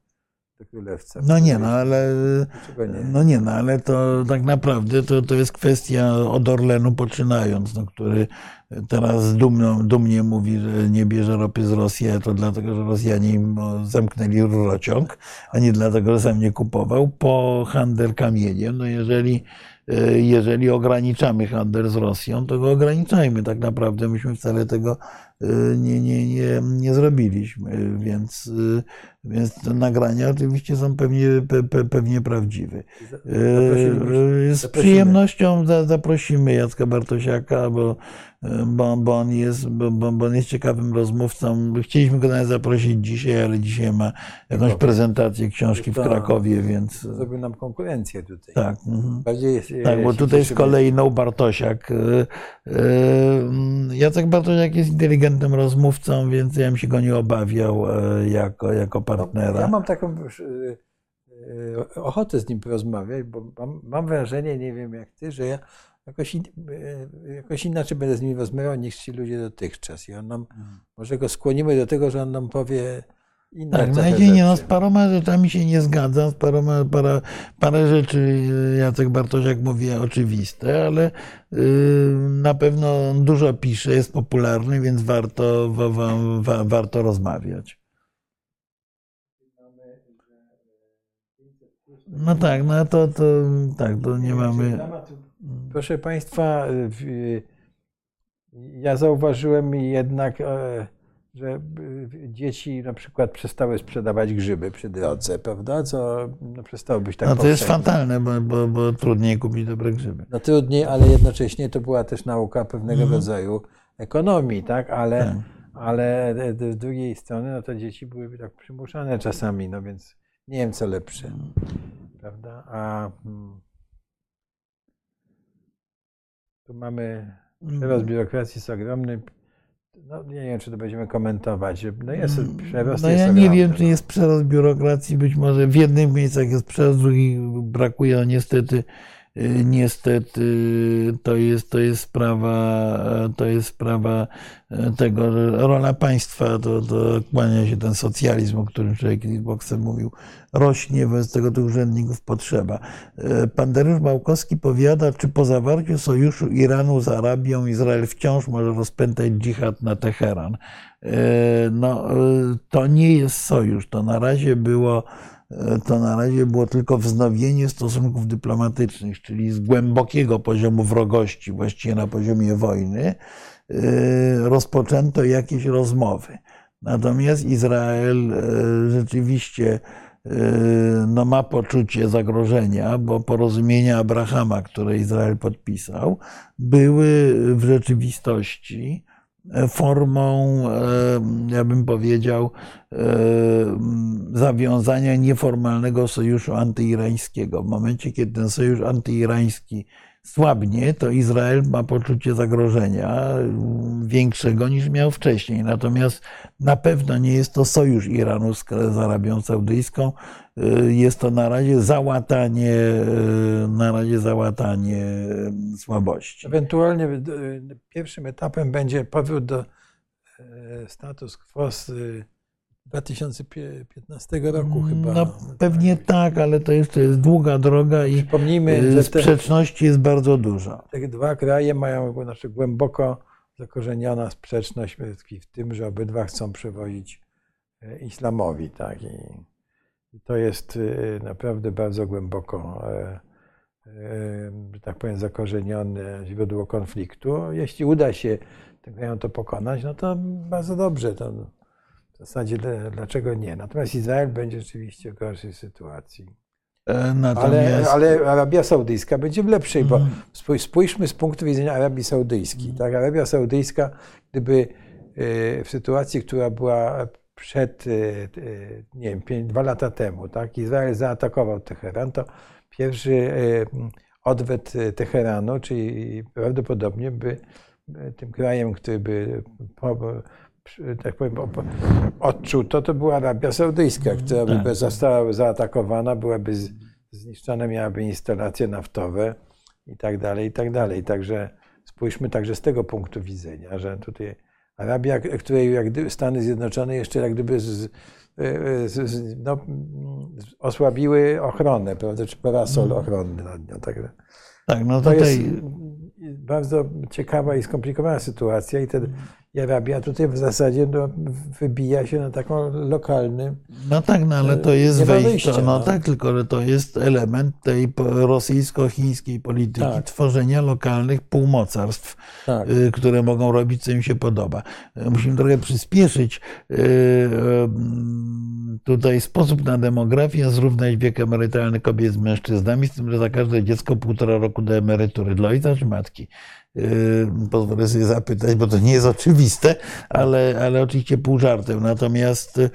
do królewca. No nie, no ale nie? no nie, no ale to tak naprawdę to, to jest kwestia od Orlenu poczynając, no, który teraz dumnie mówi, że nie bierze ropy z Rosji, a to dlatego, że Rosjanie zamknęli rurociąg, a nie dlatego, że sam nie kupował, po handel kamieniem. No jeżeli, e, jeżeli ograniczamy handel z Rosją, to go ograniczajmy. Tak naprawdę myśmy wcale tego e, nie, nie, nie, nie zrobiliśmy, więc, e, więc te nagrania oczywiście są pewnie, pe, pe, pewnie prawdziwe. Za- zaprosilibyśmy- Z zaprosimy. przyjemnością za- zaprosimy Jacka Bartosiaka, bo, bo, bo, on jest, bo, bo on jest ciekawym rozmówcą. Chcieliśmy go nawet zaprosić dzisiaj, ale dzisiaj ma jakąś prezentację książki w Krakowie, więc Zrobił nam konkurencję tutaj. tak. mhm. Bardziej Tak, bo tutaj z kolei no Bartosiak. e, e, Jacek Bartosiak jest inteligentnym rozmówcą, więc ja bym się go nie obawiał e, jako, jako No, partnera. Ja mam taką e, e, ochotę z nim porozmawiać, bo mam, mam wrażenie, nie wiem jak ty, że ja jakoś, in, e, jakoś inaczej będę z nim rozmawiał niż ci ludzie dotychczas. I on nam, może go skłonimy do tego, że on nam powie inne Tak, na razie nie, no z paroma rzeczami się nie zgadzam, z paroma, para, parę rzeczy Jacek Bartosiak mówi oczywiste, ale y, na pewno on dużo pisze, jest popularny, więc warto, wa, wa, wa, warto rozmawiać. No tak, no to, to tak, to nie mamy. Proszę Państwa, w- ja zauważyłem jednak, e, że e, dzieci na przykład przestały sprzedawać grzyby przy drodze, prawda? Co no, przestało być tak No to jest powszechne. fatalne, bo, bo, bo trudniej kupić dobre grzyby. No trudniej, ale jednocześnie to była też nauka pewnego Mhm. rodzaju ekonomii, tak? Ale, Tak. ale z drugiej strony, no to dzieci były tak przymuszane czasami, no więc nie wiem co lepsze, prawda? A hmm, tu mamy przerost biurokracji jest ogromny. No nie wiem, czy to będziemy komentować. No jest przerost No jest ja nie wiem, czy no. jest przerost biurokracji. Być może w jednych miejscach jest przerost, w drugich brakuje no niestety niestety to jest, to jest sprawa, to jest sprawa e, tego, rola państwa, to, to kłania się ten socjalizm, o którym człowiek z Boksem mówił, rośnie, wobec tego tych urzędników potrzeba. E, Pan Dariusz Małkowski powiada, czy po zawarciu sojuszu Iranu z Arabią Izrael wciąż może rozpętać dżihad na Teheran. E, No, e, to nie jest sojusz, to na razie było to na razie było tylko wznowienie stosunków dyplomatycznych, czyli z głębokiego poziomu wrogości, właściwie na poziomie wojny, y, rozpoczęto jakieś rozmowy. Natomiast Izrael y, rzeczywiście no, ma poczucie zagrożenia, bo porozumienia Abrahama, które Izrael podpisał, były w rzeczywistości formą, e, ja bym powiedział, e, zawiązania nieformalnego sojuszu antyirańskiego. W momencie, kiedy ten sojusz antyirański słabnie, to Izrael ma poczucie zagrożenia większego niż miał wcześniej. Natomiast na pewno nie jest to sojusz Iranu z Arabią Saudyjską. Jest to na razie załatanie, na razie załatanie słabości. Ewentualnie e, pierwszym etapem będzie powrót do status quo z 2015 roku chyba. No, pewnie tak, ale to jeszcze jest długa droga i Przypomnijmy, że te, sprzeczności jest bardzo dużo. te dwa kraje mają znaczy, głęboko zakorzeniona sprzeczność w tym, że obydwa chcą przywozić e, islamowi. Tak? I, to jest e, naprawdę bardzo głęboko, e, e, że tak powiem, zakorzenione źródło konfliktu. Jeśli uda się krajom to pokonać, no to bardzo dobrze. To w zasadzie dla- dlaczego nie? Natomiast Izrael będzie rzeczywiście w gorszej sytuacji. E, Ale, Natomiast ale Arabia Saudyjska będzie w lepszej, bo Mhm. spój- spójrzmy z punktu widzenia Arabii Saudyjskiej. Tak? Arabia Saudyjska, gdyby e, w sytuacji, która była przed, e, nie wiem, dwa lata temu, tak? Izrael zaatakował Teheran, to pierwszy odwet Teheranu, czyli prawdopodobnie by tym krajem, który by tak powiem, po- odczuł to, to była Arabia Saudyjska, która by tak. została zaatakowana, byłaby zniszczone, miałaby instalacje naftowe i tak dalej, i tak dalej. Także spójrzmy także z tego punktu widzenia, że tutaj Arabia, której jak gdyby Stany Zjednoczone jeszcze jak gdyby z, z, z, no, osłabiły ochronę, prawda, czy parasol ochronny nad nią. Także tak, no to jest tutaj bardzo ciekawa i skomplikowana sytuacja i ten i Arabia tutaj w zasadzie no, wybija się na taką lokalny No tak, no ale to jest nie ma wejście. No no. tak, tylko że to jest element tej rosyjsko-chińskiej polityki Tak. tworzenia lokalnych półmocarstw, tak, y, które mogą robić, co im się podoba. Y, Musimy trochę przyspieszyć. Tutaj sposób na demografię, zrównać wiek emerytalny kobiet z mężczyznami, z tym, że za każde dziecko półtora roku do emerytury. Dla ojca czy matki? Pozwolę sobie zapytać, bo to nie jest oczywiste, ale, ale oczywiście pół żartem. Natomiast y,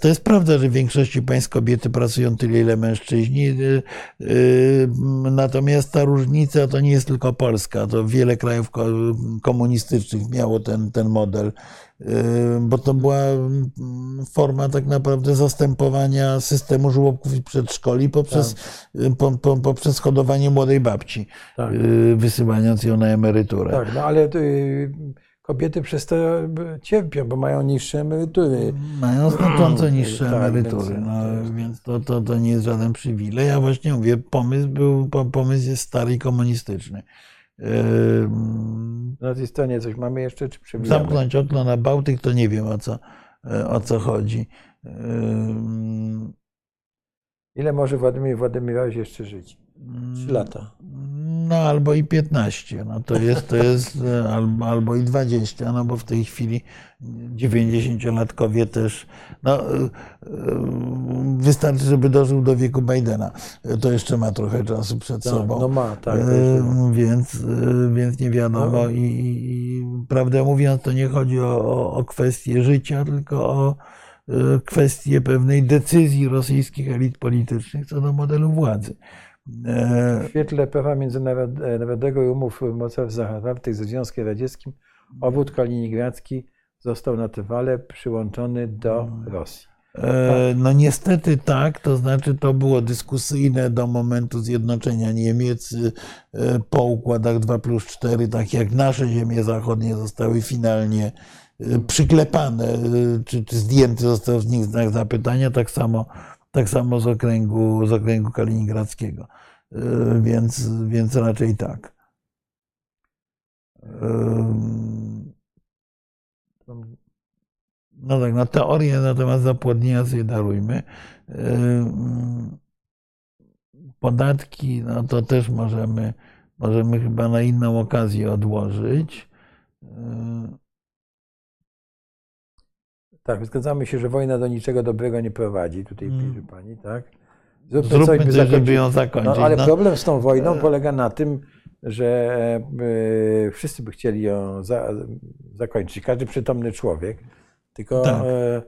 to jest prawda, że w większości państw kobiety pracują tyle, ile mężczyźni. Y, y, Natomiast ta różnica to nie jest tylko Polska. To wiele krajów ko- komunistycznych miało ten, ten model, bo to była mm, forma tak naprawdę zastępowania systemu żłobków i przedszkoli poprzez, y, po, po, poprzez hodowanie młodej babci, tak. y, wysyłając ją na emeryturę. tak no ale kobiety przez to cierpią, bo mają niższe emerytury. Mają znacząco niższe Tak, emerytury, więc- no, więc to, to, to nie jest żaden przywilej. Ja właśnie mówię, pomysł, był, po- pomysł jest stary i komunistyczny. Na tej stronie coś mamy jeszcze, czy przebijamy? Zamknąć okno na Bałtyk, to nie wiem o co, o co chodzi. Ile może Władimir Władimirowicz jeszcze żyć? Trzy lata. No albo i 15, no to jest, to jest e, albo, albo i 20, no bo w tej chwili 90-latkowie też, no e, e, wystarczy, żeby dożył do wieku Bidena. To jeszcze ma trochę czasu przed Tak, sobą. no ma, tak. Więc, więc nie wiadomo. No. I, i, prawdę mówiąc, to nie chodzi o, o, kwestię życia, tylko o kwestię pewnej decyzji rosyjskich elit politycznych co do modelu władzy. E, W świetle prawa międzynarodowego i umów mocarstw zawartych ze Związkiem Radzieckim obwód kaliningradzki został na trwale przyłączony do Rosji. E, No niestety tak, to znaczy to było dyskusyjne do momentu zjednoczenia Niemiec e, po układach 2 plus 4, tak jak nasze ziemie zachodnie zostały finalnie e, przyklepane, e, czy, czy zdjęty został z nich znak zapytania, tak samo, tak samo z, okręgu, z okręgu kaliningradzkiego. E, Więc, więc raczej tak. Em, No tak, no teorię na temat zapłodnienia sobie darujmy. Ym, Podatki, no to też możemy, możemy chyba na inną okazję odłożyć. Tak, zgadzamy się, że wojna do niczego dobrego nie prowadzi. Tutaj Mm. pisze pani, tak? Zróbmy, Zróbmy coś, by coś, żeby ją zakończyć. No, ale No. problem z tą wojną polega na tym, że e, wszyscy by chcieli ją za, zakończyć. Każdy przytomny człowiek. Tylko Tak. e,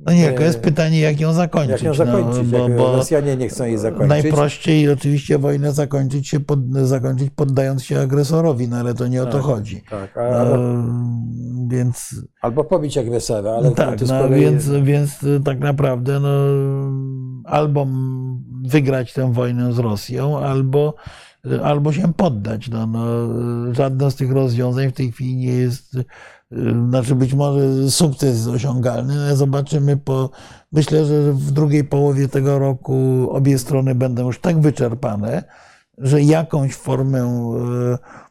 No nie, to jest pytanie, jak ją zakończyć. jak ją zakończyć? No, bo, jak bo Rosjanie nie chcą jej zakończyć. najprościej oczywiście wojnę zakończyć, się pod, zakończyć poddając się agresorowi, no ale to nie o to Tak. chodzi. Tak, a- albo, Ym, Więc albo pobić agresora, ale tak, to z no, kolei... więc, więc y, tak naprawdę no, albo wygrać tę wojnę z Rosją, albo, y, albo się poddać. No, no, y, żadne z tych rozwiązań w tej chwili nie jest, znaczy być może sukces osiągalny, ale zobaczymy po, myślę, że w drugiej połowie tego roku obie strony będą już tak wyczerpane, że jakąś formę y,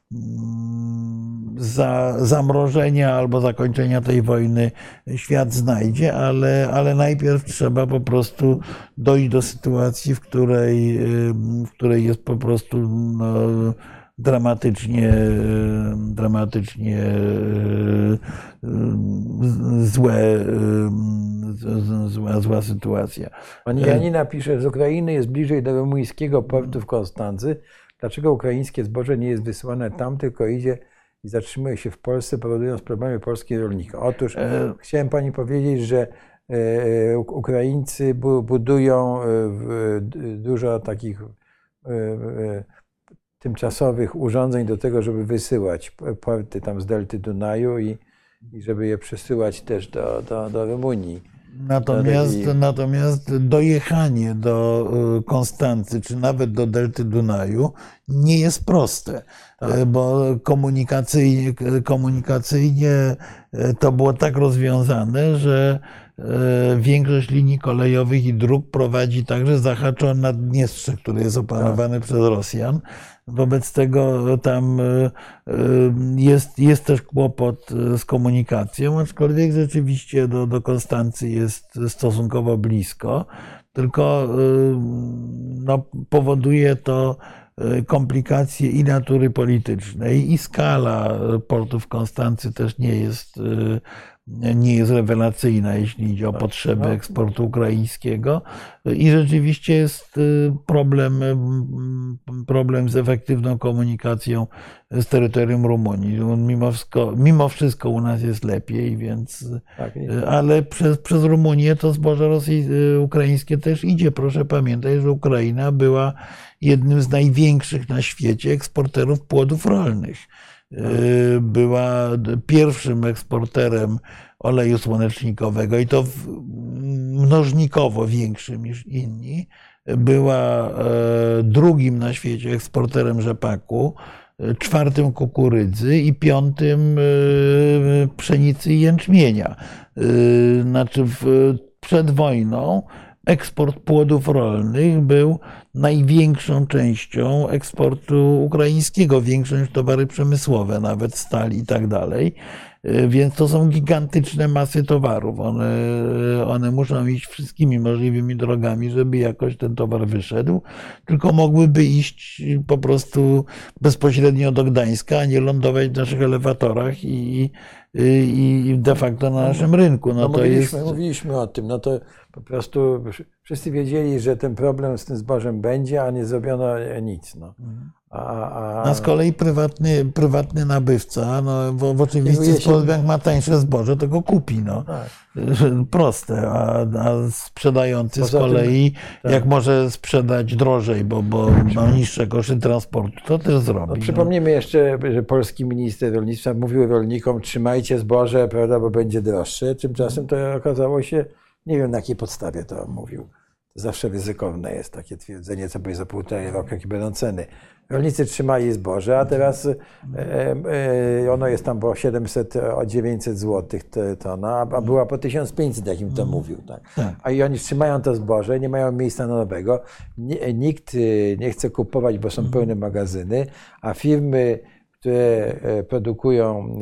za, zamrożenia albo zakończenia tej wojny świat znajdzie, ale, ale najpierw trzeba po prostu dojść do sytuacji, w której, y, w której jest po prostu no, dramatycznie, y, dramatycznie y, y, złe, zła, zła sytuacja. Pani Janina pisze, z Ukrainy jest bliżej do rumuńskiego portu w Konstancy. Dlaczego ukraińskie zboże nie jest wysyłane tam, tylko idzie i zatrzymuje się w Polsce, powodując problemy polskich rolników? Otóż E, chciałem Pani powiedzieć, że e, Uk- Ukraińcy bu- budują e, dużo takich e, e, tymczasowych urządzeń do tego, żeby wysyłać p- porty tam z delty Dunaju i, i żeby je przesyłać też do, do, do Rumunii. Natomiast, i- natomiast dojechanie do y, Konstancy, czy nawet do Delty Dunaju nie jest proste, Tak. y, bo komunikacyjnie, komunikacyjnie y, to było tak rozwiązane, że większość linii kolejowych i dróg prowadzi także zahacza o Naddniestrze, które jest opanowane przez Rosjan. Wobec tego tam y, y, jest, jest też kłopot y, z komunikacją, aczkolwiek rzeczywiście do, do Konstancy jest stosunkowo blisko, tylko no, powoduje to komplikacje i natury politycznej, i skala portu w Konstancy też nie jest, nie jest rewelacyjna, jeśli idzie o potrzeby no. eksportu ukraińskiego. I rzeczywiście jest y, problem, y, problem z efektywną komunikacją z terytorium Rumunii. Mimo wszystko, mimo wszystko u nas jest lepiej, więc Tak, y, ale przez, przez Rumunię to zboże y, ukraińskie też idzie. Proszę pamiętać, że Ukraina była jednym z największych na świecie eksporterów płodów rolnych. Y, Była pierwszym eksporterem oleju słonecznikowego i to mnożnikowo większym niż inni. Była e, drugim na świecie eksporterem rzepaku, e, czwartym kukurydzy i piątym pszenicy i jęczmienia. Znaczy przed wojną eksport płodów rolnych był największą częścią eksportu ukraińskiego, większą niż towary przemysłowe, nawet stal i tak dalej. Y, Więc to są gigantyczne masy towarów. One, one muszą iść wszystkimi możliwymi drogami, żeby jakoś ten towar wyszedł. Tylko mogłyby iść po prostu bezpośrednio do Gdańska, a nie lądować w naszych elewatorach i, i, i de facto na naszym rynku. No, No, to jest, mówiliśmy, mówiliśmy o tym. No to po prostu wszyscy wiedzieli, że ten problem z tym zbożem będzie, a nie zrobiono nic. No. A, a, z kolei prywatny, prywatny nabywca, no, oczywisty Kieruje się- sposób, jak ma tańsze zboże, to go kupi. No. tak. Proste, a, a sprzedający z Poza tym- kolei, tak. jak może sprzedać drożej, bo, bo ma niższe koszty transportu, to też zrobi. No, no. przypomnijmy jeszcze, że polski minister rolnictwa mówił rolnikom, trzymajcie zboże, prawda, bo będzie droższe. Tymczasem to okazało się, Nie wiem na jakiej podstawie to mówił. To zawsze ryzykowne jest takie twierdzenie, co będzie za półtorej roku, jakie będą ceny. Rolnicy trzymali zboże, a teraz e, e, ono jest tam po 700, o 900 zł tona, a była po 1500, jak im to mówił. Tak? Tak. A i oni trzymają to zboże, nie mają miejsca na nowego. Nikt e, nie chce kupować, bo są pełne magazyny, a firmy, które produkują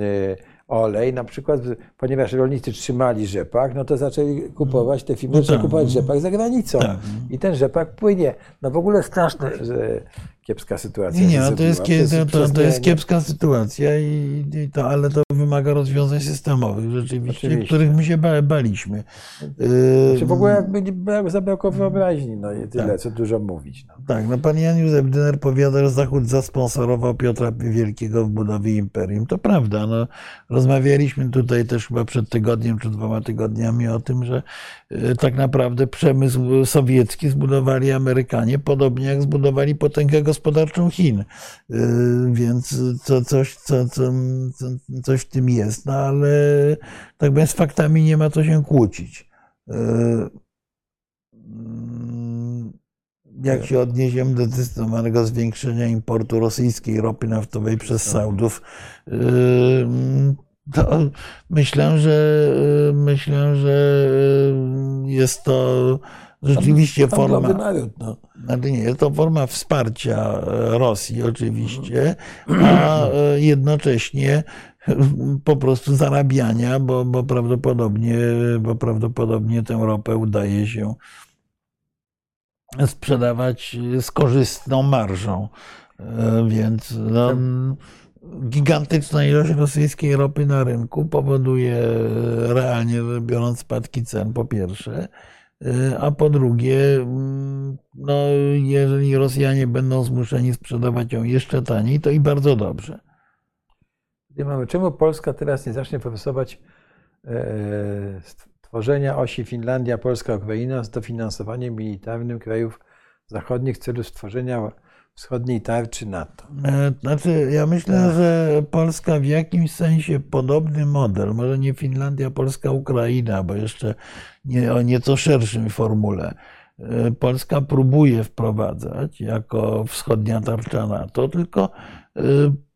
olej, na przykład, ponieważ rolnicy trzymali rzepak, no to zaczęli kupować, te firmy No zaczęły tak. kupować rzepak za granicą. Tak. I ten rzepak płynie. No w ogóle straszne, kiepska sytuacja. Nie, nie, no to jest, zrobiła. kie- to, to, to jest kiepska sytuacja, i, i to, ale to wymaga rozwiązań systemowych rzeczywiście, Oczywiście. których my się ba, baliśmy. Czy w ogóle jakby zabrakło wyobraźni, no i tyle, Tak. co dużo mówić. No. Tak, no pan Jan Józef Dyner powiada, że Zachód zasponsorował Piotra Wielkiego w budowie imperium. To prawda. No, rozmawialiśmy tutaj też chyba przed tygodniem czy dwoma tygodniami o tym, że tak naprawdę przemysł sowiecki zbudowali Amerykanie, podobnie jak zbudowali potęgę gospodarczą Chin. E, Więc to coś, co, co, co, coś w tym jest, no ale tak więc z faktami nie ma co się kłócić. E, mm, jak się odniesiemy do zdecydowanego zwiększenia importu rosyjskiej ropy naftowej przez Saudów, ym, to myślę, że myślę, że jest to rzeczywiście Handlowy forma. naród, no. Znaczy nie, jest to forma wsparcia e, Rosji oczywiście, a e, jednocześnie po prostu zarabiania, bo, bo, prawdopodobnie, bo prawdopodobnie tę ropę udaje się sprzedawać z korzystną marżą. E, Więc no, gigantyczna ilość rosyjskiej ropy na rynku powoduje e, realnie biorąc spadki cen po pierwsze, E, a po drugie, mm, no, jeżeli Rosjanie będą zmuszeni sprzedawać ją jeszcze taniej, to i bardzo dobrze. Gdzie mamy, czemu Polska teraz nie zacznie profesować e, tworzenia osi Finlandia, Polska, Ukraina z dofinansowaniem militarnym krajów zachodnich w celu stworzenia wschodniej tarczy NATO? E, Znaczy, ja myślę, że Polska w jakimś sensie podobny model, może nie Finlandia, Polska, Ukraina, bo jeszcze nie, o nieco szerszym formule. E, Polska próbuje wprowadzać jako wschodnia tarcza NATO, tylko e,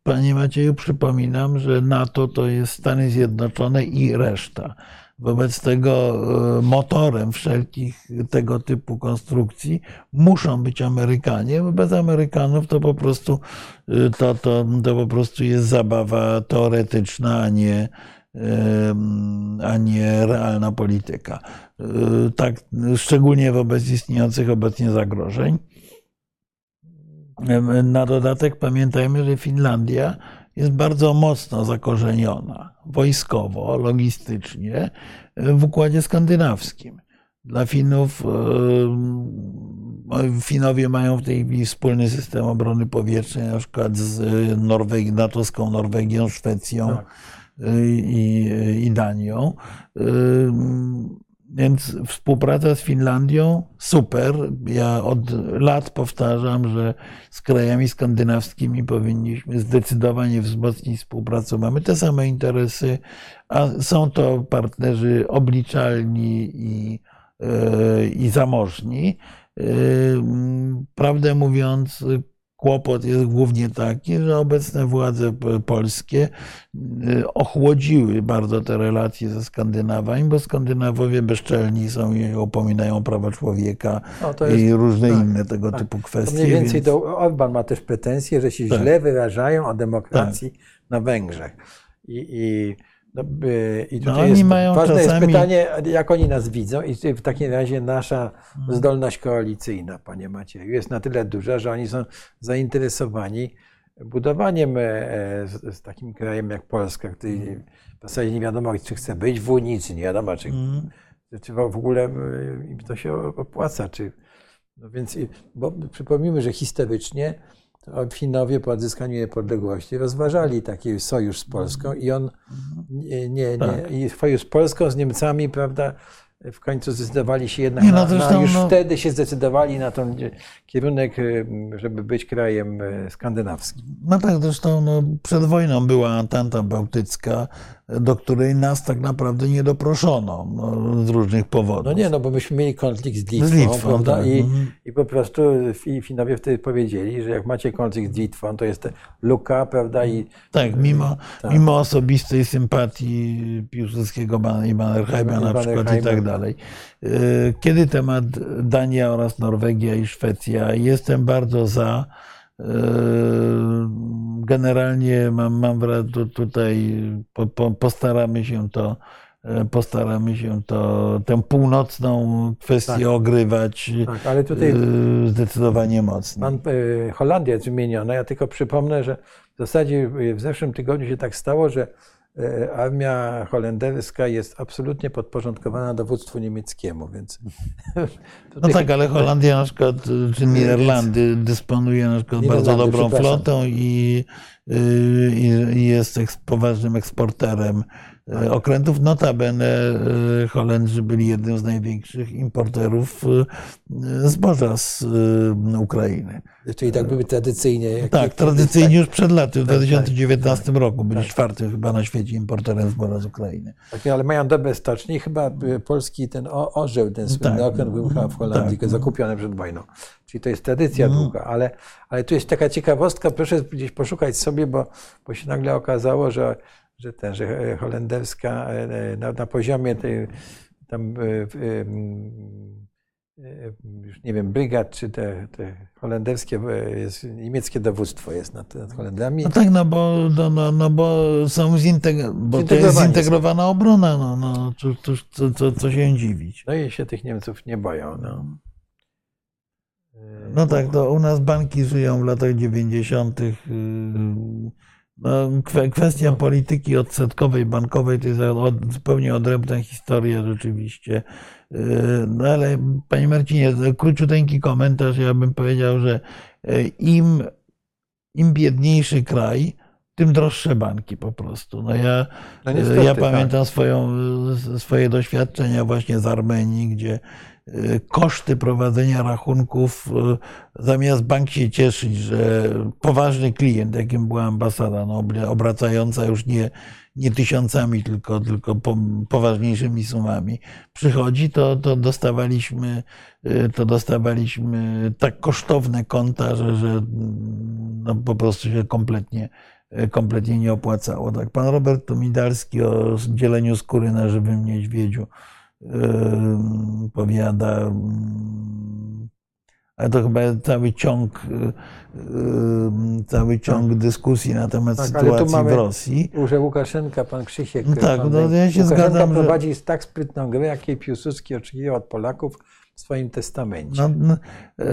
Panie Macieju, przypominam, że NATO to jest Stany Zjednoczone i reszta. Wobec tego e, motorem wszelkich tego typu konstrukcji muszą być Amerykanie, bo bez Amerykanów to po prostu, e, to, to, to po prostu jest zabawa teoretyczna, a nie, a nie realna polityka. E, Tak, szczególnie wobec istniejących obecnie zagrożeń. Na dodatek pamiętajmy, że Finlandia jest bardzo mocno zakorzeniona wojskowo, logistycznie w układzie skandynawskim. Dla Finów, em, Finowie mają w tej chwili wspólny system obrony powietrznej, na przykład z Norwegi, natowską Norwegią, Szwecją Tak. i, i Danią. Więc współpraca z Finlandią super. Ja od lat powtarzam, że z krajami skandynawskimi powinniśmy zdecydowanie wzmocnić współpracę. Mamy te same interesy, a są to partnerzy obliczalni i, e, i zamożni. Ym, Prawdę mówiąc, kłopot jest głównie taki, że obecne władze polskie y, ochłodziły bardzo te relacje ze Skandynawami, bo Skandynawowie bezczelni są i upominają o prawa człowieka No, jest, i różne tak, inne tego tak. typu to kwestie. mniej więcej więc- to Orban ma też pretensje, że się Tak. źle wyrażają o demokracji na Węgrzech. I, i, no, by- i No, tutaj oni jest, mają ważne jest czasami- pytanie, jak oni nas widzą i w takim razie nasza zdolność koalicyjna, panie Macieju, jest na tyle duża, że oni są zainteresowani budowaniem e, e, z, takim krajem jak Polska, który w zasadzie nie wiadomo, czy chce być w Unii, czy nie wiadomo, czy, Mm. czy w ogóle e, im to się opłaca. Czy, no więc, bo przypomnijmy, że historycznie to Finowie po odzyskaniu niepodległości rozważali taki sojusz z Polską i on nie, nie, nie. Tak. i sojusz z Polską, z Niemcami, prawda, w końcu zdecydowali się jednak Nie, no zresztą, na, już no- wtedy się zdecydowali na ten kierunek, y, żeby być krajem y, skandynawskim. No tak, zresztą no, przed wojną była Antanta Bałtycka, do której nas tak naprawdę nie doproszono no, z różnych powodów. No nie, no bo myśmy mieli konflikt z Litwą, Z Litwą, tak. I, Mhm. I po prostu Fi- Finowie wtedy powiedzieli, że jak macie konflikt z Litwą, to jest ta luka, prawda? I Tak, mimo, Tak. mimo osobistej sympatii Piłsudskiego i Mannerheima I na przykład i tak dalej. Y, Kiedy temat Dania oraz Norwegia i Szwecja, jestem bardzo za. Y, Generalnie mam, mam tutaj po, po, postaramy się to, y, postaramy się to, tę północną kwestię Tak. ogrywać tak, ale tutaj zdecydowanie mocniej. pan, Holandia jest wymieniona. Ja tylko przypomnę, że w zasadzie w zeszłym tygodniu się tak stało, że armia holenderska jest absolutnie podporządkowana dowództwu niemieckiemu, więc No tak, ale Holandia na przykład, czy Niderlandy dysponuje na przykład bardzo dobrą flotą i, y, i, i jest poważnym eksporterem. Okrętów. Notabene y, Holendrzy byli jednym z największych importerów y, zboża z Ukrainy. czyli tak były tradycyjnie. jak- Tak, jak- tradycyjnie już przed laty, w Tak, 2019 roku byli tak. czwartym chyba na świecie importerem zboża z Ukrainy. Tak, ale mają dobre stocznie. Chyba polski ten orzeł, ten słynny Tak. okręt był chyba w Holandii Tak. zakupiony przed wojną. Czyli to jest tradycja Mhm. długa, ale, ale tu jest taka ciekawostka, proszę gdzieś poszukać sobie, bo, bo się nagle okazało, że, że, ten, że e, holenderska e, na, na poziomie tej tam e, e, już nie wiem, brygad, czy te, te holenderskie, e, jest, niemieckie dowództwo jest nad, nad Holendrami. No tak, no bo, no, no, no bo są zintegr- bo to jest zintegrowana obrona, no, no cóż, co, co, co się dziwić. No i się tych Niemców nie boją. No, E, No tak, to u nas banki żyją w latach 90. yy, No, kwe- kwestia polityki odsetkowej, bankowej to jest zupełnie odrębna historia rzeczywiście. Yy, No ale panie Marcinie, króciuteńki komentarz. Ja bym powiedział, że yy, im, im biedniejszy kraj, tym droższe banki po prostu. No ja, No niestety, ja tak. pamiętam swoją, swoje doświadczenia właśnie z Armenii, gdzie koszty prowadzenia rachunków, y, zamiast bank się cieszyć, że poważny klient, jakim była ambasada, no, obra- obracająca już nie, nie tysiącami, tylko, tylko po, poważniejszymi sumami, przychodzi, to, to dostawaliśmy, y, to dostawaliśmy tak kosztowne konta, że, że no, po prostu się kompletnie kompletnie nie opłacało. Tak, pan Robert Tomidalski o dzieleniu skóry na żywym niedźwiedziu powiada, ale to chyba cały ciąg, cały ciąg dyskusji na temat Tak, sytuacji w Rosji. że Łukaszenka, pan Krzysiek. No tak, pan no ja się Łukaszenka zgadzam, że- prowadzi tak sprytną grę, jakiej Piłsudski oczekiwał od Polaków w swoim testamencie. No, no, e,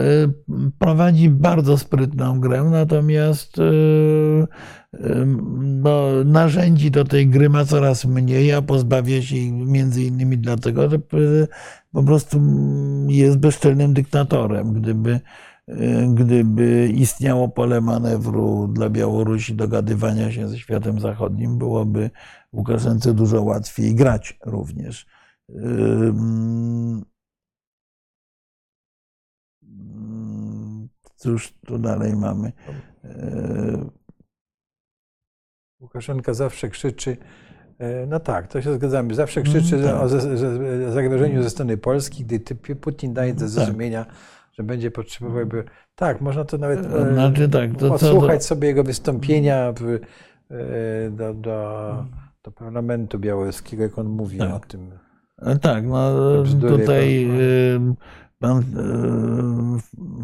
prowadzi bardzo sprytną grę, natomiast no, narzędzi do tej gry ma coraz mniej, a pozbawia się ich między innymi dlatego, że po prostu jest bezczelnym dyktatorem. Gdyby, e, gdyby istniało pole manewru dla Białorusi dogadywania się ze światem zachodnim, byłoby Łukaszence dużo łatwiej grać również. Mm, Cóż tu dalej mamy? Łukaszenka zawsze krzyczy, e, no tak, to się zgadzamy, zawsze krzyczy Mm, tak. o zagrożeniu ze strony Polski, gdy Putin daje do Tak. zrozumienia, że będzie potrzebował, by... tak, można to nawet e, Znaczy tak, to co do- odsłuchać sobie jego wystąpienia w, e, do, do, do parlamentu białoruskiego, jak on mówi Tak. o tym. Tak, no tutaj pan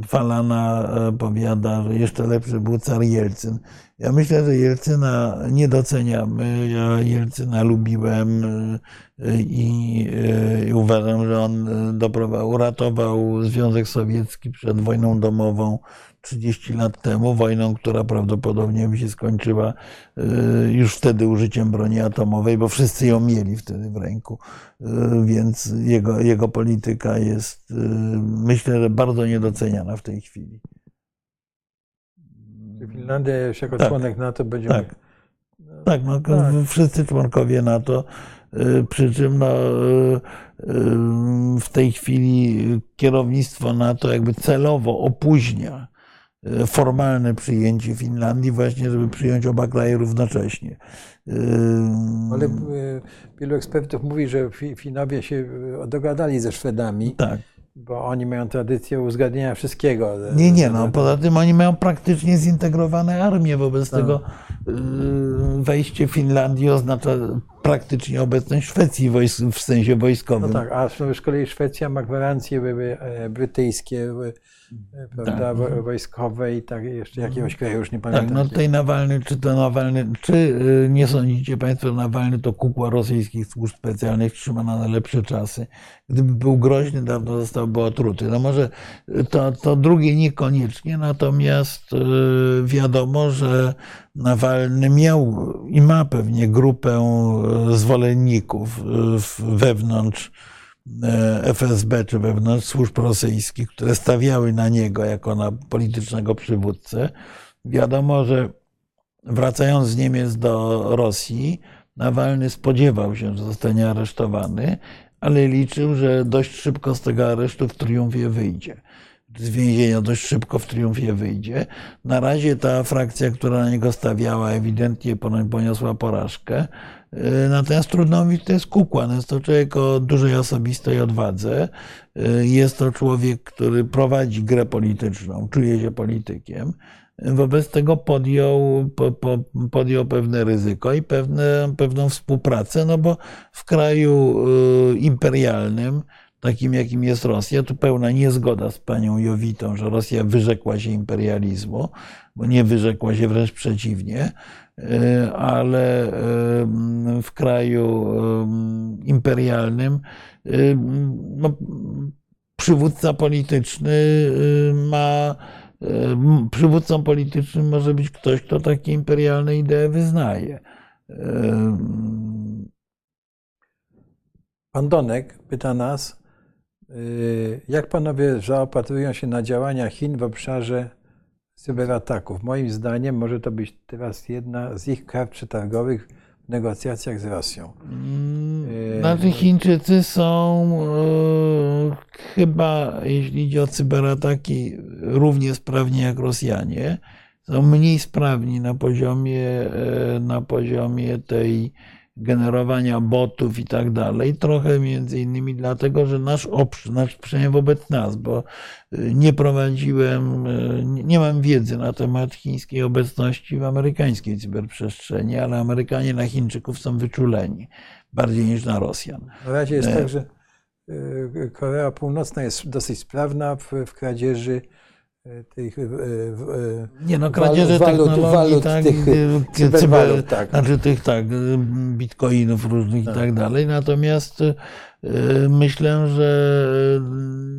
Falana powiada, że jeszcze lepszy był car Jelcyn. Ja myślę, że Jelcyna nie doceniamy. Ja Jelcyna lubiłem e, i, e, i uważam, że on e, doprowadził, uratował Związek Sowiecki przed wojną domową 30 lat temu, wojną, która prawdopodobnie by się skończyła już wtedy użyciem broni atomowej, bo wszyscy ją mieli wtedy w ręku. Y, więc jego, jego polityka jest, y, myślę, że bardzo niedoceniana w tej chwili. Finlandia już jako Tak. członek NATO będzie Tak. Tak, no, Tak. wszyscy członkowie NATO Przy czym no, w tej chwili kierownictwo NATO jakby celowo opóźnia formalne przyjęcie Finlandii, właśnie żeby przyjąć oba kraje równocześnie. Ale wielu ekspertów mówi, że Finowie się dogadali ze Szwedami. Tak. Bo oni mają tradycję uzgadniania wszystkiego. Nie, nie, no poza tym oni mają praktycznie zintegrowane armie, wobec tak. tego wejście Finlandii oznacza praktycznie obecność Szwecji w sensie wojskowym. No tak, a z kolei Szwecja ma gwarancje brytyjskie E, prawda, tak. wojskowej i tak jeszcze jakiegoś kraju, już nie pamiętam. Tak, no tutaj Nawalny, czy to Nawalny, czy y, nie sądzicie Państwo, Nawalny to kukła rosyjskich służb specjalnych trzymana na lepsze czasy. Gdyby był groźny, dawno zostałby otruty. No może to, to drugie niekoniecznie, natomiast wiadomo, że Nawalny miał i ma pewnie grupę zwolenników wewnątrz E, FSB czy wewnątrz służb rosyjskich, które stawiały na niego jako na politycznego przywódcę. Wiadomo, że wracając z Niemiec do Rosji, Nawalny spodziewał się, że zostanie aresztowany, ale liczył, że dość szybko z tego aresztu w triumfie wyjdzie. Z więzienia dość szybko w triumfie wyjdzie. Na razie ta frakcja, która na niego stawiała, ewidentnie poniosła porażkę. E, natomiast trudno mówić, to jest kukła. Jest to człowiek o dużej osobistej odwadze. E, jest to człowiek, który prowadzi grę polityczną, czuje się politykiem. Wobec tego podjął, po, po, podjął pewne ryzyko i pewne, pewną współpracę, no bo w kraju e, imperialnym, takim jakim jest Rosja, tu pełna niezgoda z panią Jowitą, że Rosja wyrzekła się imperializmu, bo nie wyrzekła się, wręcz przeciwnie. E, ale w kraju imperialnym no, przywódca polityczny ma przywódcą politycznym może być ktoś, kto takie imperialne idee wyznaje. Pan Donek pyta nas, y, jak panowie zaopatrują się na działania Chin w obszarze cyberataków. Moim zdaniem może to być teraz jedna z ich kart przetargowych w negocjacjach z Rosją. Znaczy Chińczycy są e, chyba, jeśli idzie o cyberataki, równie sprawni jak Rosjanie. Są mniej sprawni na poziomie, e, na poziomie tej generowania botów i tak dalej. Trochę między innymi dlatego, że nasz obszar, znaczy przynajmniej wobec nas, bo y, nie prowadziłem, y, nie mam wiedzy na temat chińskiej obecności w amerykańskiej cyberprzestrzeni, ale Amerykanie na Chińczyków są wyczuleni bardziej niż na Rosjan. Na razie jest e... tak, że y, Korea Północna jest dosyć sprawna w, w kradzieży tych nie no, kradzieże walut, technologii, walut, tak, tych, cyber, tak. znaczy tych tak, bitcoinów różnych tak. i tak dalej. Natomiast myślę, że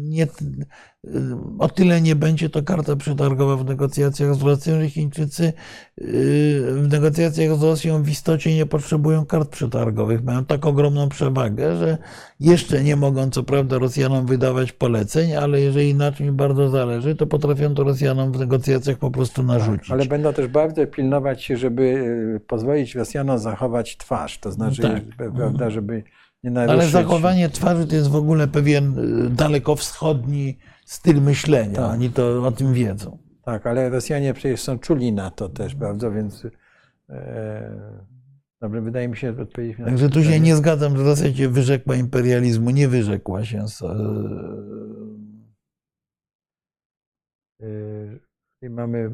nie, o tyle nie będzie to karta przetargowa w negocjacjach z Rosją, że Chińczycy w negocjacjach z Rosją w istocie nie potrzebują kart przetargowych. Mają tak ogromną przewagę, że jeszcze nie mogą co prawda Rosjanom wydawać poleceń, ale jeżeli na czymś bardzo zależy, to potrafią to Rosjanom w negocjacjach po prostu narzucić. Tak, ale będą też bardzo pilnować się, żeby pozwolić Rosjanom zachować twarz. To znaczy, tak. prawda, żeby nie naruszyć. Ale zachowanie twarzy to jest w ogóle pewien yy, dalekowschodni styl myślenia. Tak. Oni to o tym wiedzą. Tak, ale Rosjanie przecież są czuli na to też bardzo, więc e, dobrze, wydaje mi się odpowiedzieć na Także tu się nie zgadzam, że Rosja się wyrzekła imperializmu. Nie wyrzekła się. Z, e, e, mamy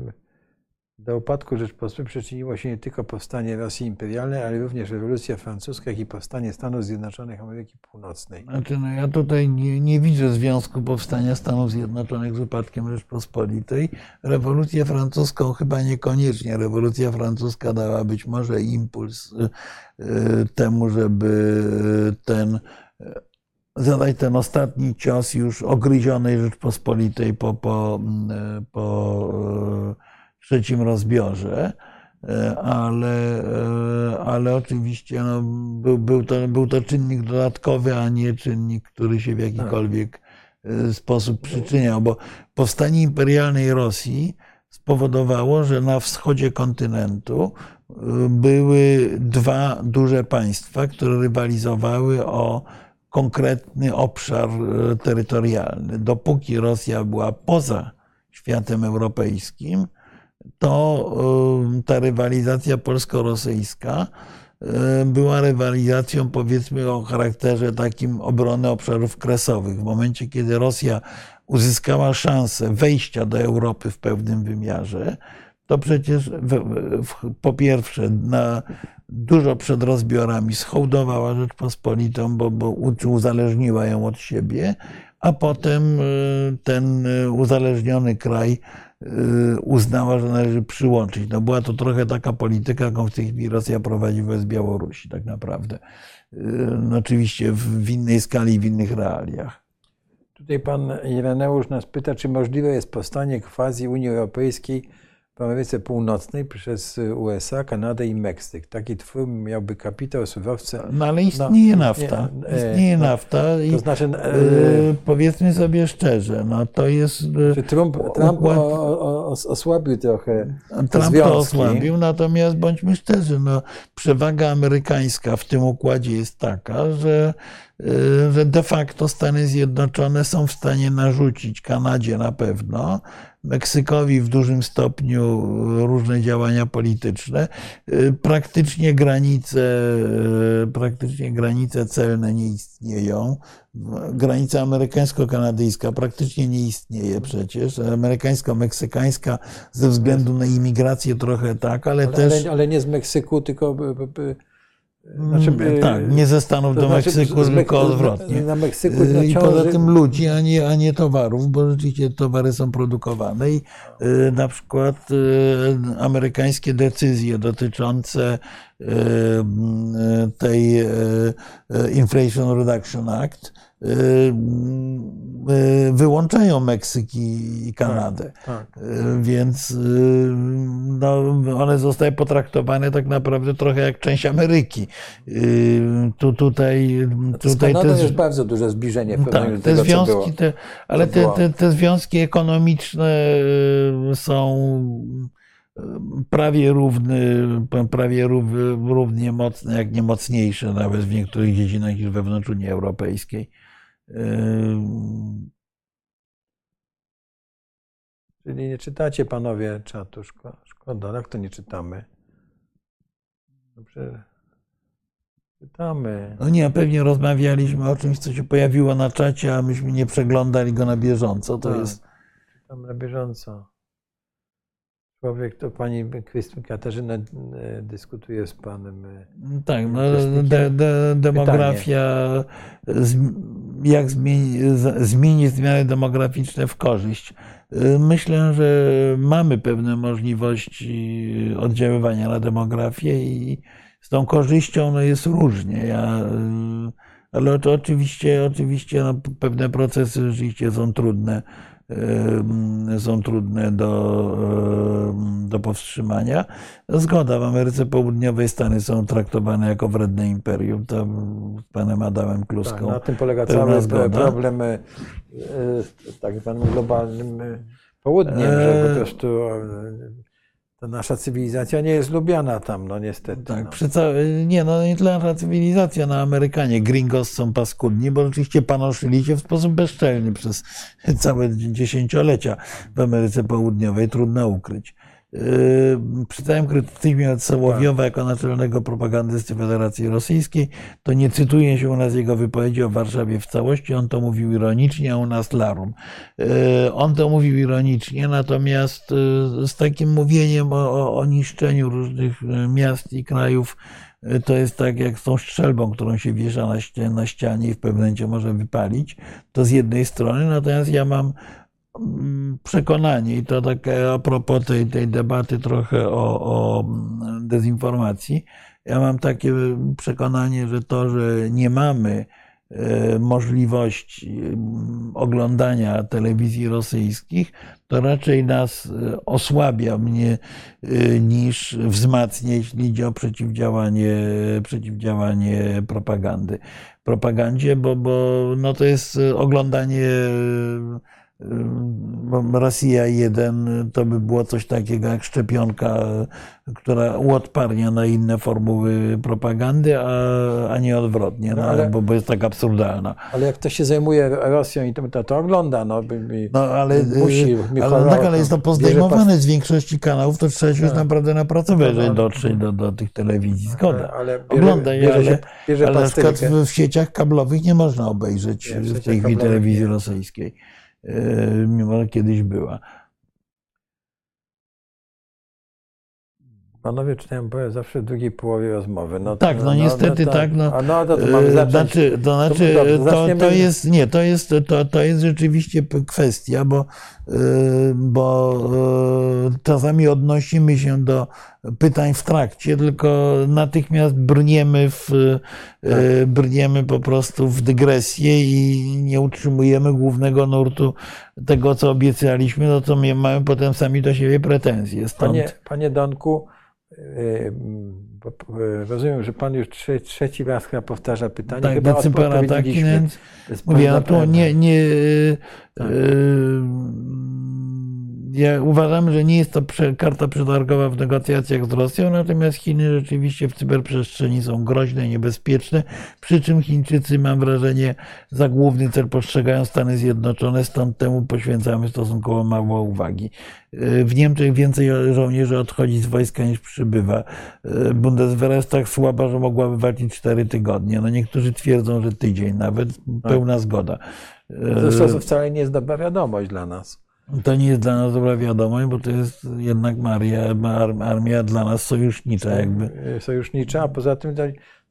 do upadku Rzeczpospolitej przyczyniło się nie tylko powstanie Rosji imperialnej, ale również rewolucja francuska, jak i powstanie Stanów Zjednoczonych Ameryki Północnej. Znaczy, no ja tutaj nie, nie widzę związku powstania Stanów Zjednoczonych z upadkiem Rzeczpospolitej. Rewolucję francuską chyba niekoniecznie. Rewolucja francuska dała być może impuls y, y, temu, żeby ten y, zadać ten ostatni cios już ogryzionej Rzeczpospolitej po, po, po trzecim rozbiorze, e, ale, e, ale oczywiście no, był, był, to, był to czynnik dodatkowy, a nie czynnik, który się w jakikolwiek e, sposób przyczyniał, bo powstanie imperialnej Rosji spowodowało, że na wschodzie kontynentu były dwa duże państwa, które rywalizowały o konkretny obszar terytorialny. Dopóki Rosja była poza światem europejskim, to ta rywalizacja polsko-rosyjska była rywalizacją, powiedzmy, o charakterze takim obrony obszarów kresowych. W momencie, kiedy Rosja uzyskała szansę wejścia do Europy w pewnym wymiarze, to przecież po pierwsze na, dużo przed rozbiorami schołdowała Rzeczpospolitą, bo, bo uzależniła ją od siebie, a potem ten uzależniony kraj uznała, że należy przyłączyć. No była to trochę taka polityka, jaką w tej chwili Rosja prowadzi wobec Białorusi, tak naprawdę. No oczywiście w innej skali, w innych realiach. Tutaj pan Ireneusz nas pyta, czy możliwe jest powstanie quasi Unii Europejskiej w Ameryce Północnej przez USA, Kanadę i Meksyk. Taki twór miałby kapitał, surowce. No ale istnieje no, nafta. Istnieje no, nafta i to znaczy, e, powiedzmy sobie szczerze, no to jest... Czy Trump, Trump układ... o, o, osłabił trochę Trump związki. to osłabił, natomiast bądźmy szczerzy, no, przewaga amerykańska w tym układzie jest taka, że Y, że de facto Stany Zjednoczone są w stanie narzucić Kanadzie na pewno, Meksykowi w dużym stopniu różne działania polityczne. Y, praktycznie granice, y, praktycznie granice celne nie istnieją. Granica amerykańsko-kanadyjska praktycznie nie istnieje przecież. Amerykańsko-meksykańska ze względu na imigrację trochę tak, ale, ale też. Ale, ale nie z Meksyku, tylko znaczy, mm, tak, nie ze Stanów do znaczy, Meksyku, tylko odwrotnie. Na Meksyku I poza tym ludzi, a nie, a nie towarów, bo rzeczywiście towary są produkowane i y, na przykład amerykańskie decyzje dotyczące tej Inflation Reduction Act wyłączają Meksyk i Kanadę. Tak, tak. Y, więc no, one zostały potraktowane tak naprawdę trochę jak część Ameryki. Tu, tutaj, tutaj te, jest bardzo duże zbliżenie w tak, te tego, związki, te, ale te, te, te związki ekonomiczne są prawie równy, prawie równie mocne, jak nie mocniejsze nawet w niektórych dziedzinach niż wewnątrz Unii Europejskiej. Czyli nie czytacie panowie czatu. Szkoda, jak to nie czytamy? Dobrze. Czytamy. No nie, pewnie rozmawialiśmy o czymś, co się pojawiło na czacie, a myśmy nie przeglądali go na bieżąco. To tak, jest. Czytam na bieżąco. Człowiek, to pani Katarzyna e, dyskutuje z panem. E, tak, no, de, de, demografia, jak zmienić zmiany demograficzne w korzyść. E, myślę, że mamy pewne możliwości oddziaływania na demografię i z tą korzyścią no, jest różnie. Ja, ale to oczywiście, oczywiście no, pewne procesy rzeczywiście są trudne są trudne do, do powstrzymania. Zgoda, w Ameryce Południowej Stany są traktowane jako wredne imperium. To z panem Adamem Kluską. Tak, na tym polega cały zgoda. problem e, tak zwanym globalnym e, południem, że po prostu to nasza cywilizacja nie jest lubiana tam, no niestety. Tak, no. nie, no nie tyle nasza cywilizacja, na no, Amerykanie. Gringos są paskudni, bo rzeczywiście panoszyli się w sposób bezczelny przez całe dziesięciolecia w Ameryce Południowej, trudno ukryć. Yy, przy całym krytycyzmie Sołowiowa jako naczelnego propagandysty Federacji Rosyjskiej, to nie cytuje się u nas jego wypowiedzi o Warszawie w całości, on to mówił ironicznie, a u nas larum. Yy, on to mówił ironicznie, natomiast yy, z takim mówieniem o, o niszczeniu różnych miast i krajów, to jest tak jak z tą strzelbą, którą się wiesza na ścianie, na ścianie i w pewnym momencie może wypalić. To z jednej strony, natomiast ja mam przekonanie, i to takie a propos tej, tej debaty trochę o, o dezinformacji, ja mam takie przekonanie, że to, że nie mamy e, możliwości oglądania telewizji rosyjskich, to raczej nas e, osłabia mnie e, niż wzmacnia, jeśli idzie o przeciwdziałanie, przeciwdziałanie propagandy. Propagandzie, bo, bo no to jest oglądanie Rosja 1 to by było coś takiego jak szczepionka, która uodparnia na inne formuły propagandy, a, a nie odwrotnie, no, No, ale- bo, bo jest tak absurdalna. Ale jak ktoś się zajmuje Rosją i to, to, ogląda, no, by, by, No ale, musi. y, ale, tak, ale jest to no, pozdejmowane z większości kanałów, to trzeba się już Tak. naprawdę napracować, żeby No, no. dotrzeć do, do tych telewizji. Zgoda. Ale, bierze, Oglądaj, bierze, ale, bierze ale na przykład w, w sieciach kablowych nie można obejrzeć w tej chwili telewizji rosyjskiej, y, mimo że kiedyś była. Panowie czytają powiem, zawsze w drugiej połowie rozmowy. No, Tak, no niestety tak, no. A no to, to mamy E, zacząć. Znaczy, to, znaczy to, zaczniemy- to jest, nie, to jest, to, to jest rzeczywiście kwestia, bo, e, bo e, czasami odnosimy się do pytań w trakcie, tylko natychmiast brniemy w, e, brniemy po prostu w dygresję i nie utrzymujemy głównego nurtu tego, co obiecaliśmy, no to my mamy potem sami do siebie pretensje. Stąd, Panie, panie Donku, rozumiem, że pan już trze, trzeci raz chyba powtarza pytanie. tak, chyba Decypera taki, odpowiedzieliśmy. więc Jest Mówię, no to nie, nie, Tak. Ja uważam, że nie jest to karta przetargowa w negocjacjach z Rosją, natomiast Chiny rzeczywiście w cyberprzestrzeni są groźne, niebezpieczne, przy czym Chińczycy, mam wrażenie, za główny cel postrzegają Stany Zjednoczone, stąd temu poświęcamy stosunkowo mało uwagi. W Niemczech więcej żołnierzy odchodzi z wojska niż przybywa. Bundeswehr jest tak słaba, że mogłaby walczyć cztery tygodnie. No niektórzy twierdzą, że tydzień, nawet pełna zgoda. E, Zresztą wcale nie jest dobra wiadomość dla nas. To nie jest dla nas dobra wiadomość, bo to jest jednak Maria, ar- armia dla nas sojusznicza jakby. Yy, Sojusznicza, a poza tym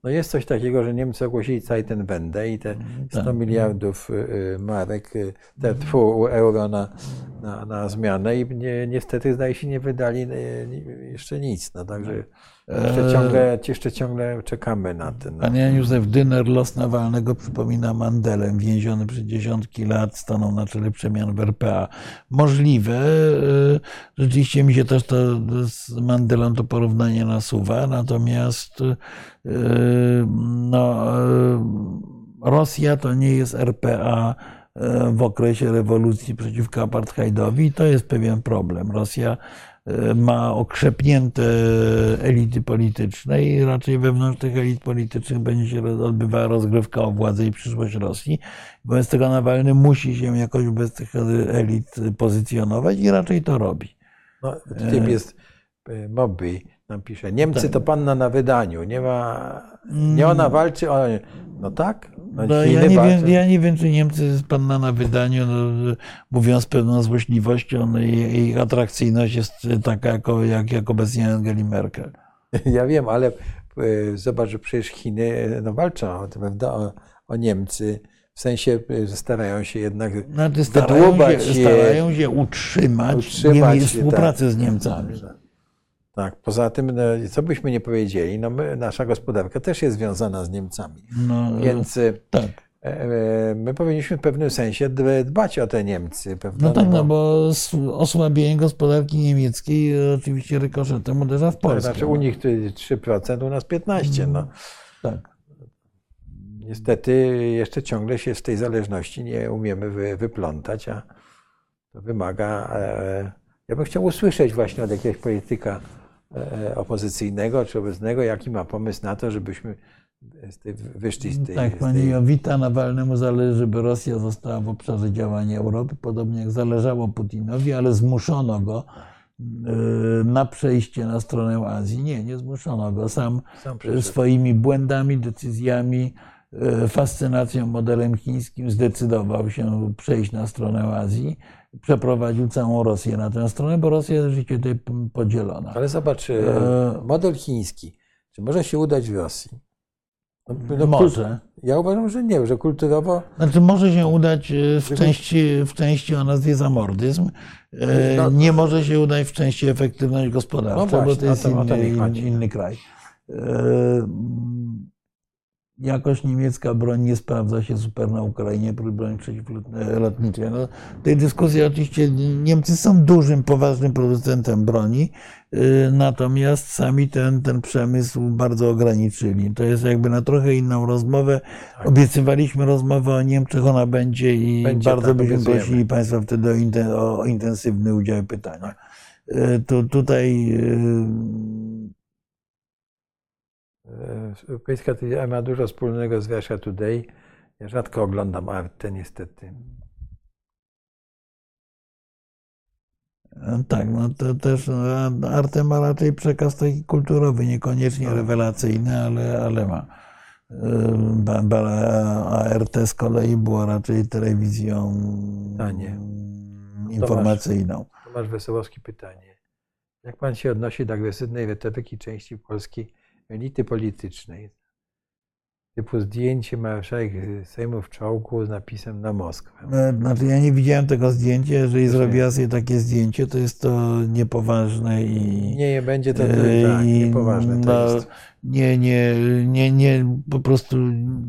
no jest coś takiego, że Niemcy ogłosili Zeitenwende i te 100 Tak. miliardów yy, marek, yy, te, tfu, euro na, na, na zmianę i nie, niestety zdaje się nie wydali jeszcze nic. No, także jeszcze Eee. ciągle, jeszcze ciągle czekamy na ten. Pan Jan Józef Dyner, los Nawalnego przypomina Mandelę, więziony przez dziesiątki lat, stanął na czele przemian w RPA. Możliwe, e, rzeczywiście mi się też to z Mandelą to porównanie nasuwa, natomiast e, no, e, Rosja to nie jest RPA e, w okresie rewolucji przeciwko apartheidowi i to jest pewien problem. Rosja e, ma okrzepnięte elity polityczne i raczej wewnątrz tych elit politycznych będzie się odbywała rozgrywka o władzę i przyszłość Rosji. Wobec tego Nawalny musi się jakoś wobec tych elit pozycjonować i raczej to robi. No, typ jest y, Mobby, nam pisze. Niemcy Tak. to panna na wydaniu. Nie ma. Nie ona walczy, nie- No tak? No, ja, nie wiem, ja nie wiem, czy Niemcy jest panna na wydaniu, no, mówiąc z pewną złośliwością, no, jej, atrakcyjność jest taka, jako, jak, jak obecnie Angeli Merkel. Ja wiem, ale y, zobacz, że przecież Chiny no, walczą o, prawda, o, o Niemcy. W sensie, że starają się jednak. Znaczy starają, się, je- starają się utrzymać, utrzymać je, współpracę tak. z Niemcami. Tak, poza tym, no, co byśmy nie powiedzieli, no my, nasza gospodarka też jest związana z Niemcami. No, Więc y, tak. e, e, my powinniśmy w pewnym sensie db- dbać o te Niemcy. Prawda? No tak, no bo osłabienie gospodarki niemieckiej e, oczywiście rykoszetem uderza w To Polskę. znaczy u nich to jest 3%, u nas 15%. No. Tak. Niestety jeszcze ciągle się z tej zależności nie umiemy wy, wyplątać, a to wymaga. E, ja bym chciał usłyszeć właśnie od jakiegoś polityka e, opozycyjnego czy obecnego, jaki ma pomysł na to, żebyśmy z tej, wyszli z tej. Tak, z pani tej Jowita Nawalnemu zależy, żeby Rosja została w obszarze działania Europy, podobnie jak zależało Putinowi, ale zmuszono go e, na przejście na stronę Azji. Nie, nie zmuszono go. Sam sam przyszedł. swoimi błędami, decyzjami, e, fascynacją modelem chińskim zdecydował się przejść na stronę Azji. Przeprowadził całą Rosję na tę stronę, bo Rosja jest rzeczywiście tutaj podzielona. Ale zobacz, e, E, model chiński. Czy może się udać w Rosji? No, no, Może. Ja uważam, że nie, że kulturowo. Znaczy może się udać e, w części, w części o nazwie zamordyzm. E, No, Nie może się udać w części efektywność gospodarcza, No bo właśnie, to jest to- inny, inny kraj. Jakoś niemiecka broń nie sprawdza się super na Ukrainie, broń przeciwlotniczej. No, tej dyskusji oczywiście Niemcy są dużym, poważnym producentem broni, y, natomiast sami ten, ten przemysł bardzo ograniczyli. To jest jakby na trochę inną rozmowę. Tak. Obiecywaliśmy rozmowę o Niemczech, ona będzie i Będzie, bardzo tak, byśmy obiecujemy. prosili Państwa wtedy o, inten, o intensywny udział w pytaniach. Y, Tu, tutaj y, Europejska telewizja ma dużo wspólnego z Russia Today. Ja rzadko oglądam Arte, niestety. Tak, no to też Arte ma raczej przekaz taki kulturowy, niekoniecznie No. rewelacyjny, ale, ale ma. A ART z kolei była raczej telewizją Tanie. mm, informacyjną. Tomasz Wesołowski pytanie. Jak pan się odnosi do agresywnej retoryki części polskiej elity politycznej? Typu zdjęcie marszałek Sejmu w czołgu z napisem na Moskwę. E, Znaczy ja nie widziałem tego zdjęcia, jeżeli zrobiła sobie takie zdjęcie, to jest to niepoważne i Nie, nie będzie to, e, tak, niepoważne to no, jest. nie, nie, nie, nie, po prostu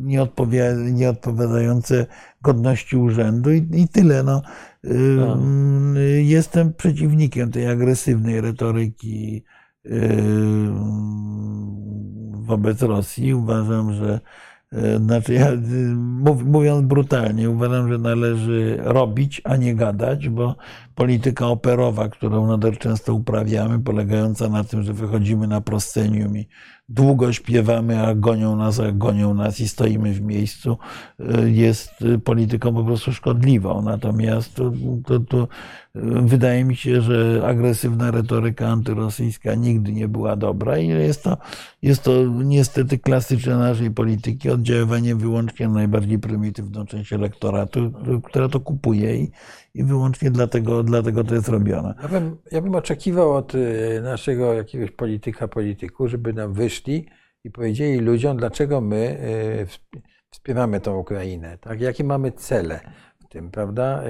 nie, odpowia, nie odpowiadające godności urzędu i, i tyle. No. Ym, Jestem przeciwnikiem tej agresywnej retoryki wobec Rosji. Uważam, że e, znaczy ja, mów- mówiąc brutalnie, uważam, że należy robić, a nie gadać, bo polityka operowa, którą nader często uprawiamy, polegająca na tym, że wychodzimy na proscenium i długo śpiewamy, a gonią nas, a gonią nas i stoimy w miejscu, y, jest polityką po prostu szkodliwą. Natomiast to, to, to y, wydaje mi się, że agresywna retoryka antyrosyjska nigdy nie była dobra i jest to, jest to niestety klasyczne naszej polityki, oddziaływanie wyłącznie na najbardziej prymitywną część elektoratu, y, która to kupuje i, i wyłącznie dlatego, dlatego to jest robione. Ja bym, ja bym oczekiwał od e, naszego jakiegoś polityka, polityku, żeby nam wyszli i powiedzieli ludziom, dlaczego my wsp- wspieramy tą Ukrainę, tak? Jakie mamy cele w tym, prawda?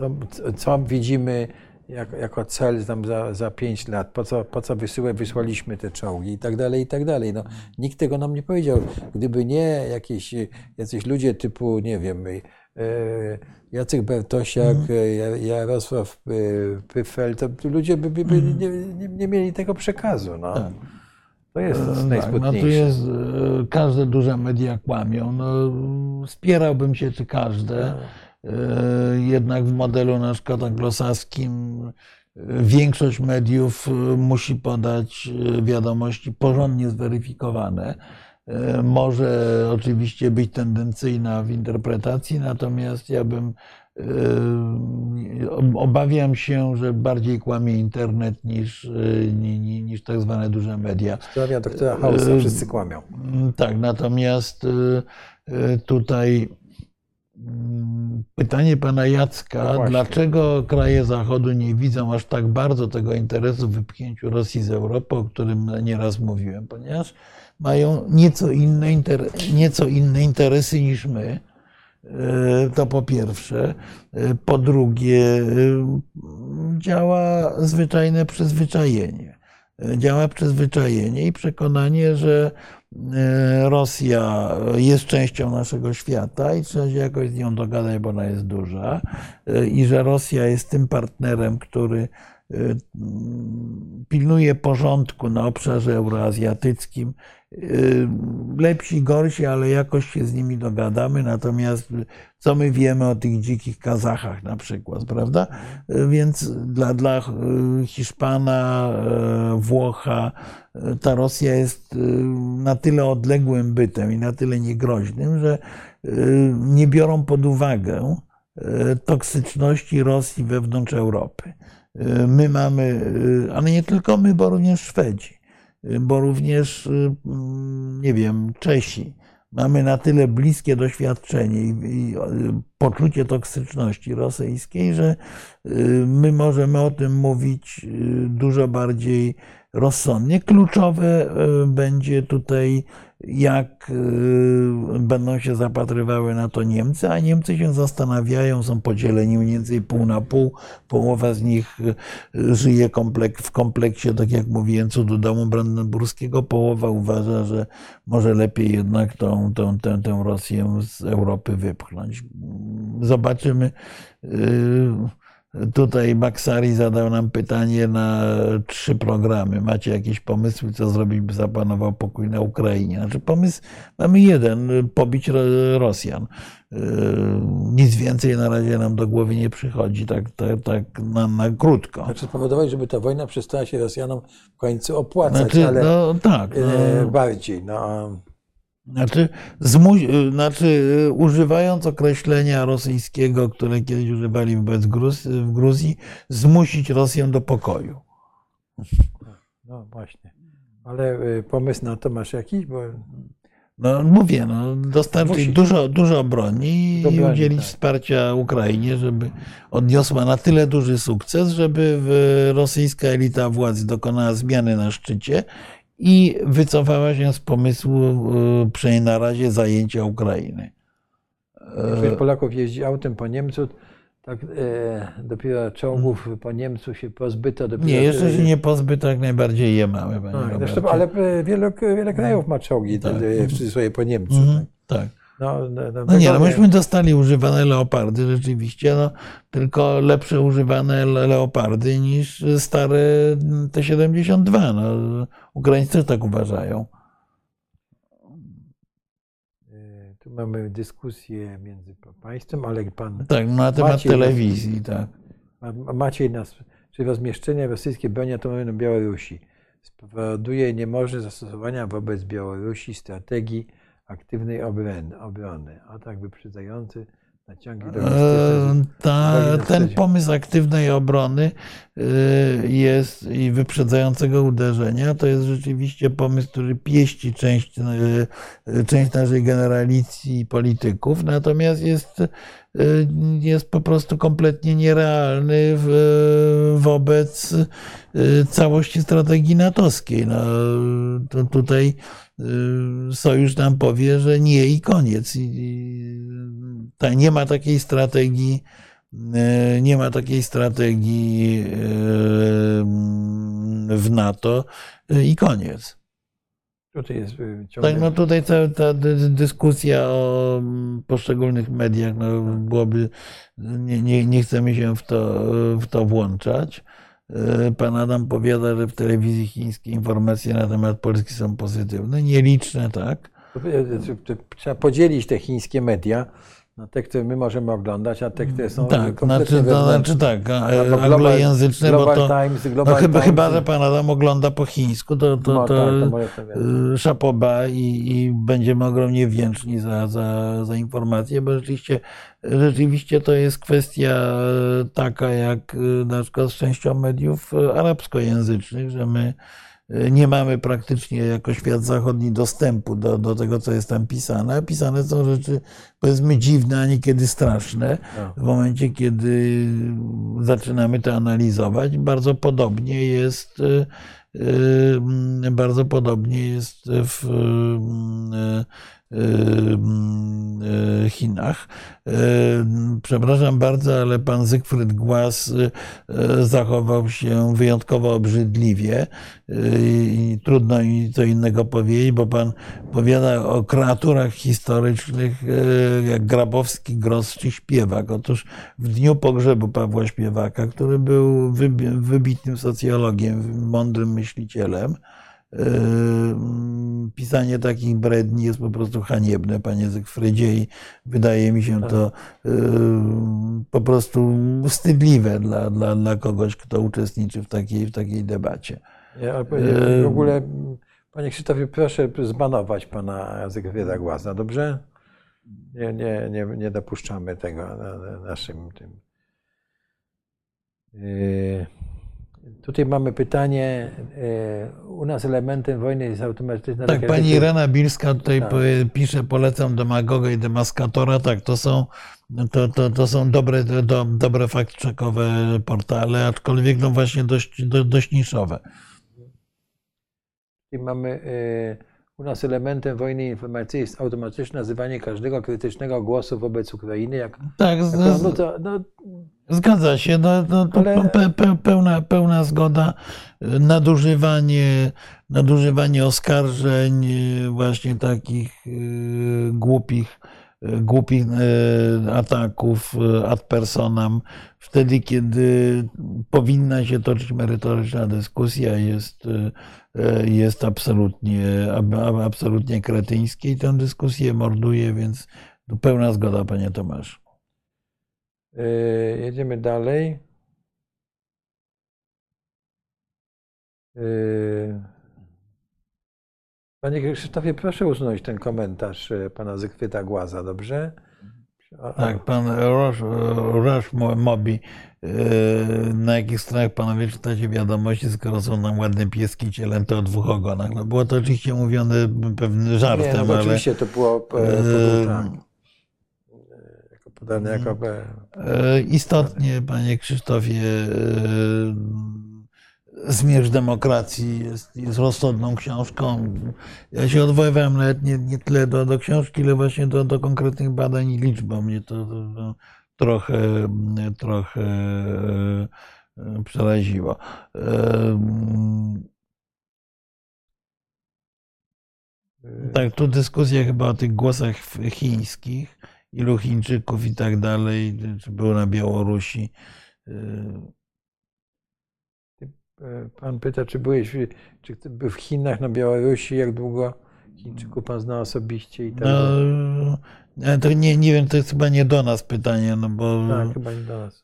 E, e, Co, co- widzimy jako, jako cel tam za, za pięć lat, po co, po co wysyłę, wysłaliśmy te czołgi i tak dalej, i tak dalej. No, nikt tego nam nie powiedział. Gdyby nie jakieś, e, jacyś ludzie typu, nie wiem, e, Jacek Bertosiak, e, Ja- Jarosław e, Pyfel, to ludzie by, by, by nie, nie, nie mieli tego przekazu. No. Tak. To jest Tak, no tu najsmutniejsze. jest, e, każde duże media kłamią. No, wspierałbym się czy każde. E, Jednak w modelu na przykład anglosaskim e, większość mediów e, musi podać wiadomości porządnie zweryfikowane. Może oczywiście być tendencyjna w interpretacji, natomiast ja bym obawiam się, że bardziej kłamie internet niż, ni- ni- niż tak zwane duże media. Historia doktora Hausa, wszyscy kłamią. Tak, natomiast tutaj pytanie pana No Jacka, właśnie. dlaczego kraje Zachodu nie widzą aż tak bardzo tego interesu w wypchnięciu Rosji z Europy, o którym nieraz mówiłem, ponieważ mają nieco inne, nieco inne interesy niż my. Y, To po pierwsze. Y, Po drugie, y, działa zwyczajne przyzwyczajenie. Działa przyzwyczajenie i przekonanie, że y, Rosja jest częścią naszego świata i trzeba się jakoś z nią dogadać, bo ona jest duża. Y, I że Rosja jest tym partnerem, który pilnuje porządku na obszarze euroazjatyckim. Y, Lepsi, gorsi, ale jakoś się z nimi dogadamy. Natomiast co my wiemy o tych dzikich Kazachach na przykład, prawda? Y, Więc dla, dla y, Hiszpana, y, Włocha, y, ta Rosja jest y, na tyle odległym bytem i na tyle niegroźnym, że y, nie biorą pod uwagę y, toksyczności Rosji wewnątrz Europy. Y, My mamy, y, ale nie tylko my, bo również Szwedzi, y, bo również, mm, nie wiem, Czesi. Mamy na tyle bliskie doświadczenie i, poczucie toksyczności rosyjskiej, że my możemy o tym mówić dużo bardziej rozsądnie. Kluczowe będzie tutaj, jak e, będą się zapatrywały na to Niemcy, a Niemcy się zastanawiają, są podzieleni mniej więcej pół na pół. Połowa z nich e, żyje komplek, w kompleksie, tak jak mówiłem, cudu domu brandenburskiego. Połowa uważa, że może lepiej jednak tą, tą, tę, tę Rosję z Europy wypchnąć. Zobaczymy. Tutaj Maksari zadał nam pytanie na trzy programy. Macie jakieś pomysły, co zrobić, by zapanował pokój na Ukrainie? Znaczy pomysł mamy jeden, pobić Rosjan. Yy, nic więcej na razie nam do głowy nie przychodzi, tak, tak, tak na, na krótko. Znaczy spowodować, żeby ta wojna przestała się Rosjanom w końcu opłacać, Znaczy, ale no, tak, e, no. bardziej. No, Znaczy, zmu- znaczy, y, używając określenia rosyjskiego, które kiedyś używali wobec Gruz- w Gruzji, zmusić Rosję do pokoju. no właśnie. Ale e, pomysł na to masz jakiś? Bo No, mówię, no, dostarczyć Musi. dużo, dużo broni Do i broni, udzielić tak. wsparcia Ukrainie, żeby odniosła na tyle duży sukces, żeby rosyjska elita władzy dokonała zmiany na szczycie i wycofała się z pomysłu, y, przynajmniej na razie, zajęcia Ukrainy. Większość Polaków jeździ autem po Niemcu, tak e, dopiero czołgów po Niemcu się pozbyto. Dopiero Nie, jeszcze się nie pozbyto, jak najbardziej je mamy. panie Tak, zresztą, ale e, wiele, wiele krajów ma czołgi Tak. w cudzysłowie po Niemcu. Mhm, tak. No, no, no, No nie, no myśmy dostali używane leopardy rzeczywiście, no, tylko lepsze używane le- leopardy niż stare T-72. No, Ukraińcy też tak uważają. E, Tu mamy dyskusję między państwem, ale pan Tak, no, na temat Maciej, telewizji, tak. Ma- Maciej nas, czy rozmieszczenie rosyjskiej broni atomowej na Białorusi spowoduje niemożność zastosowania wobec Białorusi strategii aktywnej obrony, obrony atak wyprzedzający naciągi logistyczne. E, Ta, wojny na ten pomysł aktywnej obrony e, jest i wyprzedzającego uderzenia to jest rzeczywiście pomysł, który pieści część, e, część naszej generalicji polityków, natomiast jest, jest po prostu kompletnie nierealny w, wobec całości strategii natowskiej. No, tutaj sojusz nam powie, że nie i koniec. I, ta, nie ma takiej strategii, e, nie ma takiej strategii e, w NATO i koniec. Tutaj jest ciągle. Tak, no tutaj ta dy- dyskusja o mm, poszczególnych mediach no, byłoby, nie, nie, nie chcemy się w to, w to włączać. E, Pan Adam powiada, że w telewizji chińskiej informacje na temat Polski są pozytywne, nieliczne, tak. E, to Trzeba podzielić te chińskie media na te, które my możemy oglądać, a te, które są Tak, znaczy, to, znaczy tak, Global- anglojęzyczne, bo to, Times, no chyba, Times, chyba, że pan Adam ogląda po chińsku, to, to, No, to tak, to y, szapoba i, i będziemy ogromnie wdzięczni za, za, za informacje, bo rzeczywiście, rzeczywiście to jest kwestia taka jak y, na przykład z częścią mediów arabskojęzycznych, że my nie mamy praktycznie jako świat zachodni dostępu do, do tego, co jest tam pisane. Pisane są rzeczy, powiedzmy, dziwne, a niekiedy straszne. No. W momencie, kiedy zaczynamy to analizować, bardzo podobnie jest, y, y, bardzo podobnie jest w y, y, y, Chinach. Y, Przepraszam bardzo, ale pan Zygfryd Głaz y, y, zachował się wyjątkowo obrzydliwie y, trudno mi co innego powiedzieć, bo pan powiada o kreaturach historycznych y, jak Grabowski, Gross czy Śpiewak. Otóż w dniu pogrzebu Pawła Śpiewaka, który był wybi- wybitnym socjologiem, mądrym myślicielem, y, pisanie takich bredni jest po prostu haniebne, panie Zygfrydzie, i wydaje mi się to y, po prostu wstydliwe dla, dla, dla kogoś, kto uczestniczy w takiej, w takiej debacie. Ja, Ehm. w ogóle, panie Krzysztofie, proszę zbanować pana Zygfryda Głaza, dobrze? Nie, nie, nie, nie dopuszczamy tego na naszym tym. Tutaj mamy pytanie. yy, U nas elementem wojny jest automatyczna Tak, pani Irena Bilska tutaj Tak. pisze, polecam Demagoga i Demaskatora. Tak, to są, to, to, to są dobre, do, dobre fact-checkowe portale, aczkolwiek no właśnie dość, do, dość niszowe. I mamy y, u nas elementem wojny informacyjnej jest automatyczne nazywanie każdego krytycznego głosu wobec Ukrainy jak Tak, z, no to, no, Zgadza się, no, no, to Ale- pe, pe, pełna, pełna zgoda. Nadużywanie, nadużywanie oskarżeń, y, właśnie takich y, głupich, y, głupich ataków ad personam, wtedy, kiedy powinna się toczyć merytoryczna dyskusja, jest, jest absolutnie, ab- ab- absolutnie kretyńskie i tę dyskusję morduje, więc tu pełna zgoda, panie Tomaszu. y, jedziemy dalej. Y, Panie Krzysztofie, proszę usunąć ten komentarz pana Zygfryda Głaza, dobrze? Tak, pan Rush, Rush Mobi, e, na jakich stronach panowie czytacie wiadomości, skoro są nam ładne pieski cielęte o dwóch ogonach. No było to oczywiście mówione pewnym Nie, żartem, no bo ale oczywiście to było e, to było tak, e, e, jako podane jako e, istotnie, panie Krzysztofie, Zmierz demokracji jest, jest rozsądną książką. Ja się odwoływałem nawet nie, nie tyle do, do książki, ile właśnie do, do konkretnych badań i liczb, bo mnie to, to, to trochę, trochę e, e, przeraziło. E, e, Tak, tu dyskusja chyba o tych głosach chińskich, ilu Chińczyków i tak dalej, czy było na Białorusi. E, e, Pan pyta, czy byłeś, czy był w Chinach, na Białorusi, jak długo Chińczyków pan zna osobiście i tak No, ale to nie, nie wiem, to jest chyba nie do nas pytanie, no bo Tak, chyba nie do nas.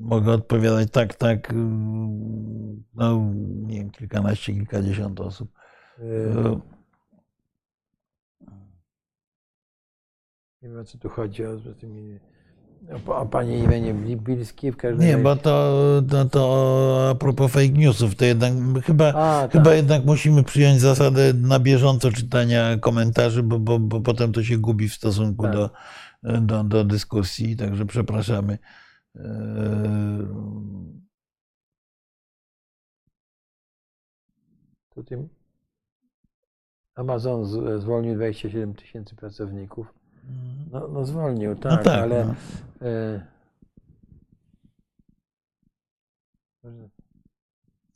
mogę odpowiadać tak, tak, no nie wiem, kilkanaście, kilkadziesiąt osób. E, E, Nie wiem, o co tu chodzi, o, o, tymi, o, pani Irenie Bilskiej w każdym Nie, bo to, to, to a propos fake newsów, to jednak chyba, A, chyba tak. jednak musimy przyjąć zasadę na bieżąco czytania komentarzy, bo, bo, bo potem to się gubi w stosunku Tak. do, do, do dyskusji, także przepraszamy. E, Tutaj Amazon zwolnił 27 tysięcy pracowników. No, no zwolnił, tak, No tak, ale no. E,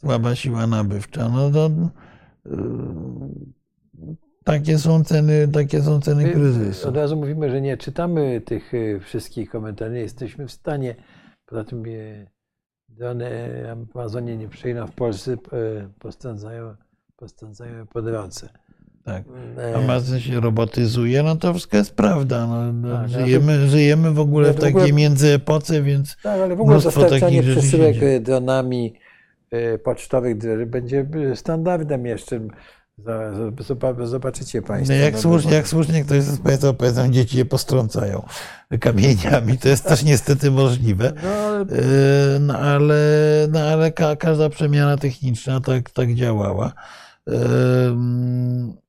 słaba siła nabywcza. No to, y, takie są ceny, takie są ceny my kryzysu. od razu mówimy, że nie czytamy tych e, wszystkich komentarzy, nie jesteśmy w stanie. Poza tym e, drony Amazonie nie przyjdą w Polsce, e, postędzają, postędzają po drodze. Tak. E, Amazon się robotyzuje, no to wszystko jest prawda. No, no, Tak, żyjemy, żyjemy w ogóle w w ogóle- takiej międzyepoce, więc Tak, ale w ogóle dostarczanie przesyłek e, dronami e, pocztowych będzie e, standardem jeszcze. Zobaczycie Państwo. no, jak, no, słusznie, jak słusznie ktoś z Państwa powiedzą, dzieci je postrącają kamieniami. To jest też niestety możliwe. No, ale E, No ale, no, ale ka, każda przemiana techniczna tak, tak działała. E, mm, e,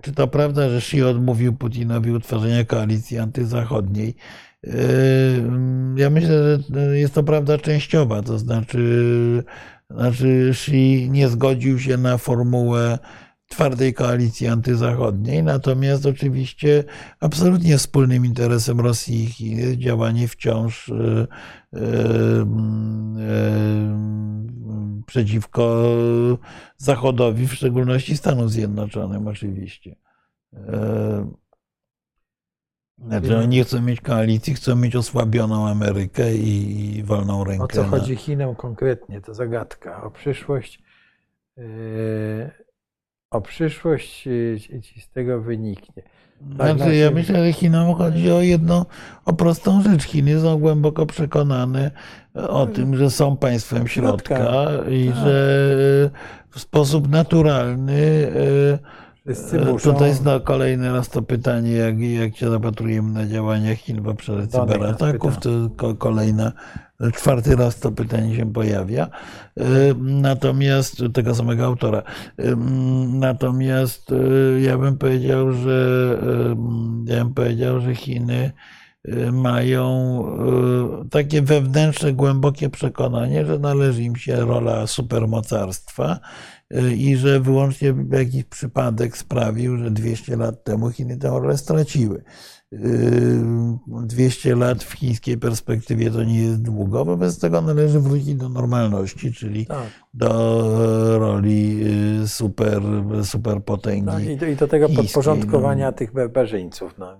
Czy to prawda, że Xi odmówił Putinowi utworzenia koalicji antyzachodniej? E, Ja myślę, że jest to prawda częściowa, to znaczy, znaczy Xi nie zgodził się na formułę twardej koalicji antyzachodniej, natomiast oczywiście absolutnie wspólnym interesem Rosji i Chin jest działanie wciąż e, e, e, przeciwko Zachodowi, w szczególności Stanom Zjednoczonym oczywiście. Znaczy oni nie chcą mieć koalicji, chcą mieć osłabioną Amerykę i, wolną rękę. o co chodzi Chinom konkretnie? To zagadka. O przyszłość. E, O przyszłość e, ci z tego wyniknie. Tak, Znaczy, ja myślę, że Chinom chodzi o jedną, o prostą rzecz. Chiny są głęboko przekonane o tym, że są państwem środka Środka, i tak. że w sposób naturalny e, E, muszą. Tutaj zna kolejny raz to pytanie, jak, jak się zapatrujemy na działania Chin w obszarze Donek nas cyberataków, to ko- kolejna, czwarty raz to pytanie się pojawia. E, Natomiast tego samego autora. E, Natomiast e, ja bym powiedział, że ja bym powiedział, że Chiny mają takie wewnętrzne, głębokie przekonanie, że należy im się rola supermocarstwa i że wyłącznie jakiś przypadek sprawił, że 200 lat temu Chiny tę rolę straciły. 200 lat w chińskiej perspektywie to nie jest długo, wobec tego należy wrócić do normalności, czyli Tak. do roli super, superpotęgi. Tak, i, do, I do tego chińskiej, podporządkowania no. tych barbarzyńców. No.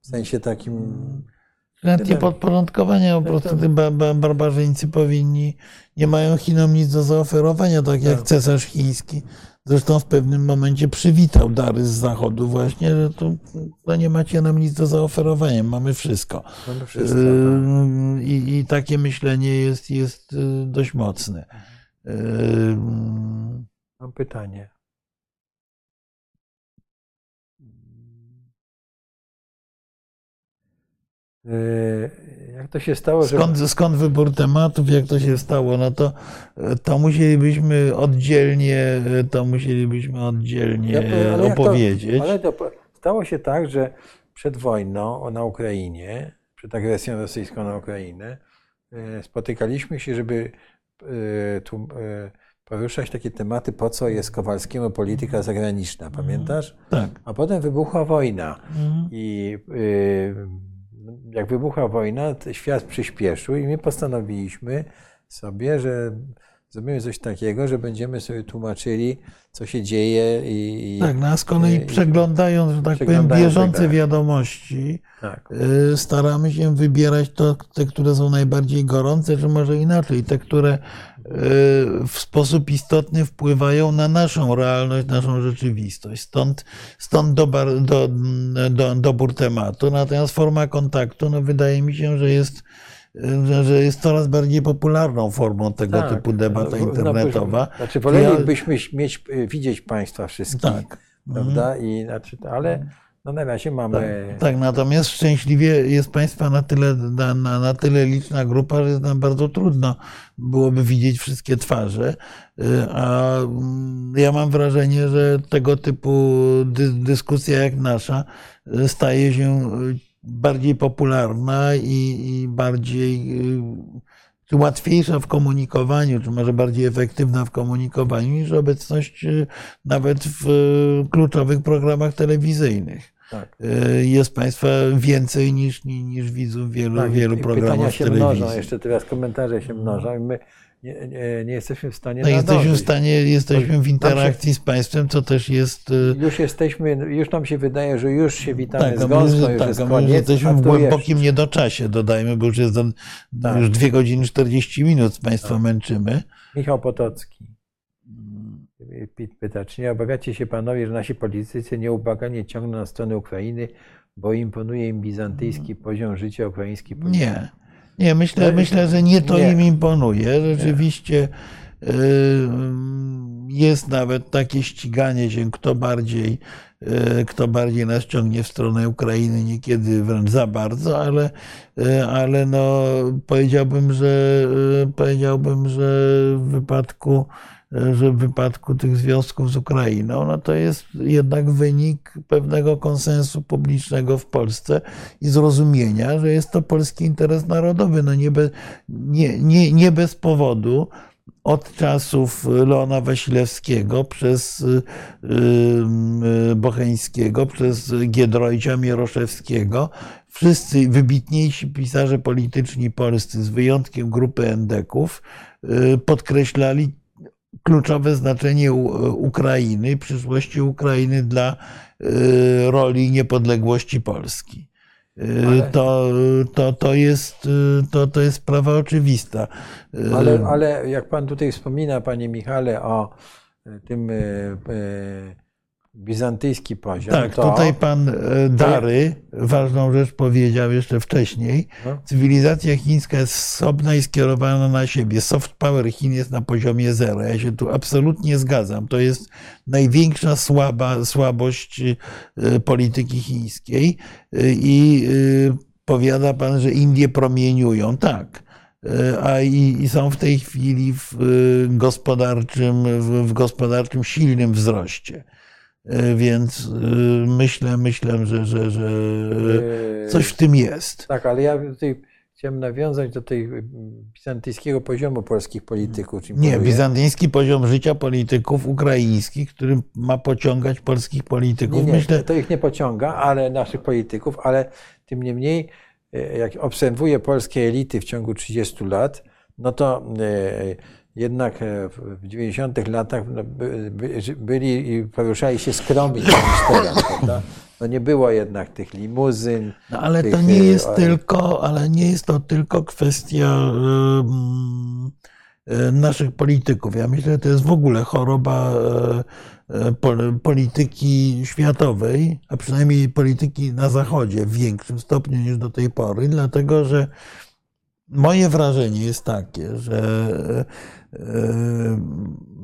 W sensie takim. Nawet nie podporządkowania, po prostu tym ba- ba- barbarzyńcy powinni, nie mają Chinom nic do zaoferowania, tak jak Tak. cesarz chiński. Zresztą w pewnym momencie przywitał dary z zachodu właśnie, że to no nie macie nam nic do zaoferowania, mamy wszystko. Mamy wszystko. Yy, I, I takie myślenie jest, jest yy, dość mocne. Yy, Mam pytanie. Jak to się stało, że. Skąd, skąd wybór tematów, jak to się stało? No to, to musielibyśmy oddzielnie, to musielibyśmy oddzielnie Ja ale jak to- opowiedzieć. Ale to stało się tak, że przed wojną na Ukrainie, przed agresją rosyjską na Ukrainę, e, spotykaliśmy się, żeby e, tu, e, poruszać takie tematy, po co jest Kowalskiemu polityka zagraniczna, pamiętasz? Tak. A potem wybuchła wojna. Mhm. I jak wybuchła wojna, świat przyspieszył i my postanowiliśmy sobie, że zrobimy coś takiego, że będziemy sobie tłumaczyli, co się dzieje i, i Tak, no a z kolei przeglądając, że tak powiem, bieżące tak. wiadomości, tak. y, staramy się wybierać to, te, które są najbardziej gorące, czy może inaczej, te, które w sposób istotny wpływają na naszą realność, naszą rzeczywistość. Stąd, stąd dobar, do, do, dobór tematu. Natomiast forma kontaktu, no wydaje mi się, że jest, że, jest coraz bardziej popularną formą tego Tak. typu debata No, no, internetowa. Znaczy, wolelibyśmy mieć, widzieć Państwa wszystkich, Tak. prawda? I, znaczy, ale no, na razie mamy. Tak, natomiast szczęśliwie jest Państwa na tyle, na, na, tyle liczna grupa, że jest nam bardzo trudno byłoby widzieć wszystkie twarze. Y, A mm, ja mam wrażenie, że tego typu dy, dyskusja jak nasza y, staje się y, bardziej popularna i, i bardziej czy łatwiejsza w komunikowaniu, czy może bardziej efektywna w komunikowaniu niż obecność nawet w kluczowych programach telewizyjnych. Tak. Y, Jest Państwa więcej niż, niż widzów wielu, Tak, wielu programów Pytania się telewizji. mnożą, jeszcze teraz komentarze się mnożą i my nie, nie, nie jesteśmy w stanie No jesteśmy w stanie, jesteśmy w interakcji z Państwem, co też jest. y, Już jesteśmy, już nam się wydaje, że już się witamy Tak, z my gąską, już, tak, jest koniec. jesteśmy w głębokim jeszcze. niedoczasie, dodajmy, bo już jest za- Tak. już 2 godziny 40 minut Państwa męczymy. Michał Potocki Pit pyta, czy nie obawiacie się panowie, że nasi politycy nieubłaganie ciągną na stronę Ukrainy, bo imponuje im bizantyjski poziom życia ukraińskiej polityki? Nie. Nie, myślę, No, myślę, że nie to nie. im imponuje. Rzeczywiście y, jest nawet takie ściganie się, kto bardziej, y, kto bardziej nas ciągnie w stronę Ukrainy, niekiedy wręcz za bardzo, ale, y, ale no, powiedziałbym, że powiedziałbym, że w wypadku że w wypadku tych związków z Ukrainą, no to jest jednak wynik pewnego konsensu publicznego w Polsce i zrozumienia, że jest to polski interes narodowy. No nie, nie, nie, nie bez powodu od czasów Leona Wasilewskiego przez Bocheńskiego, przez Giedroycia Mieroszewskiego, wszyscy wybitniejsi pisarze polityczni polscy, z wyjątkiem grupy endeków, y, podkreślali kluczowe znaczenie Ukrainy, przyszłości Ukrainy dla y, roli niepodległości Polski. Y, Ale- To, to, to, jest, y, to, to jest sprawa oczywista. Ale, ale jak pan tutaj wspomina, panie Michale, o tym bizantyjski poziom, Tak, to tutaj pan e, Dary ważną rzecz powiedział jeszcze wcześniej. No. Cywilizacja chińska jest osobna i skierowana na siebie. Soft power Chin jest na poziomie zero. Ja się tu absolutnie zgadzam. To jest największa słaba, słabość e, polityki chińskiej. E, I powiada pan, że Indie promieniują. Tak. A i, i są w tej chwili w gospodarczym, w, w gospodarczym silnym wzroście. E, Więc y, myślę, myślę, że, że, że Yy, coś w tym jest. Tak, ale ja tutaj chciałem nawiązać do tej bizantyjskiego poziomu polskich polityków. Nie, bizantyjski poziom życia polityków ukraińskich, który ma pociągać polskich polityków. Nie, nie, Myślę, to ich nie pociąga, ale naszych polityków, ale tym niemniej, e, jak obserwuję polskie elity w ciągu 30 lat, no to e, jednak e, w 90 latach no, by- by- byli i poruszali się skromniej niż teraz, prawda? No nie było jednak tych limuzyn. No ale to tych, nie e, jest o- tylko, ale nie jest to tylko kwestia e, naszych polityków. Ja myślę, że to jest w ogóle choroba e, e, pol- polityki światowej, a przynajmniej polityki na Zachodzie w większym stopniu niż do tej pory, dlatego że moje wrażenie jest takie, że e,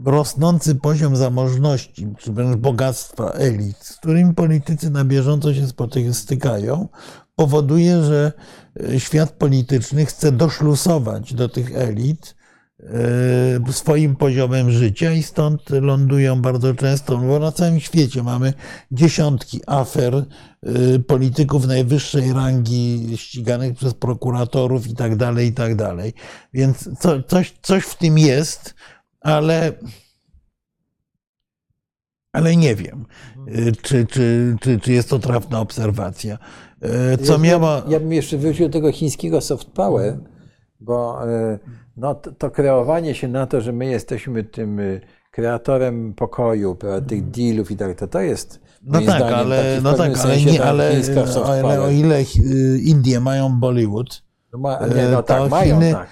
rosnący poziom zamożności, czy wręcz bogactwa elit, z którymi politycy na bieżąco się stykają, powoduje, że e, świat polityczny chce doszlusować do tych elit e, swoim poziomem życia i stąd lądują bardzo często, bo na całym świecie mamy dziesiątki afer e, polityków najwyższej rangi ściganych przez prokuratorów i tak dalej, i tak dalej. Więc co, coś, coś w tym jest, ale ale nie wiem, e, czy, czy, czy, czy jest to trafna obserwacja. E, Co Ja- miała. Ja, bym jeszcze wrócił do tego chińskiego soft power, bo e, no, to, to kreowanie się na to, że my jesteśmy tym e, kreatorem pokoju, prawda, tych dealów i tak, to, to jest No tak, zdaniem ale, no tak, ale, nie, ale, ale o ile y, Indie mają Bollywood, ma, nie, no e, tak, to mają, Chiny, tak.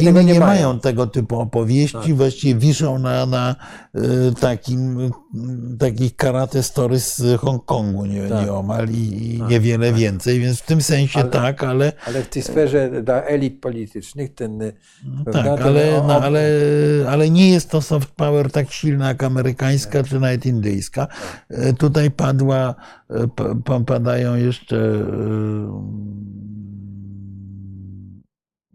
Chiny, nie, mają. mają. Tak. tego typu opowieści, właściwie wiszą na, na y, takim, takich karate stories z Hongkongu nie, Tak. nieomal i, i niewiele więcej, więc w tym sensie Ale- tak, ale Ale w tej sferze dla elit politycznych ten e, prawda, tak, ten ale, o- no, ale, ale nie jest to soft power tak silna jak amerykańska czy nawet indyjska. E, Tutaj padła, e, pa- pa- padają jeszcze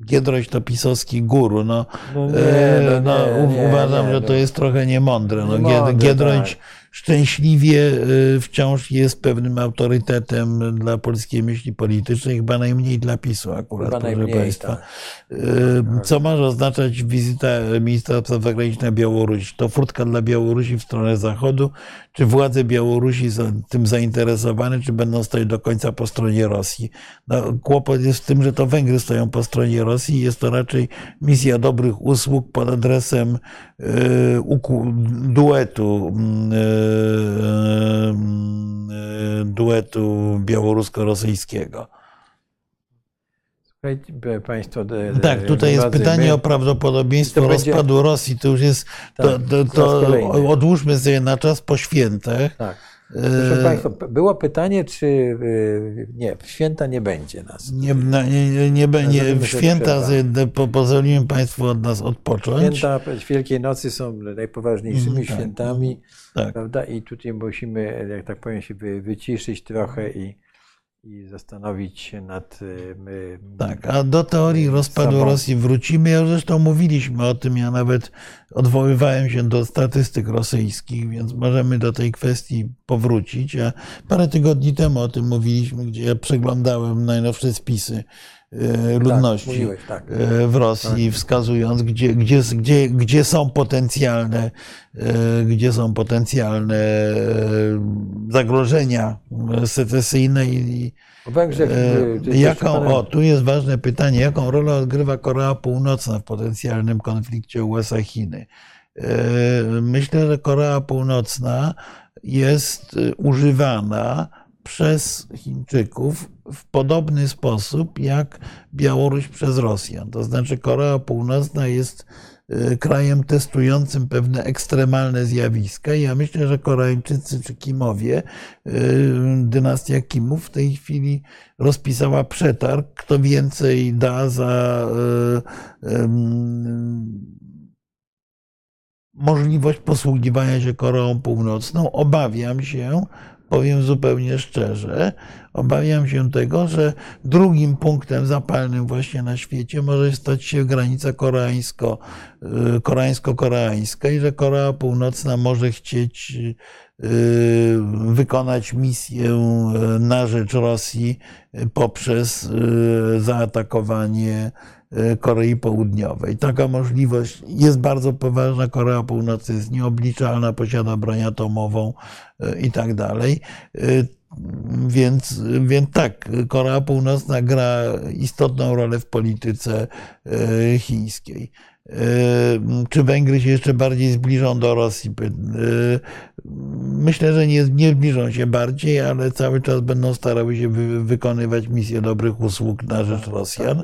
Giedrość to pisowski guru. No, No nie, e, no no, nie, u- nie, uważam, że no. to jest trochę niemądre. No, Niemądre, Gied- Giedrość tak. Szczęśliwie e, wciąż jest pewnym autorytetem dla polskiej myśli politycznej, chyba najmniej dla PiSu akurat, Chyba proszę Państwa. tak. E, Co może oznaczać wizyta ministra spraw zagranicznych na Białorusi? To furtka dla Białorusi w stronę zachodu? Czy władze Białorusi są tym zainteresowane, czy będą stać do końca po stronie Rosji? No, kłopot jest w tym, że to Węgry stoją po stronie Rosji jest to raczej misja dobrych usług pod adresem e, duetu, mm, duetu białorusko-rosyjskiego. Słuchajcie, e, Państwo, e, Tak, tutaj jest pytanie o prawdopodobieństwo to będzie- rozpadu Rosji. To już jest, to, Tak, to, to kolejny. odłóżmy sobie na czas po świętach. Tak. Proszę E, Państwa, było pytanie, czy y, nie, w święta nie będzie nas. Nie, nie, nie, nie, nie, święta po, pozwolimy Państwu od nas odpocząć. Święta Wielkiej Nocy są najpoważniejszymi Mm, tak. świętami, Tak. prawda? I tutaj musimy, jak tak powiem, się wy- wyciszyć trochę i, i zastanowić się nad. y, my- Tak, a do teorii rozpadu Sobą. Rosji wrócimy. Ja zresztą mówiliśmy o tym, ja nawet odwoływałem się do statystyk rosyjskich, więc możemy do tej kwestii powrócić. A parę tygodni temu o tym mówiliśmy, gdzie ja przeglądałem najnowsze spisy e, ludności mówiłeś, tak. e, w Rosji, wskazując, gdzie, gdzie, gdzie, gdzie są potencjalne, e, gdzie są potencjalne zagrożenia secesyjne i, Węgrzech. Jaką, o, tu jest ważne pytanie, jaką rolę odgrywa Korea Północna w potencjalnym konflikcie USA-Chiny? Myślę, że Korea Północna jest używana przez Chińczyków w podobny sposób jak Białoruś przez Rosjan. To znaczy Korea Północna jest e, krajem testującym pewne ekstremalne zjawiska. Ja myślę, że Koreańczycy czy Kimowie, e, dynastia Kimów w tej chwili rozpisała przetarg, kto więcej da za em, możliwość posługiwania się Koreą Północną. Obawiam się, powiem zupełnie szczerze, obawiam się tego, że drugim punktem zapalnym właśnie na świecie może stać się granica koreańsko, y, koreańsko-koreańska i że Korea Północna może chcieć y, wykonać misję y, na rzecz Rosji poprzez zaatakowanie Korei Południowej. Taka możliwość jest bardzo poważna. Korea Północna jest nieobliczalna, posiada broń atomową i tak dalej. Więc, więc tak, Korea Północna gra istotną rolę w polityce chińskiej. Czy Węgry się jeszcze bardziej zbliżą do Rosji? Myślę, że nie, nie zbliżą się bardziej, ale cały czas będą starały się wy, wykonywać misję dobrych usług na rzecz Rosjan.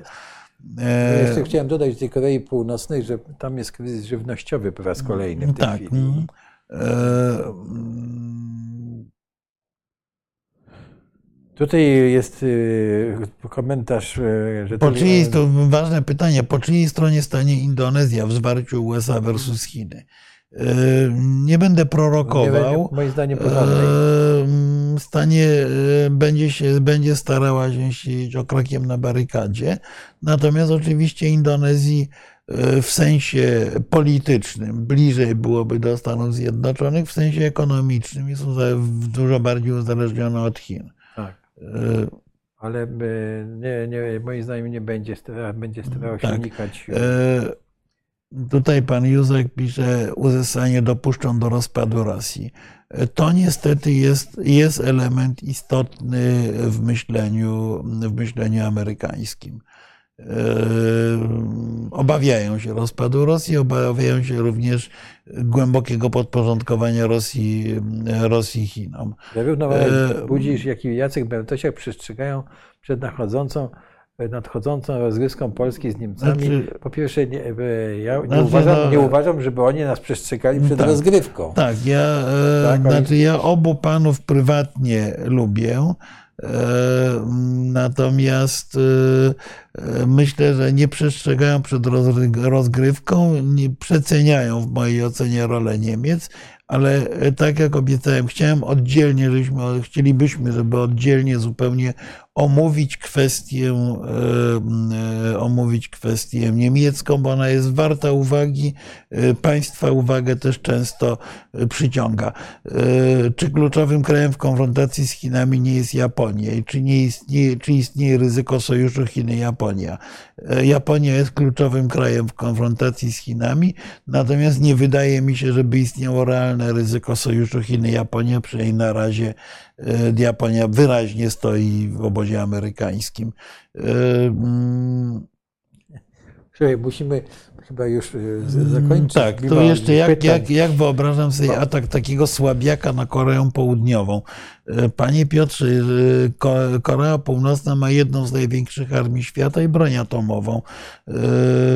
Ja jeszcze chciałem dodać do tej Korei Północnej, że tam jest kryzys żywnościowy po raz kolejny w tej tak. chwili. Tutaj jest y, komentarz, y, że Po czyjej, to ważne pytanie, po czyjej stronie stanie Indonezja w zwarciu USA versus Chiny? E, Nie będę nie prorokował. będzie, moim zdaniem porządnej. E, Stanie e, będzie się będzie starała się siedzieć okrakiem na barykadzie. Natomiast oczywiście Indonezji w sensie politycznym bliżej byłoby do Stanów Zjednoczonych, w sensie ekonomicznym jest dużo bardziej uzależniona od Chin. Tak. Ale nie, nie, moim zdaniem nie będzie, będzie starał się Tak. unikać. Tutaj pan Józek pisze, USA nie dopuszczą do rozpadu Rosji. To niestety jest, jest element istotny w myśleniu, w myśleniu amerykańskim. E, Obawiają się rozpadu Rosji, obawiają się również głębokiego podporządkowania Rosji, Rosji Chinom. Zarówno e, Budzisz, jak i Jacek Bertosiak przestrzegają przed nadchodzącą, nadchodzącą rozgrywką Polski z Niemcami. Znaczy- po pierwsze, nie, e, ja nie, Znaczy, uważam, no- nie uważam, żeby oni nas przestrzegali przed Tak. rozgrywką. Tak, ja, e, Tak, oni- znaczy ja obu panów prywatnie lubię. e, Natomiast myślę, że nie przestrzegają przed rozgrywką, nie przeceniają w mojej ocenie rolę Niemiec, ale tak jak obiecałem, chciałem oddzielnie, żebyśmy, chcielibyśmy, żeby oddzielnie zupełnie omówić kwestię, e, e, omówić kwestię niemiecką, bo ona jest warta uwagi. E, Państwa uwagę też często przyciąga. Czy kluczowym krajem w konfrontacji z Chinami nie jest Japonia? I czy, nie istnieje, czy istnieje ryzyko sojuszu Chiny-Japonia? Japonia jest kluczowym krajem w konfrontacji z Chinami, natomiast nie wydaje mi się, żeby istniało realne ryzyko sojuszu Chiny-Japonia, przynajmniej na razie Japonia wyraźnie stoi w obozie amerykańskim. E, mm, Słuchaj, musimy chyba już e, z- zakończyć. Tak, to jeszcze jak, jak, jak wyobrażam sobie atak takiego słabiaka na Koreę Południową? E, Panie Piotrze, Ko- Korea Północna ma jedną z największych armii świata i broń atomową. E,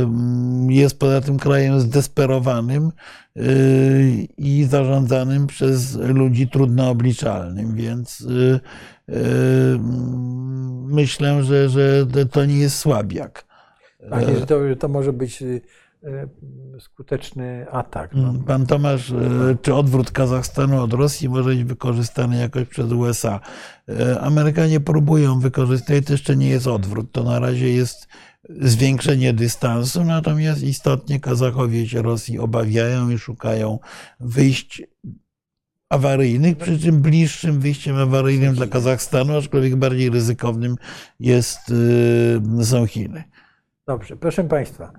mm, Jest poza tym krajem zdesperowanym e, i zarządzanym przez ludzi trudno obliczalnym, więc e, mm, myślę, że, że to nie jest słabiak. To, to może być e, e, skuteczny atak. No. Pan Tomasz, e, czy odwrót Kazachstanu od Rosji może być wykorzystany jakoś przez USA? Amerykanie próbują wykorzystać, to jeszcze nie jest odwrót, to na razie jest zwiększenie dystansu, natomiast istotnie Kazachowie się Rosji obawiają i szukają wyjść awaryjnych, przy czym bliższym wyjściem awaryjnym dla Kazachstanu, aczkolwiek bardziej ryzykownym jest, są Chiny. Dobrze, proszę Państwa,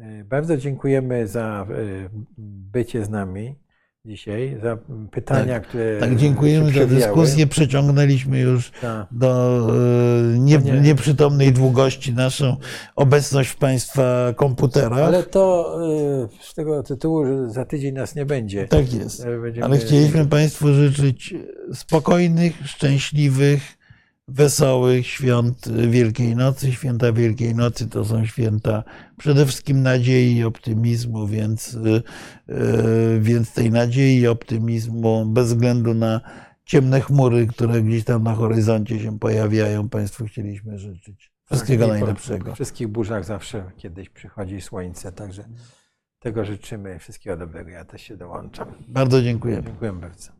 e, bardzo dziękujemy za e, bycie z nami dzisiaj, za pytania, które. Tak, dziękujemy za dyskusję. Przeciągnęliśmy już Tak. do e, nie, Nie. nieprzytomnej długości naszą obecność w Państwa komputerach. Ale to z tego tytułu, że za tydzień nas nie będzie. tak jest. Będziemy- Ale chcieliśmy Państwu życzyć spokojnych, szczęśliwych, wesołych świąt Wielkiej Nocy. Święta Wielkiej Nocy to są święta przede wszystkim nadziei i optymizmu, więc, e, e, więc tej nadziei i optymizmu bez względu na ciemne chmury, które gdzieś tam na horyzoncie się pojawiają, Państwu chcieliśmy życzyć. Wszystkiego Tak, najlepszego. Po wszystkich burzach zawsze kiedyś przychodzi słońce, także tego życzymy. Wszystkiego dobrego. Ja też się dołączam. Bardzo dziękujemy. Dziękuję bardzo.